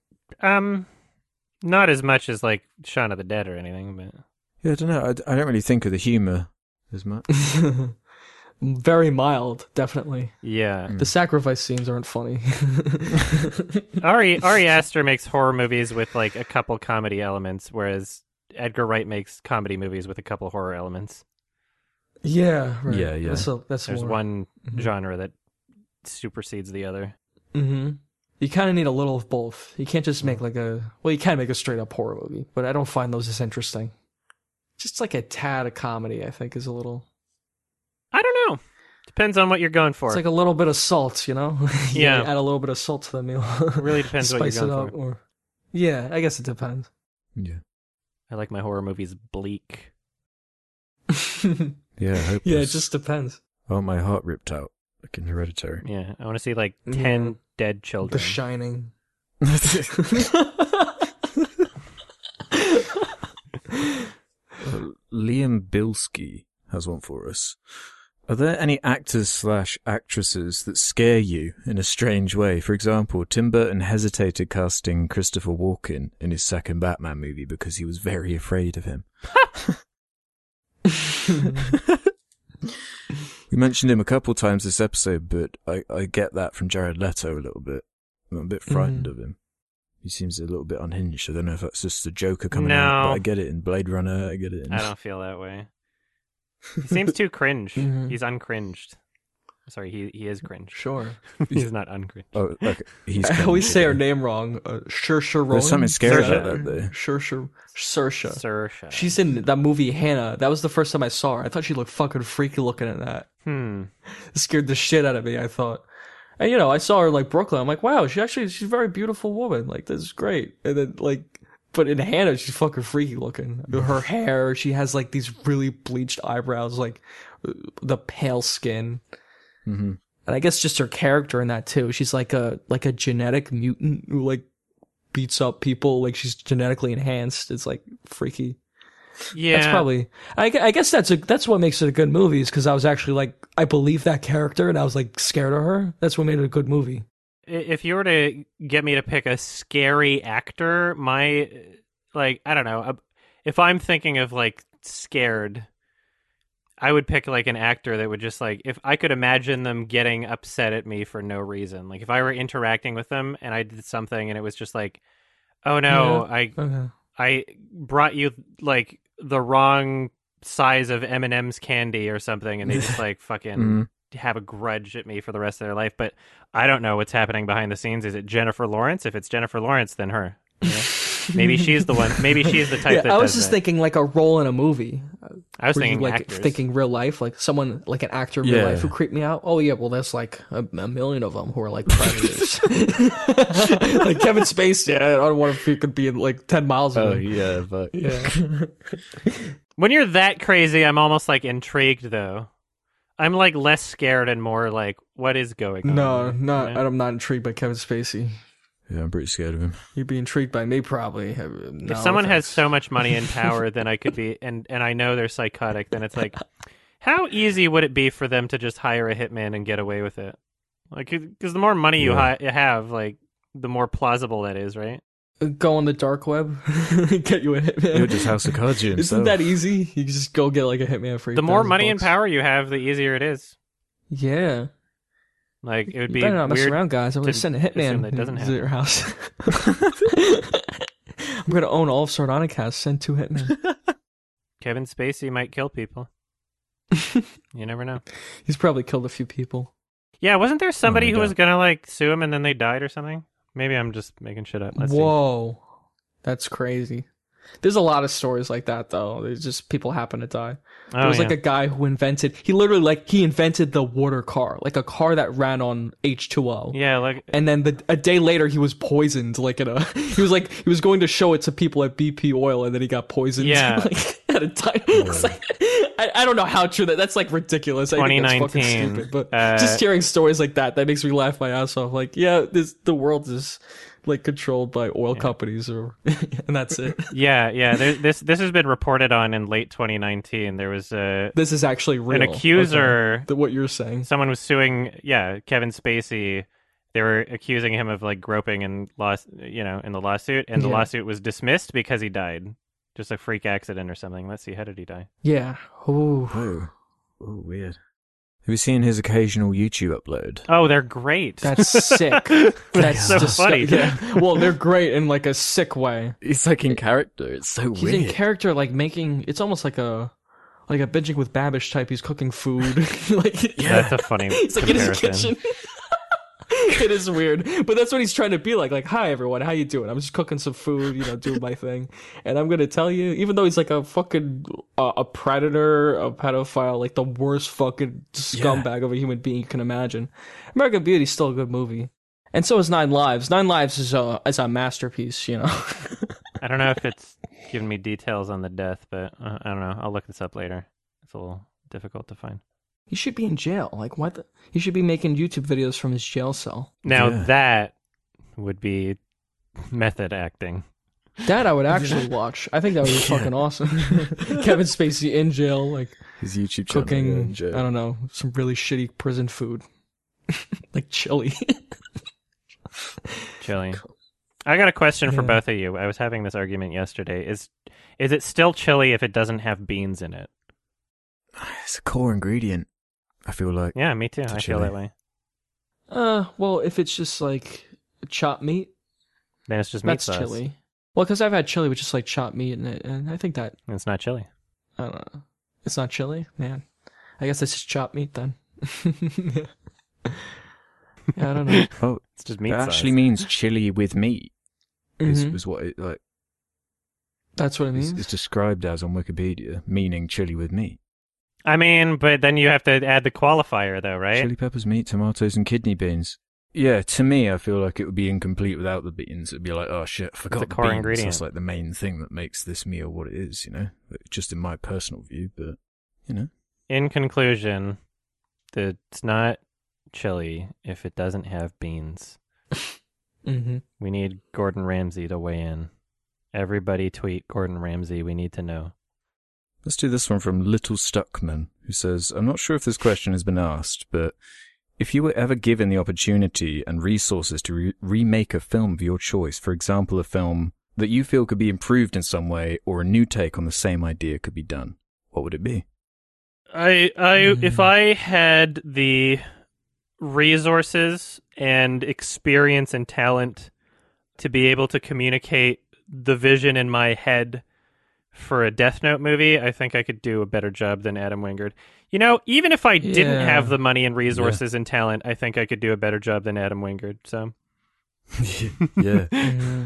Um, not as much as like Shaun of the Dead or anything, but Yeah, I don't know. I, I don't really think of the humor as much. Very mild, definitely. yeah. The sacrifice scenes aren't funny. Ari Ari Aster makes horror movies with like a couple comedy elements, whereas Edgar Wright makes comedy movies with a couple horror elements. yeah, right. Yeah, yeah. That's, a, that's There's more. one Mhm. genre that supersedes the other. Mm-hmm. You kind of need a little of both. You can't just make like a well, you can make a straight up horror movie, but I don't find those as interesting. Just like a tad of comedy, I think, is a little. I don't know. Depends on what you're going for. It's like a little bit of salt, you know. You Yeah. add a little bit of salt to the meal. Really depends what you're Spice it going up, for. or yeah, I guess it depends. Yeah. I like my horror movies bleak. Yeah, hopeless. yeah, it just depends. Oh, my heart ripped out, like in Hereditary. Yeah, I want to see like Yeah. ten dead children. The. Shining. Uh, Liam Bilski has one for us. Are there any actors slash actresses that scare you in a strange way? For example, Tim Burton hesitated casting Christopher Walken in his second Batman movie because he was very afraid of him. We mentioned him a couple times this episode, but I, I get that from Jared Leto a little bit. I'm a bit frightened Mhm. of him. He seems a little bit unhinged. I don't know if that's just the Joker coming No. out, but I get it in Blade Runner. I get it in. I don't feel that way. He seems too cringe. Mhm. He's uncringed. Sorry, he he is cringe. Sure. He's not uncringed. Oh, okay. He's I always cringe, say her name wrong. Uh, Saoirse Ronan. There's something scary Saoirse. about that, though. Saoirse. Saoirse. Saoirse. She's in that movie Hannah. That was the first time I saw her. I thought she looked fucking freaky looking in that. Hmm. It scared the shit out of me. I thought, and you know, I saw her like Brooklyn. I'm like, wow, she actually she's a very beautiful woman. Like this is great. And then like, but in Hannah, she's fucking freaky looking. Her hair, she has like these really bleached eyebrows, like the pale skin. Mhm. And I guess just her character in that too. She's like a like a genetic mutant who like beats up people. Like she's genetically enhanced. It's like freaky. Yeah. That's probably. I, I guess that's a that's what makes it a good movie is because I was actually like I believe that character and I was like scared of her. That's what made it a good movie. If you were to get me to pick a scary actor, my like I don't know, uh, if I'm thinking of like scared, I would pick like an actor that would just like if I could imagine them getting upset at me for no reason. Like if I were interacting with them and I did something and it was just like, "Oh no, I Okay. I brought you like the wrong size of M&M's candy or something and they just like fucking Mhm. Have a grudge at me for the rest of their life. But I don't know what's happening behind the scenes. Is it Jennifer Lawrence? If it's Jennifer Lawrence, then her. you know? Maybe she's the one. Maybe she's the type Yeah, that I was does just that. thinking like a role in a movie. I was Were you thinking like actors. thinking real life, like someone like an actor in real life who creeped me out. Oh yeah, well there's like a, a million of them who are like predators. like Kevin Spacey. I don't want if he could be in like ten miles Oh of me. yeah, but Yeah. when you're that crazy, I'm almost like intrigued though. I'm like less scared and more like, what is going on? No, not. You know? I'm not intrigued by Kevin Spacey. Yeah, I'm pretty scared of him. You'd be intrigued by me, probably. Uh, No if someone has so much money and power, then I could be, and and I know they're psychotic. Then it's like, how easy would it be for them to just hire a hitman and get away with it? Like, because the more money you, Yeah. hi- you have, like, the more plausible that is, right? Go on the dark web, get you a hitman. You'll just House of Cards you Isn't himself. that easy? You can just go get like a hitman for The more 8,000 money and power you have, the easier it is. Yeah, Like, it would you be better not mess weird. around, guys. I'm gonna send a hitman that doesn't to your house. I'm gonna own all of Sardonicast. Send two hitmen. Kevin Spacey might kill people. you never know. He's probably killed a few people. Yeah, wasn't there somebody oh no who was gonna like sue him and then they died or something? Maybe I'm just making shit up. Let's see. Whoa, that's crazy. There's a lot of stories like that though. There's just people happen to die. Oh, There was like yeah. a guy who invented. He literally like he invented the water car, like a car that ran on H2O. yeah, like And then the, a day later, he was poisoned. Like in a, he was like he was going to show it to people at BP Oil, and then he got poisoned. Yeah. like, at a time. Like, I, I don't know how true that. That's like ridiculous. I think that's fucking 2019, stupid. But uh, just hearing stories like that, that makes me laugh my ass off. Like, yeah, this the world is like controlled by oil companies, or and that's it. yeah, yeah. There, this this has been reported on in late 2019. There was uh, This is actually real. an accuser. Okay. The, what you're saying. Someone was suing. Yeah, Kevin Spacey. They were accusing him of like groping and lost, you know, in the lawsuit, and the Yeah. lawsuit was dismissed because he died, just a freak accident or something. Let's see, how did he die? Yeah. Ooh. Whoa. Oh, weird. Have you seen his occasional YouTube upload? Oh, they're great. That's sick. That's so disgu- funny. Yeah. Well, they're great in like a sick way. He's like in character. It's so weird. He's weird. in character, like making. It's almost like a, like a binging with Babish type. He's cooking food. like yeah, That's a funny He's like in his comparison. kitchen. it is weird, but that's what he's trying to be like. Like, hi everyone, how you doing? I'm just cooking some food, you know, doing my thing, and I'm gonna tell you, even though he's like a fucking uh, a predator, a pedophile, like the worst fucking scumbag of a human being you can imagine. American Beauty's still a good movie, and so is Nine Lives. Nine Lives is a is a masterpiece, you know. I don't know if it's giving me details on the death, but uh, I don't know. I'll look this up later. It's a little difficult to find. He should be in jail. Like, what? The? He should be making YouTube videos from his jail cell. Now Yeah. that would be method acting. That I would actually watch. I think that would be fucking awesome. Kevin Spacey in jail, like His YouTube channel. cooking. yeah, in jail. I don't know some really shitty prison food, like chili. Chili. I got a question for both of you. I was having this argument yesterday. Is is it still chili if it doesn't have beans in it? It's a core ingredient. I feel like. Yeah, me too. To I feel chili. that way. uh, well, if it's just like chopped meat, Then it's just meat that's sauce. chili. Well, because I've had chili with just like chopped meat in it, and I think that It's not chili. I don't know. It's not chili, man. I guess it's just chopped meat then. yeah. Yeah, I don't know. Oh, It's just meat it sauce. actually means chili with meat. Is, Mhm. is what it like. That's what it means. it's described as on Wikipedia, meaning chili with meat. I mean, but then you have to add the qualifier, though, right? Chili peppers, meat, tomatoes, and kidney beans. Yeah, to me, I feel like it would be incomplete without the beans. It'd be like, oh shit, I forgot a the core beans. ingredient. That's like the main thing that makes this meal what it is, you know. Just in my personal view, but you know, In conclusion, it's not chili if it doesn't have beans. Mm-hmm. We need Gordon Ramsay to weigh in. Everybody tweet Gordon Ramsay. We need to know. Let's do this one from Little Stuckman, who says, I'm not sure if this question has been asked, but if you were ever given the opportunity and resources to re- remake a film of your choice, for example, a film that you feel could be improved in some way or a new take on the same idea could be done, what would it be? I I if Hmm. I had the resources and experience and talent to be able to communicate the vision in my head for a Death Note movie, I think I could do a better job than Adam Wingard. You know, even if I didn't have the money and resources and talent, I think I could do a better job than Adam Wingard. So, yeah.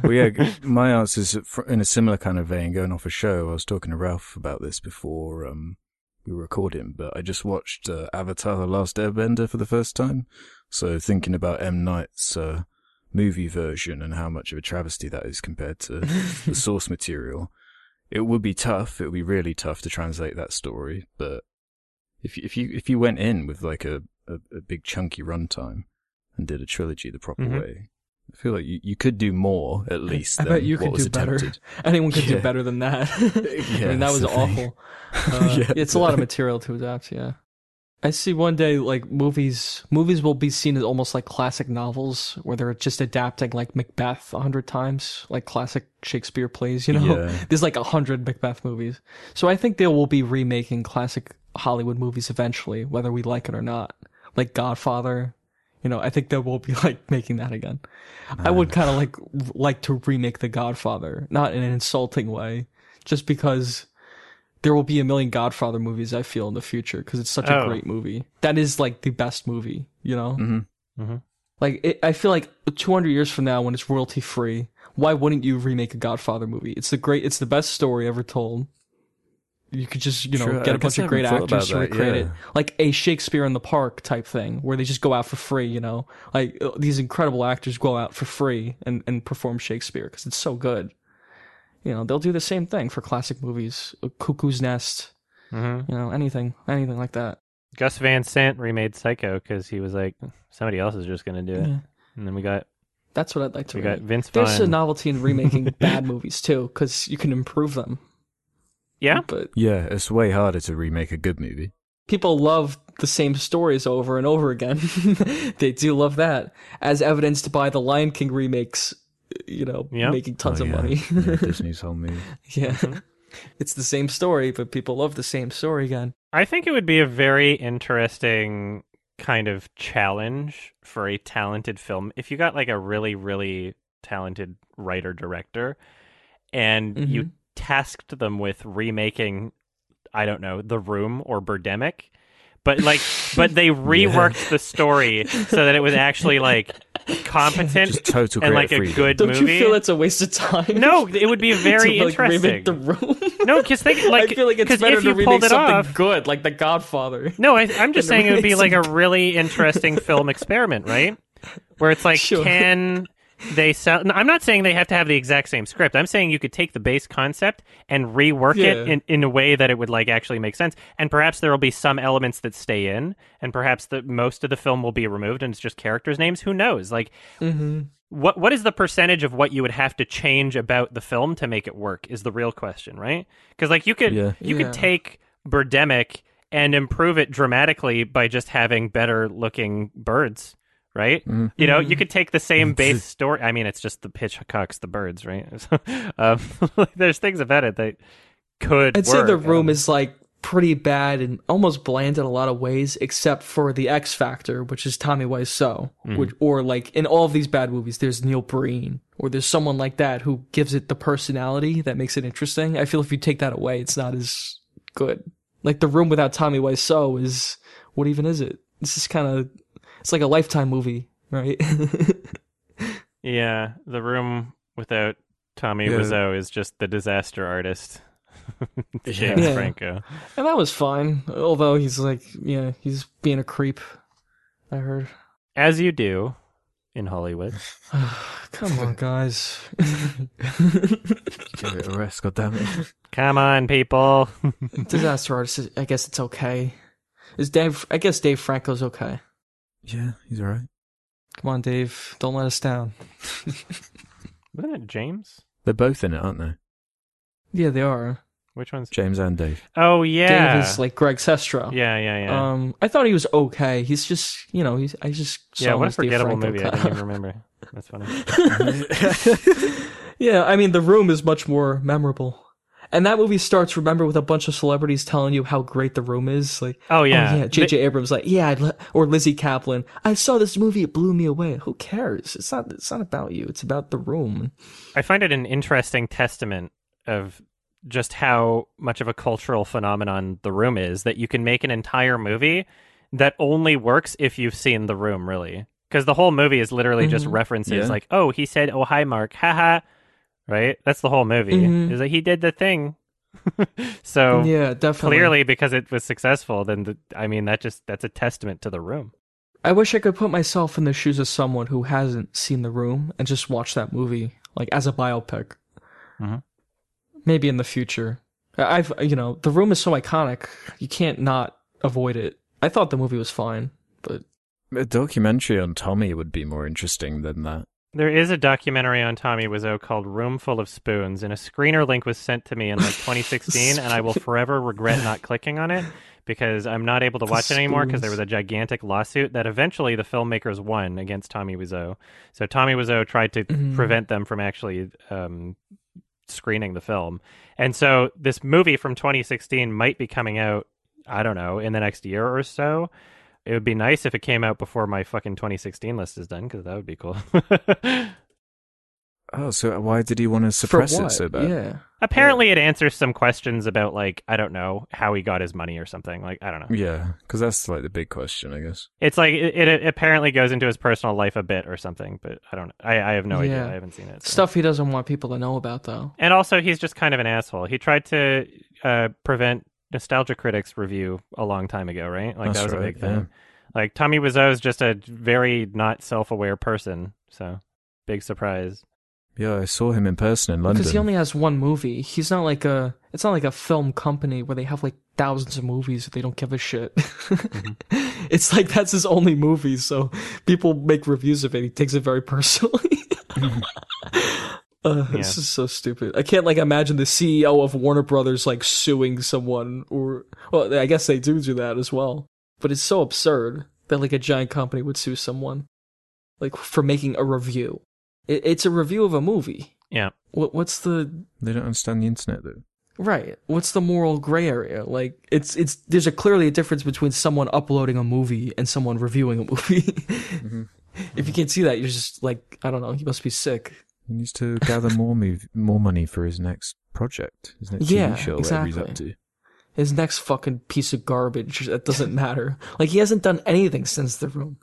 Well, yeah, my answer is in a similar kind of vein, going off a show. I was talking to Ralph about this before um, we were recording, but I just watched uh, Avatar The Last Airbender for the first time. So thinking about M. Night's uh, movie version and how much of a travesty that is compared to the source material, it would be tough. It would be really tough to translate that story, but If you, if you if you went in with like a, a, a big chunky runtime and did a trilogy the proper Mhm. way, I feel like you, you could do more at least. I than bet you what could was do better. attempted. Anyone could do better than that. I Yeah, mean, that was that's the thing. awful. Uh, Yeah, it's a lot of material to adapt. Yeah, I see. One day, like movies, movies will be seen as almost like classic novels, where they're just adapting like Macbeth a hundred times, like classic Shakespeare plays. You know, Yeah. there's like a hundred Macbeth movies. So I think they will be remaking classic Hollywood movies eventually, whether we like it or not. Like Godfather. You know, I think they will be like making that again. I would ah. kind of like like to remake The Godfather, not in an insulting way, just because there will be a million Godfather movies. I feel in the future because it's such a Oh. great movie. That is like the best movie. You know, hmm like it, I feel like 200 years from now, when it's royalty free, why wouldn't you remake a Godfather movie? It's the great, it's the best story ever told. You could just, you know, True, get I a bunch I of great haven't thought actors to about that, recreate it, yeah. like a Shakespeare in the Park type thing, where they just go out for free. You know, like uh, these incredible actors go out for free and and perform Shakespeare because it's so good. You know, they'll do the same thing for classic movies, uh, Cuckoo's Nest. hmm You know, anything, anything like that. Gus Van Sant remade Psycho because he was like, somebody else is just going to do it. Yeah. And then we got That's what I'd like to. we got remake. Vince There's a novelty in remaking bad movies too, because you can improve them. yeah, But Yeah, it's way harder to remake a good movie. people love the same stories over and over again. they do love that, as evidenced by the Lion King remakes. You know, Yep. making tons Oh, of money. Yeah, Disney's home movie. yeah, Mm-hmm. it's the same story, but people love the same story again. I think it would be a very interesting kind of challenge for a talented film if you got like a really really talented writer director and you Mhm. tasked them with remaking I don't know, The Room or Birdemic. But like but they reworked the story so that it was actually like competent Just total and like a creative good Don't movie. you feel it's a waste of time? no, it would be very to, like, interesting. the room. No, because think like I feel like it's 'cause better if to you remake pulled it something off, good, like The Godfather. No, I, I'm just saying it would be remake like a really interesting film experiment, right? Where it's like, Sure. can they sell? No, I'm not saying they have to have the exact same script. I'm saying you could take the base concept and rework it in, in a way that it would like actually make sense. And perhaps there will be some elements that stay in, and perhaps the most of the film will be removed, and it's just characters' names. Who knows? Like, Mm-hmm. what what is the percentage of what you would have to change about the film to make it work is the real question, right? Because like you could Yeah. you Yeah. could take Birdemic and improve it dramatically by just having better looking birds, right? Mhm. You know, you could take the same base story. I mean, it's just the Hitchcock's the birds, right? So, um, there's things about it that could. I'd say the room Um, is like pretty bad and almost bland in a lot of ways, except for the X Factor, which is Tommy Wiseau, Mm-hmm. which or like in all of these bad movies, there's Neil Breen or there's someone like that who gives it the personality that makes it interesting. I feel if you take that away, it's not as good. Like the room without Tommy Wiseau is what even is it? It's just kind of it's like a lifetime movie, right? Yeah, the room without Tommy Yeah. Wiseau is just the disaster artist, Yeah. James Yeah. Franco. and that was fine, although he's like, yeah, he's being a creep. I heard. As you do in Hollywood. Come on, guys. Give it a rest, goddammit. Come on, people. Disaster artist. I guess it's okay. Is Dave? I guess Dave Franco's okay. Yeah, he's alright. Come on, Dave. Don't let us down. Wasn't it James? They're both in it, aren't they? Yeah, they are. Which one's? James and Dave. Oh yeah. Dave is like Greg Sestero. yeah, yeah, yeah. Um, I thought he was okay. He's just, you know, he's. I just saw yeah, him what a as Dave forgettable Franco movie. I cut didn't even remember. That's funny. yeah, I mean, The Room is much more memorable. And that movie starts, remember, with a bunch of celebrities telling you how great The Room is. Like, Oh yeah. Oh, yeah. J.J. Abrams, like, yeah, I'd li- or Lizzy Caplan. I saw this movie. It blew me away. Who cares? It's not. It's not about you. It's about the room. I find it an interesting testament of just how much of a cultural phenomenon The Room is that you can make an entire movie that only works if you've seen The Room, really. Because the whole movie is literally just Mhm. references Yeah. like, oh, he said, oh, hi, Mark, haha. Right? That's the whole movie. Mhm. Is that he did the thing. so yeah, definitely. clearly, because it was successful, then the, I mean, that just that's a testament to The Room. I wish I could put myself in the shoes of someone who hasn't seen the room and just watch that movie, like as a biopic. Mhm. Maybe in the future. I've, you know, the room is so iconic. You can't not avoid it. I thought the movie was fine, but A documentary on Tommy would be more interesting than that. There is a documentary on Tommy Wiseau called Room Full of Spoons, and a screener link was sent to me in like 2016, and I will forever regret not clicking on it because I'm not able to watch it anymore because there was a gigantic lawsuit that eventually the filmmakers won against Tommy Wiseau. So Tommy Wiseau tried to Mhm. prevent them from actually um, screening the film. And so this movie from 2016 might be coming out, I don't know, in the next year or so. It would be nice if it came out before my fucking 2016 list is done because that would be cool. Oh, so why did he want to suppress it so bad? Yeah. Apparently, it answers some questions about like I don't know how he got his money or something. Like I don't know. Yeah, because that's like the big question, I guess. It's like it, it apparently goes into his personal life a bit or something, but I don't know. I, I have no idea. Yeah. I haven't seen it. so. Stuff he doesn't want people to know about, though. And also, he's just kind of an asshole. He tried to uh, prevent Nostalgia Critics review a long time ago, right? Like that That's was a right, big thing. yeah. Like Tommy Wiseau is just a very not self-aware person. So big surprise. Yeah, I saw him in person in London. Because he only has one movie. He's not like a. It's not like a film company where they have like thousands of movies that they don't give a shit. Mm-hmm. it's like that's his only movie, so people make reviews of it. He takes it very personally. Uh, This is so stupid. I can't like imagine the CEO of Warner Brothers like suing someone, or well, I guess they do do that as well. But it's so absurd that like a giant company would sue someone, like for making a review. It, it's a review of a movie. Yeah. What what's the They don't understand the internet, though. right? What's the moral gray area? Like it's it's there's a clearly a difference between someone uploading a movie and someone reviewing a movie. If you can't see that, you're just like I don't know. You must be sick. He needs to gather more move, more money for his next project, his next Yeah, TV show, whatever he's up exactly. to. His next fucking piece of garbage that doesn't matter. Like he hasn't done anything since the room.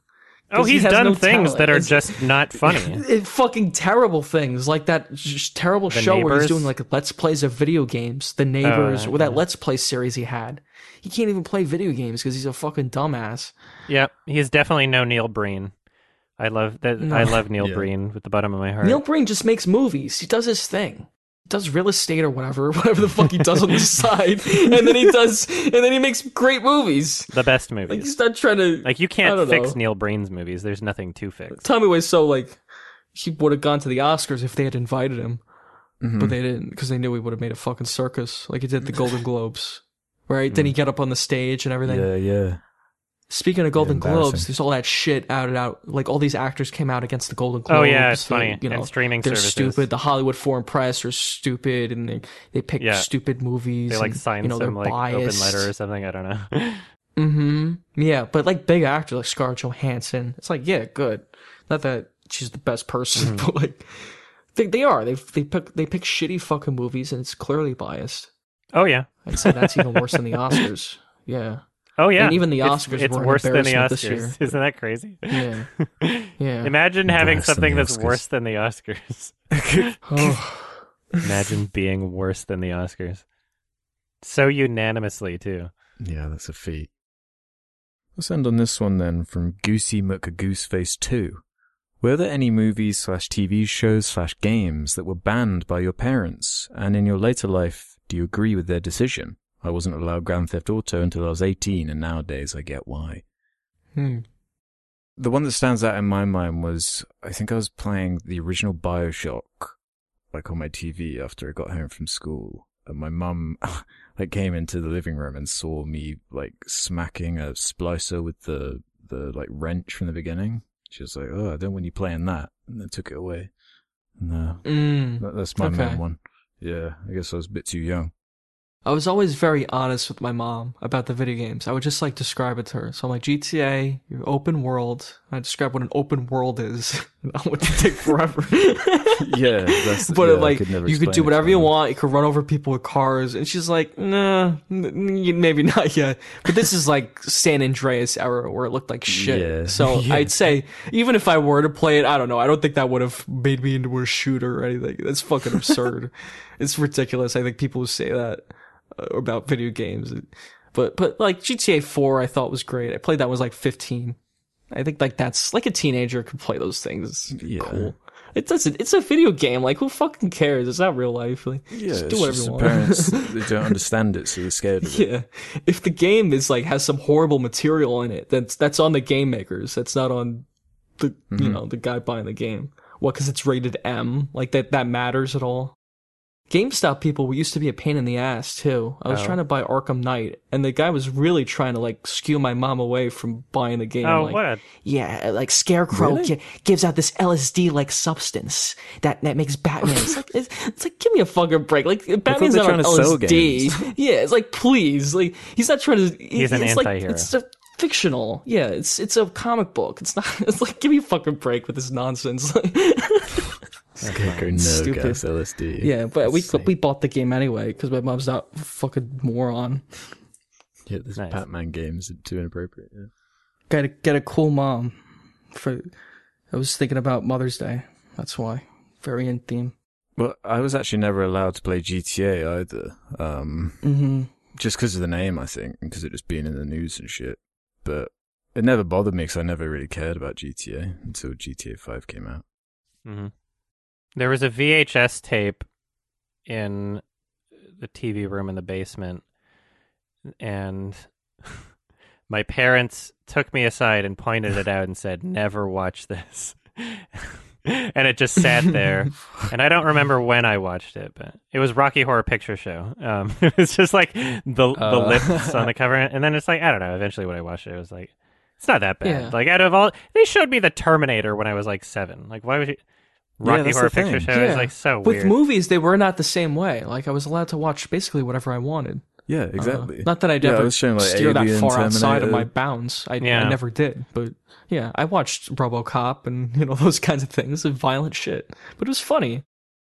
Oh, he's has done no things talent. that are It's- just not funny. It, fucking terrible things like that sh- terrible The show where he's doing like let's plays of video games, the neighbors, Uh, or that yeah. let's play series he had. He can't even play video games because he's a fucking dumbass. Yep, he's definitely no Neil Breen. I love that. No. I love Neil Yeah. Breen with the bottom of my heart. Neil Breen just makes movies. He does his thing. He does real estate or whatever, whatever the fuck he does on the side, and then he does, and then he makes great movies. the best movies. Like movies. he's not trying to Like you can't fix know. Neil Breen's movies. There's nothing to fix. Tommy was so like he would have gone to the Oscars if they had invited him, Mhm. but they didn't because they knew he would have made a fucking circus like he did at the Golden Globes. Right? Then he got up on the stage and everything. yeah, yeah. Speaking of Golden. Globes, there's all that shit out and out. Like all these actors came out against the Golden Globes. Oh yeah, it's that, funny. You know, and streaming they're services. stupid. The Hollywood Foreign Press are stupid, and they they pick Yeah. stupid movies. They like and, sign you know, some like biased. open letter or something. I don't know. Mm-hmm. Yeah, but like big actors like Scarlett Johansson, it's like yeah, good. Not that she's the best person, Mm-hmm. but like they they are. They they pick they pick shitty fucking movies, and it's clearly biased. oh yeah. I'd say that's even worse than the Oscars. Yeah, Oh yeah. And even the Oscars It's, were an worse than the embarrassment this Oscars. year. Isn't that crazy? yeah, yeah. Imagine having Worse than something that's worse than the Oscars. Oh. Imagine being worse than the Oscars. So unanimously too. Yeah, that's a feat. Let's end on this one then from Goosey McGooseface 2. Were there any movies slash TV shows slash games that were banned by your parents? And in your later life, do you agree with their decision? I wasn't allowed Grand Theft Auto until I was 18, and nowadays I get why. Hmm. The one that stands out in my mind was I think I was playing the original Bioshock, like on my TV after I got home from school. And my mum like came into the living room and saw me like smacking a splicer with the the like wrench from the beginning. She was like, "Oh, I don't want you playing that," and then took it away. No, Mm. that, that's my Okay. main one. Yeah, I guess I was a bit too young. I was always very honest with my mom about the video games. I would just like describe it to her. So I'm like GTA, your open world. I describe what an open world is. I would take forever. Yeah, that's but yeah, like could you could do whatever you want. You could run over people with cars, and she's like, "Nah, maybe not yet." But this is like San Andreas era where it looked like shit. Yeah. So Yeah. I'd say even if I were to play it, I don't know. I don't think that would have made me into a shooter or anything. That's fucking absurd. it's ridiculous. I think people who say that uh, about video games, but but like GTA Four, I thought was great. I played that when I was like 15. I think like that's like a teenager could play those things. Yeah. cool. It doesn't. It's a video game. Like who fucking cares? It's not real life. Like, Yeah, just it's do whatever just you want. parents they don't understand it, so they're scared of it. Yeah. If the game is like has some horrible material in it, that's that's on the game makers. That's not on the Mm-hmm. you know the guy buying the game. What? Because it's rated M. Like that that matters at all. GameStop people used to be a pain in the ass too. I was Oh. trying to buy Arkham Knight, and the guy was really trying to like skew my mom away from buying the game. Oh, like, what a Yeah, like Scarecrow Really? gi- gives out this LSD like substance that that makes Batman. It's like, it's, it's like, give me a fucking break. Like, Batman's not on trying to sell LSD. Yeah, it's like, please. Like, he's not trying to. He's an it's like, anti-hero. it's a fictional. Yeah, it's it's a comic book. It's not. It's like, give me a fucking break with this nonsense. Like, Scarecrow, no Stupid. gas LSD. yeah, but we Insane. we bought the game anyway because my mom's not fucking moron. yeah, this Nice. Batman games are too inappropriate. Yeah. Got to get a cool mom. For I was thinking about Mother's Day. That's why. Very in theme. Well, I was actually never allowed to play GTA either. Um, Mm-hmm. just because of the name, I think, because it just being in the news and shit. But it never bothered me because I never really cared about GTA until GTA 5 came out. hmm There was a VHS tape in the TV room in the basement, and my parents took me aside and pointed it out and said, "Never watch this." and it just sat there, and I don't remember when I watched it, but it was Rocky Horror Picture Show. Um, it was just like the the Uh. lips on the cover, and then it's like I don't know. Eventually, when I watched it, it was like. It's not that bad. Yeah. Like out of all, they showed me the Terminator when I was like seven. Like, why would you? Rocky that's Horror the thing. Picture Show is like so With weird. movies, they were not the same way. Like I was allowed to watch basically whatever I wanted. Yeah, Uh, exactly. not that I Yeah, ever I was showing, like, steer that Alien, far outside of my bounds. I, Yeah. I never did, but yeah, I watched RoboCop and you know those kinds of things, and violent shit. But it was funny.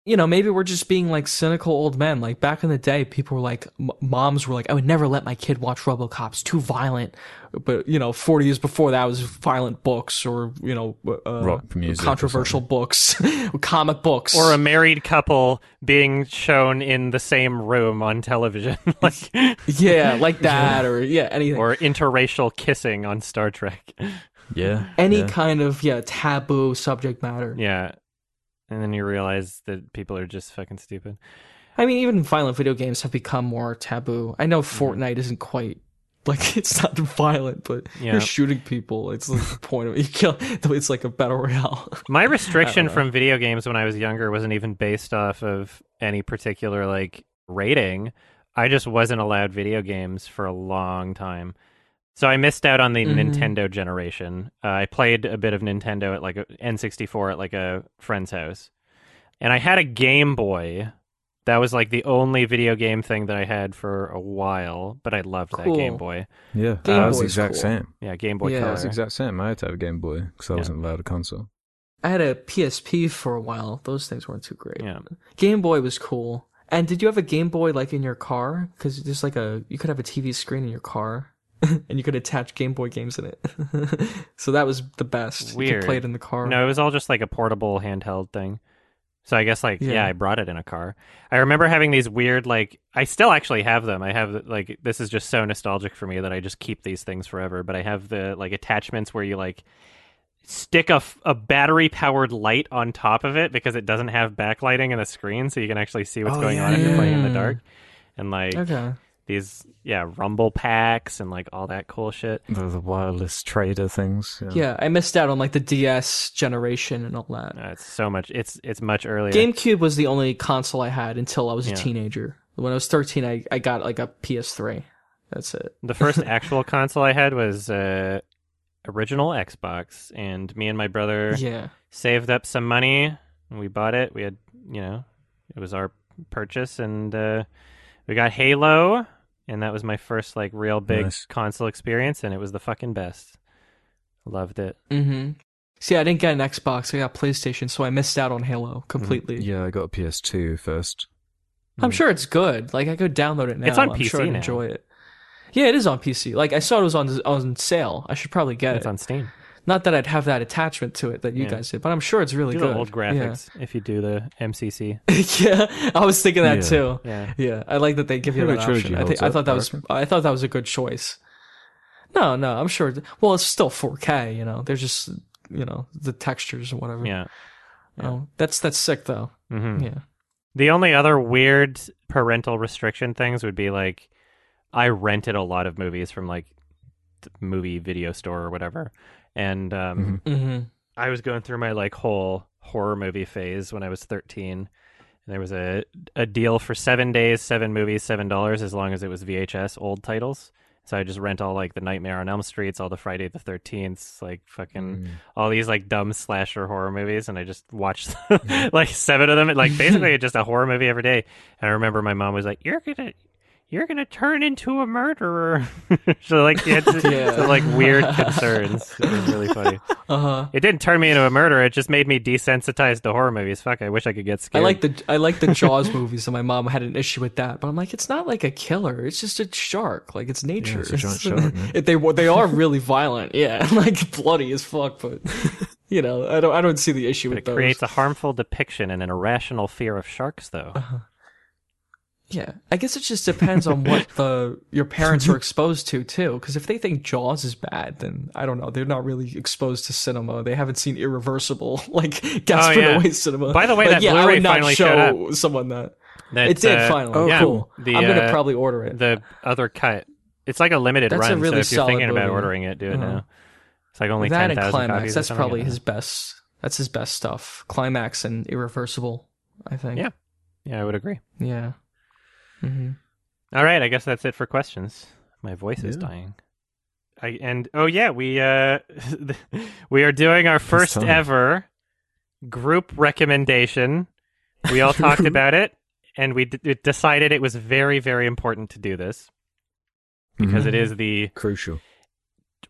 You know, maybe we're just being like cynical old men. Like back in the day, people were like, m- moms were like, I would never let my kid watch RoboCop. It's too violent. But you know, forty years before that was violent books or you know, uh, Rock music controversial books, comic books, or a married couple being shown in the same room on television, like yeah, like that, or yeah, anything. or interracial kissing on Star Trek. yeah. any yeah. kind of yeah taboo subject matter. Yeah, and then you realize that people are just fucking stupid. I mean, even violent video games have become more taboo. I know Mm-hmm. Fortnite isn't quite like it's not violent, but Yeah. you're shooting people. It's like the point of it. You kill. It's like a battle royale. My restriction from video games when I was younger wasn't even based off of any particular like rating. I just wasn't allowed video games for a long time. So I missed out on the Mhm. Nintendo generation. Uh, I played a bit of Nintendo at like a N64 at like a friend's house. And I had a Game Boy. That was like the only video game thing that I had for a while, but I loved that Game Boy. Yeah, Game I was the exact cool. same. Yeah, Game Boy Yeah. I was the exact same. I had to have a Game Boy because I Yeah. wasn't allowed a console. I had a PSP for a while. Those things weren't too great. Yeah. Game Boy was cool. And did you have a Game Boy like in your car? Because there's like a you could have a TV screen in your car, and you could attach Game Boy games in it. so that was the best. You Weird. could play it in the car. No, it was all just like a portable handheld thing. So I guess like yeah. Yeah. I brought it in a car. I remember having these weird like I still actually have them. I have like this is just so nostalgic for me that I just keep these things forever, but I have the like attachments where you like stick a, f- a battery powered light on top of it because it doesn't have backlighting in the screen so you can actually see what's Oh, going yeah, on if you're playing in the dark. And like Okay. These yeah, rumble packs and like all that cool shit. The, the wireless trader things. Yeah, I missed out on like the DS generation and all that. Uh, it's so much it's it's much earlier. GameCube was the only console I had until I was a Yeah. teenager. When I was 13, I, I got like a PS3. That's it. The first actual console I had was uh, original Xbox, and me and my brother Yeah. saved up some money and we bought it. We had, you know, it was our purchase, and uh, we got Halo, and that was my first like real big Nice. console experience, and it was the fucking best. Loved it. Mm-hmm. See, I didn't get an Xbox. I got PlayStation, so I missed out on Halo completely. Yeah, I got a PS2 first. I'm sure it's good. Like I could download it now. It's on I'm PC sure I'd now. enjoy it. Yeah, it is on PC. Like I saw it was on on sale. I should probably get It's it. on Steam. Not that I'd have that attachment to it that you Yeah. guys did, but I'm sure it's really Do good. the old graphics if you do the MCC. Yeah. yeah, I was thinking that Yeah. too. Yeah. Yeah, I like that they give you Halo that option. I, think, I thought that was. I thought that was a good choice. No, no, I'm sure. Well, it's still 4K. You know, there's just you know the textures or whatever. Yeah. Oh, that's that's sick though. hmm Yeah. The only other weird parental restriction things would be like I rented a lot of movies from like the movie video store or whatever. And um, Mm-hmm. I was going through my like whole horror movie phase when I was 13. And there was a a deal for 7 days, 7 movies, $7 as long as it was VHS old titles. So I just rent all like the Nightmare on Elm Streets, all the Friday the 13th, like fucking all these like dumb slasher horror movies and I just watched like seven of them like basically just a horror movie every day. And I remember my mom was like, "You're going to you're going to turn into a murderer." so like it had Yeah. some, like weird concerns. It was really funny. Uh huh. It didn't turn me into a murderer. It just made me desensitized to horror movies. Fuck, I wish I could get scared. I scared. like the I like the Jaws movies, and my mom had an issue with that. But I'm like, it's not like a killer. It's just a shark. Like it's nature. it's a giant shark, man. They they are really violent, yeah, like bloody as fuck. But you know, I don't I don't see the issue But with it those. creates a harmful depiction and an irrational fear of sharks, though. Yeah, I guess it just depends on what the your parents are exposed to too. Because if they think Jaws is bad, then I don't know. They're not really exposed to cinema. They haven't seen Irreversible, like Gaspar Oh, yeah. Noé cinema. By the way, Like, that yeah, I Blu-ray would not finally show showed someone that. That, It did uh, finally. Oh, yeah, cool. The, I'm gonna uh, probably order it. the other cut. It's like a limited That's a run. really so if you're thinking solid about ordering it, do it Uh-huh. now. It's like only that ten and Climax. copies. That's probably I don't his best. That's his best stuff. Climax and Irreversible. I think. Yeah. Yeah, I would agree. Yeah. Hmm All right, I guess that's it for questions. My voice is dying. I and oh yeah, we uh we are doing our first ever group recommendation. We all talked about it and we d- decided it was very very important to do this because it Mhm. is the crucial.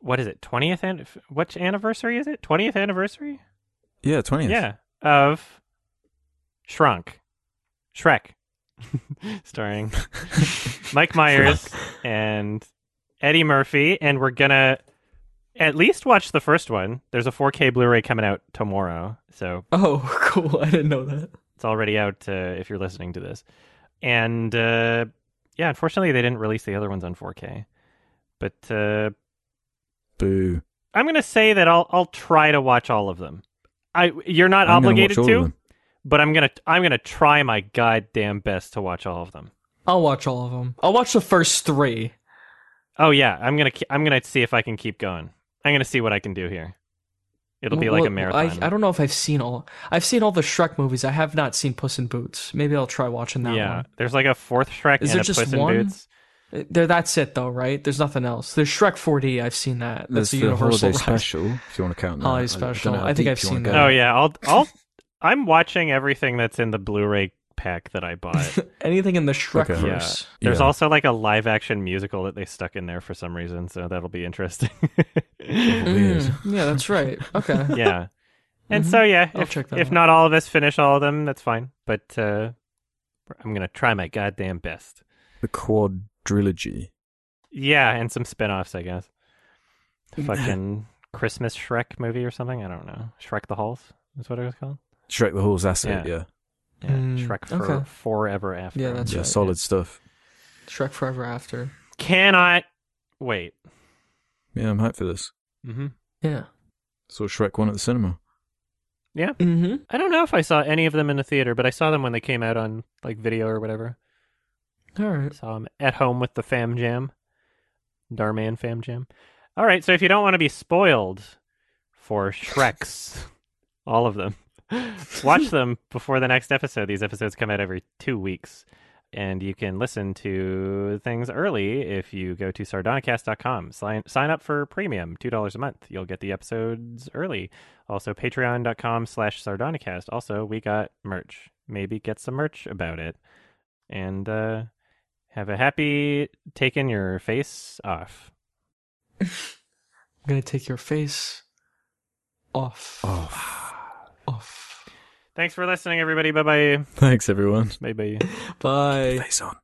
what is it? 20th an- which anniversary is it? 20th anniversary? Yeah, twentieth. Yeah, of Shrunk. Shrek. Starring Mike Myers and Eddie Murphy, and we're gonna at least watch the first one. There's a 4K Blu-ray coming out tomorrow, so Oh, cool. I didn't know that. it's already out uh, if you're listening to this. And uh, yeah, unfortunately, they didn't release the other ones on 4K. But uh, Boo. I'm gonna say that I'll I'll try to watch all of them. I you're not I'm obligated watch all of to. But I'm gonna I'm gonna try my goddamn best to watch all of them. I'll watch all of them. I'll watch the first three. Oh yeah, I'm gonna I'm gonna see if I can keep going. I'm gonna see what I can do here. It'll be like a marathon. I, I don't know if I've seen all. I've seen all the Shrek movies. I have not seen Puss in Boots. Maybe I'll try watching that yeah, one. there's like a fourth Shrek Is and there a just Puss in one? Boots. Uh, There, that's it though, right? There's nothing else. There's Shrek 4D. I've seen that. There's a the universal holiday ride. special. If you want to count that. Holiday I- I special. I think I've you wanna seen go. that. Oh yeah, I'll I'll I'm watching everything that's in the Blu-ray pack that I bought. Anything in the Shrek Okay. yeah, there's Yeah. also like a live action musical that they stuck in there for some reason, so that'll be interesting. Mm, yeah, that's right. Okay. yeah. And Mhm. so yeah, I'll if, check that if out. not all of us finish all of them, that's fine. But uh, I'm gonna try my goddamn best. The quadrilogy. Yeah, and some spin-offs, I guess. Fucking Christmas Shrek movie or something. I don't know. Shrek the Halls is what it was called. Shrek the Halls. That's it. Yeah. Yeah. Yeah, Mm, Shrek for okay. forever after. Yeah, that's yeah. right, Solid stuff. Shrek Forever After. cannot wait. Yeah, I'm hyped for this. Mm-hmm. Yeah. Saw Shrek one at the cinema. Yeah. Mm-hmm. I don't know if I saw any of them in the theater, but I saw them when they came out on like video or whatever. All right. Saw them at home with the fam jam, Darman fam jam. All right, so if you don't want to be spoiled for Shreks, all of them, watch them before the next episode. These episodes come out every two weeks. And you can listen to things early if you go to sardonicast.com. Sign, sign up for premium, $2 a month. You'll get the episodes early. Also, patreon.com slash sardonicast. Also, we got merch. Maybe get some merch about it. And uh, have a happy taking your face off. I'm gonna take your face off. Oh, Off. Thanks for listening, everybody. Bye bye. thanks everyone. Bye bye. Bye. Face on.